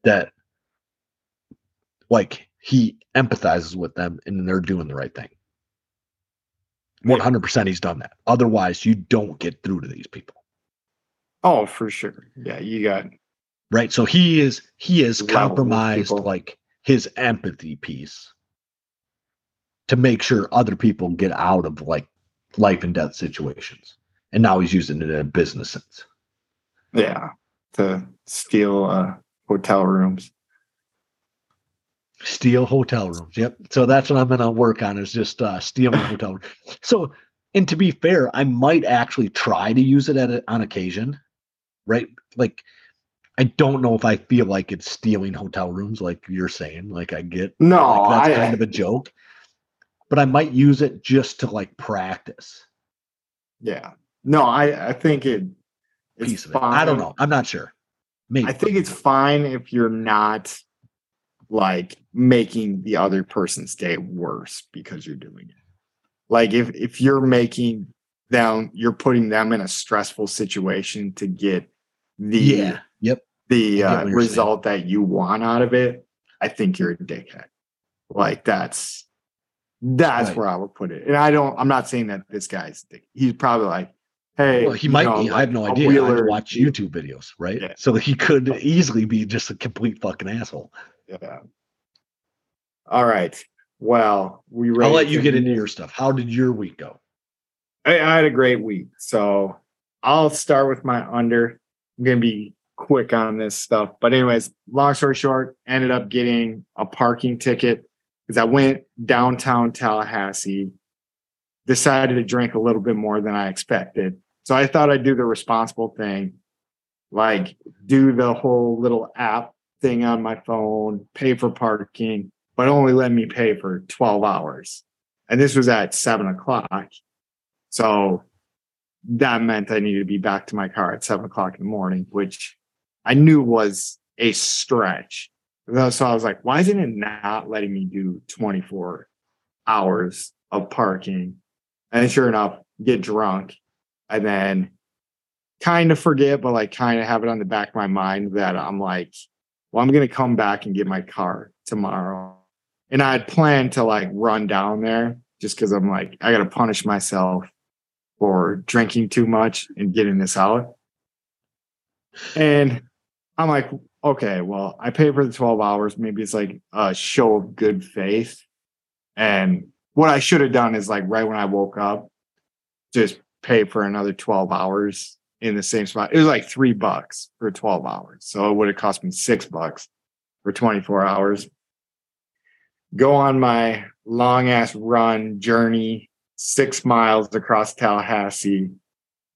that like he empathizes with them and they're doing the right thing. 100% he's done that. Otherwise, you don't get through to these people. oh for sure yeah you got Right? So he is he is compromised like his empathy piece to make sure other people get out of like life and death situations. And now he's using it in a business sense. yeah to steal uh hotel rooms Steal hotel rooms. Yep. So that's what I'm gonna work on is just uh stealing hotel rooms. So and to be fair, I might actually try to use it at a, on occasion. Right? Like I don't know if I feel like it's stealing hotel rooms, like you're saying. Like I get no like that's I, kind of a joke. But I might use it just to like practice yeah no i i think it it's piece of it. I don't know. I'm not sure. Maybe I think it's fine if you're not like making the other person's day worse because you're doing it. Like if if you're making them, you're putting them in a stressful situation to get the yeah. Yep. the uh, you're saying. result that you want out of it. I think you're a dickhead. Like that's that's Right. where I would put it. And I don't. I'm not saying that this guy's. He's probably like, hey, Well, he might know, be. I have no like idea. I watch YouTube videos, right? Yeah. So he could easily be just a complete fucking asshole. Yeah. All right. Well, we I'll let you get into your stuff. How did your week go? I, I had a great week. So I'll start with my under. I'm gonna be quick on this stuff. But anyways, long story short, ended up getting a parking ticket because I went downtown Tallahassee, decided to drink a little bit more than I expected. So I thought I'd do the responsible thing, like do the whole little app thing on my phone, pay for parking, but only let me pay for 12 hours. And this was at seven o'clock. So that meant I needed to be back to my car at seven o'clock in the morning, which I knew was a stretch. Uh, so I was like, why isn't it not letting me do 24 hours of parking? And sure enough, get drunk and then kind of forget, but like kind of have it on the back of my mind that I'm like, well, I'm going to come back and get my car tomorrow. And I had planned to like run down there just because I'm like, I got to punish myself for drinking too much and getting this out. And I'm like, okay, well, I pay for the 12 hours. Maybe it's like a show of good faith. And what I should have done is like right when I woke up, just pay for another 12 hours in the same spot. It was like three bucks for 12 hours. So it would have cost me six bucks for 24 hours. Go on my long ass run journey, six miles across Tallahassee.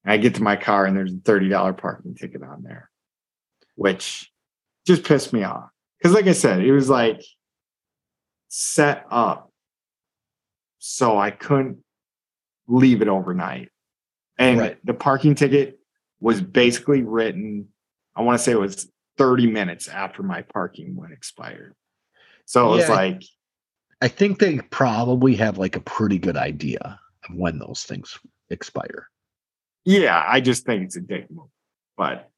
I get to my car and there's a $30 parking ticket on there, which just pissed me off. Cause like I said, it was like set up so I couldn't leave it overnight. And Right. the parking ticket was basically written, I want to say it was 30 minutes after my parking went expired. So it was like, I think they probably have like a pretty good idea of when those things expire. yeah, I just think it's a dick move, but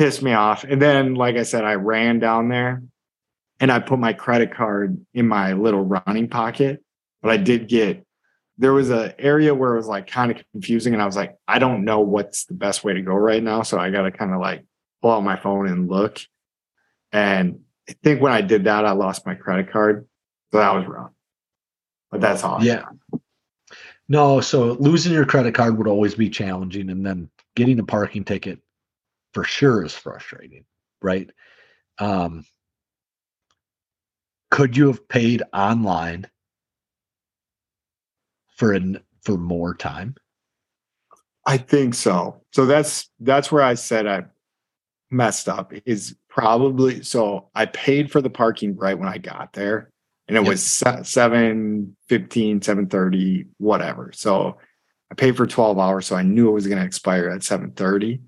pissed me off. And then, like I said, I ran down there and I put my credit card in my little running pocket, but I did get there was a area where it was like kind of confusing and I was like, I don't know what's the best way to go right now. So I got to kind of like pull out my phone and look. And I think when I did that, I lost my credit card. So that was wrong. But that's all. Yeah. No, so losing your credit card would always be challenging, and then getting a parking ticket for sure is frustrating, right? Um, could you have paid online for an for more time? I think so. So that's that's where I said I messed up is probably so I paid for the parking right when I got there and it Yep. was se- 7 15 7 whatever. So I paid for 12 hours so I knew it was going to expire at 7:30.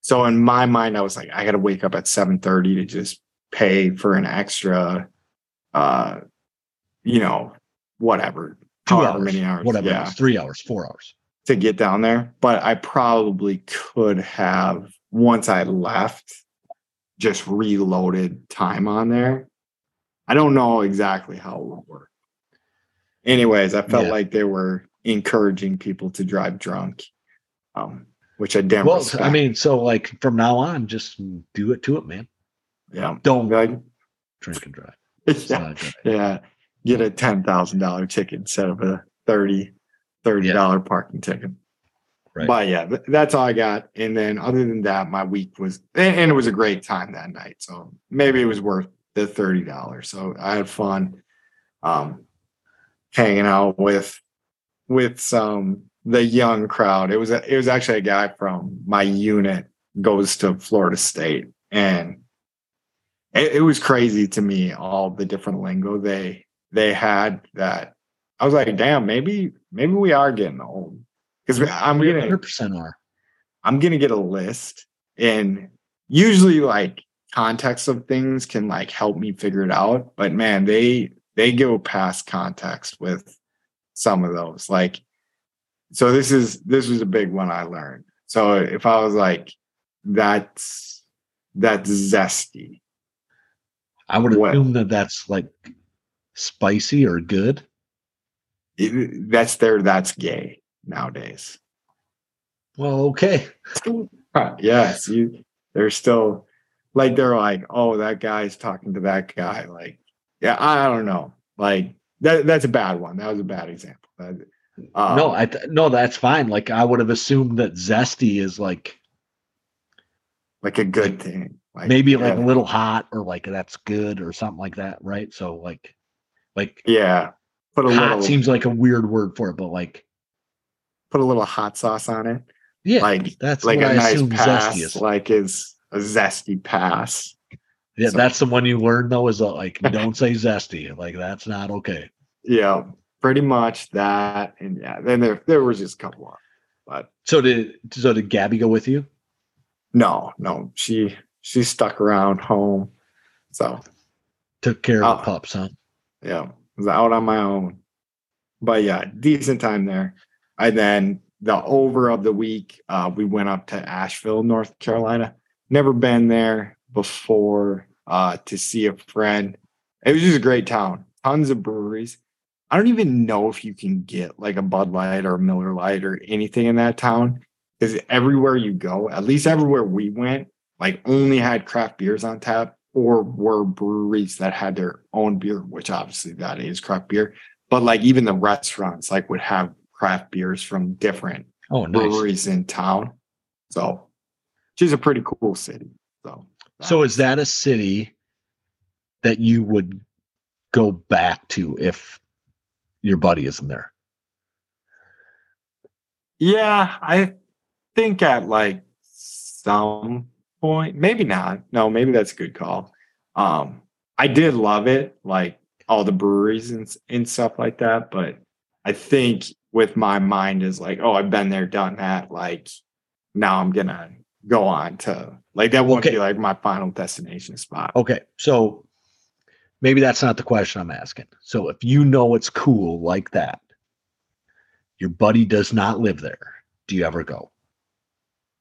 So in my mind I was like I got to wake up at 7:30 to just pay for an extra uh you know whatever Two however hours, many hours whatever, yeah three hours, four hours. to get down there, but I probably could have once I left just reloaded time on there. I don't know exactly how it would work. Anyways, I felt Yeah. like they were encouraging people to drive drunk, um, which I didn't. Well, respect. I mean, so like from now on, just do it to it, man. yeah, Don't like, drink and drive. It's yeah, not a good yeah, get a ten thousand dollar ticket instead of a thirty thirty dollar parking ticket. Right. But yeah, th- that's all I got. And then other than that, my week was and, and it was a great time that night. So maybe it was worth the thirty dollars. So I had fun um hanging out with with some the young crowd. It was a, it was actually a guy from my unit goes to Florida State and it, it was crazy to me all the different lingo they they had that I was like, damn, maybe maybe we are getting old. Because I'm gonna 100% are. I'm gonna get a list and usually like context of things can like help me figure it out. But man, they they go past context with some of those. Like so this is this was a big one I learned. So if I was like, that's that's zesty. I would What? assume that that's like spicy or good. It- that's there. that's gay nowadays. Well, okay. yes, you they're still like they're like, oh, that guy's talking to that guy. Like, yeah, I don't know. Like that that's a bad one. That was a bad example. That- um, no, I th- no, that's fine. Like I would have assumed that zesty is like like a good thing. Like maybe like a little hot or like that's good or something like that, right? So like like yeah. Put a hot little seems like a weird word for it, but like put a little hot sauce on it. yeah, Like that's like a I nice pass. zesty is. Like is a zesty pass. yeah, so- that's the one you learn though is uh, like don't say zesty. Like that's not okay. Yeah, pretty much that. And yeah, then there there was just a couple of but So did so did Gabby go with you? no, no, she she stuck around home. So Took care of the Oh. pups, huh? yeah, was out on my own. But yeah, decent time there. And then the over of the week, uh, we went up to Asheville, North Carolina. Never been there before uh, to see a friend. It was just a great town. Tons of breweries. I don't even know if you can get like a Bud Light or a Miller Lite or anything in that town. Because everywhere you go, at least everywhere we went, like only had craft beers on tap or were breweries that had their own beer, which obviously that is craft beer. But like even the restaurants like would have craft beers from different Oh, nice. breweries in town. So she's a pretty cool city. So So is that a city that you would go back to if your buddy isn't there? Yeah, I think at like some point, maybe not. No, maybe that's a good call. Um, I did love it, like all the breweries and and stuff like that. But I think with my mind is like, oh, I've been there, done that. Like now I'm gonna go on to like that won't Okay. be like my final destination spot. Okay, so maybe that's not the question I'm asking. So if you know it's cool like that, your buddy does not live there. Do you ever go?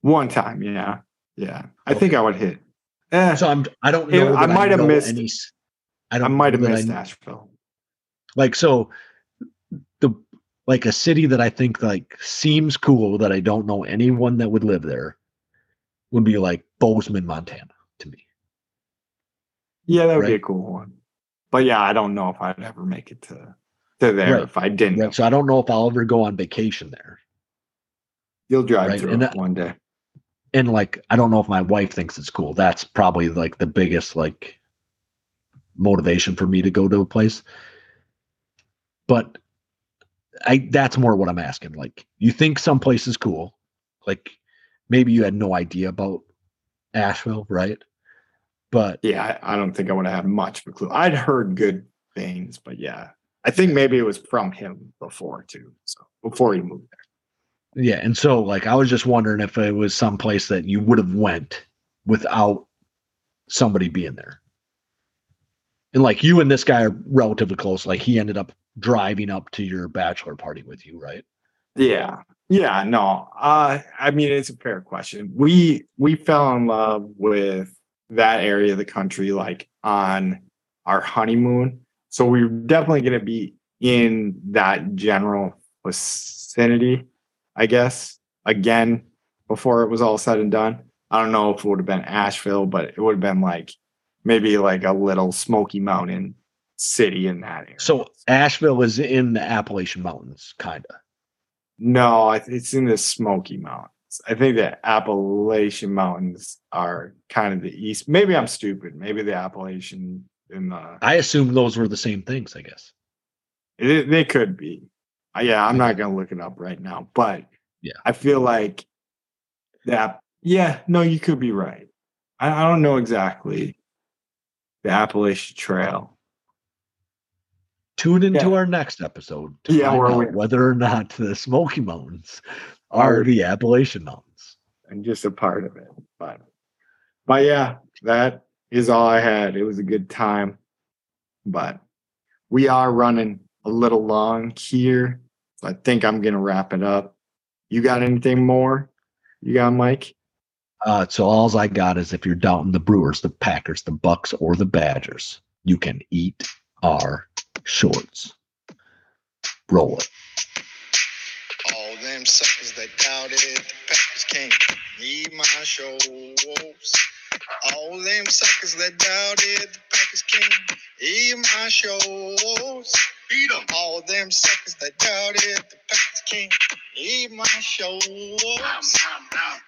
One time, yeah, yeah. I think I would hit. Eh, So I'm. I don't know. I that might have missed- Any, I I don't. I might have missed I- Asheville. Like so, the like a city that I think like seems cool that I don't know anyone that would live there would be like Bozeman, Montana, to me. Yeah, that would be a cool one. But yeah, I don't know if I'd ever make it to to there Right. if I didn't. Right. So I don't know if I'll ever go on vacation there. You'll drive Right, through and that- one day. and like I don't know if my wife thinks it's cool. That's probably like the biggest like motivation for me to go to a place. But I that's more what I'm asking. Like you think some place is cool. Like maybe you had no idea about Asheville, right? But Yeah, I, I don't think I would have had much of a clue. I'd heard good things, but yeah, I think maybe it was from him before too. So before he moved there. yeah, and so like I was just wondering if it was some place that you would have went without somebody being there. And like you and this guy are relatively close. Like he ended up driving up to your bachelor party with you, right? Yeah. Yeah, no. Uh I mean it's a fair question. We we fell in love with that area of the country like on our honeymoon. So we we're definitely gonna be in that general vicinity, I guess, again before it was all said and done. I don't know if it would have been Asheville, but it would have been like maybe like a little Smoky Mountain city in that area. So Asheville is in the Appalachian Mountains, kind of. No, it's in the Smoky Mountains. I think the Appalachian Mountains are kind of the east. Maybe I'm stupid. Maybe the Appalachian in the I assume those were the same things, I guess. it, they could be. Uh, yeah, I'm not gonna look it up right now, but Yeah. I feel like that. Yeah, no, you could be right. I, I don't know exactly the Appalachian Trail. Tune into Yeah. our next episode to Yeah, find out we- whether or not the Smoky Mountains are the Appalachian Mountains. and just a part of it. But but yeah, that is all I had. It was a good time. But we are running a little long here. So I think I'm gonna wrap it up. You got anything more? You got Mike? Uh, so all I got is if you're doubting the Brewers, the Packers, the Bucks, or the Badgers, you can eat our shorts. Roll it. All them suckers that doubted the Packers can't need my shows. All them suckers that doubted the Packers can't eat my shows. Beat 'em. All them suckers that doubted the Packers can't eat my shows.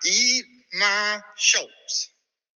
Eat my shows.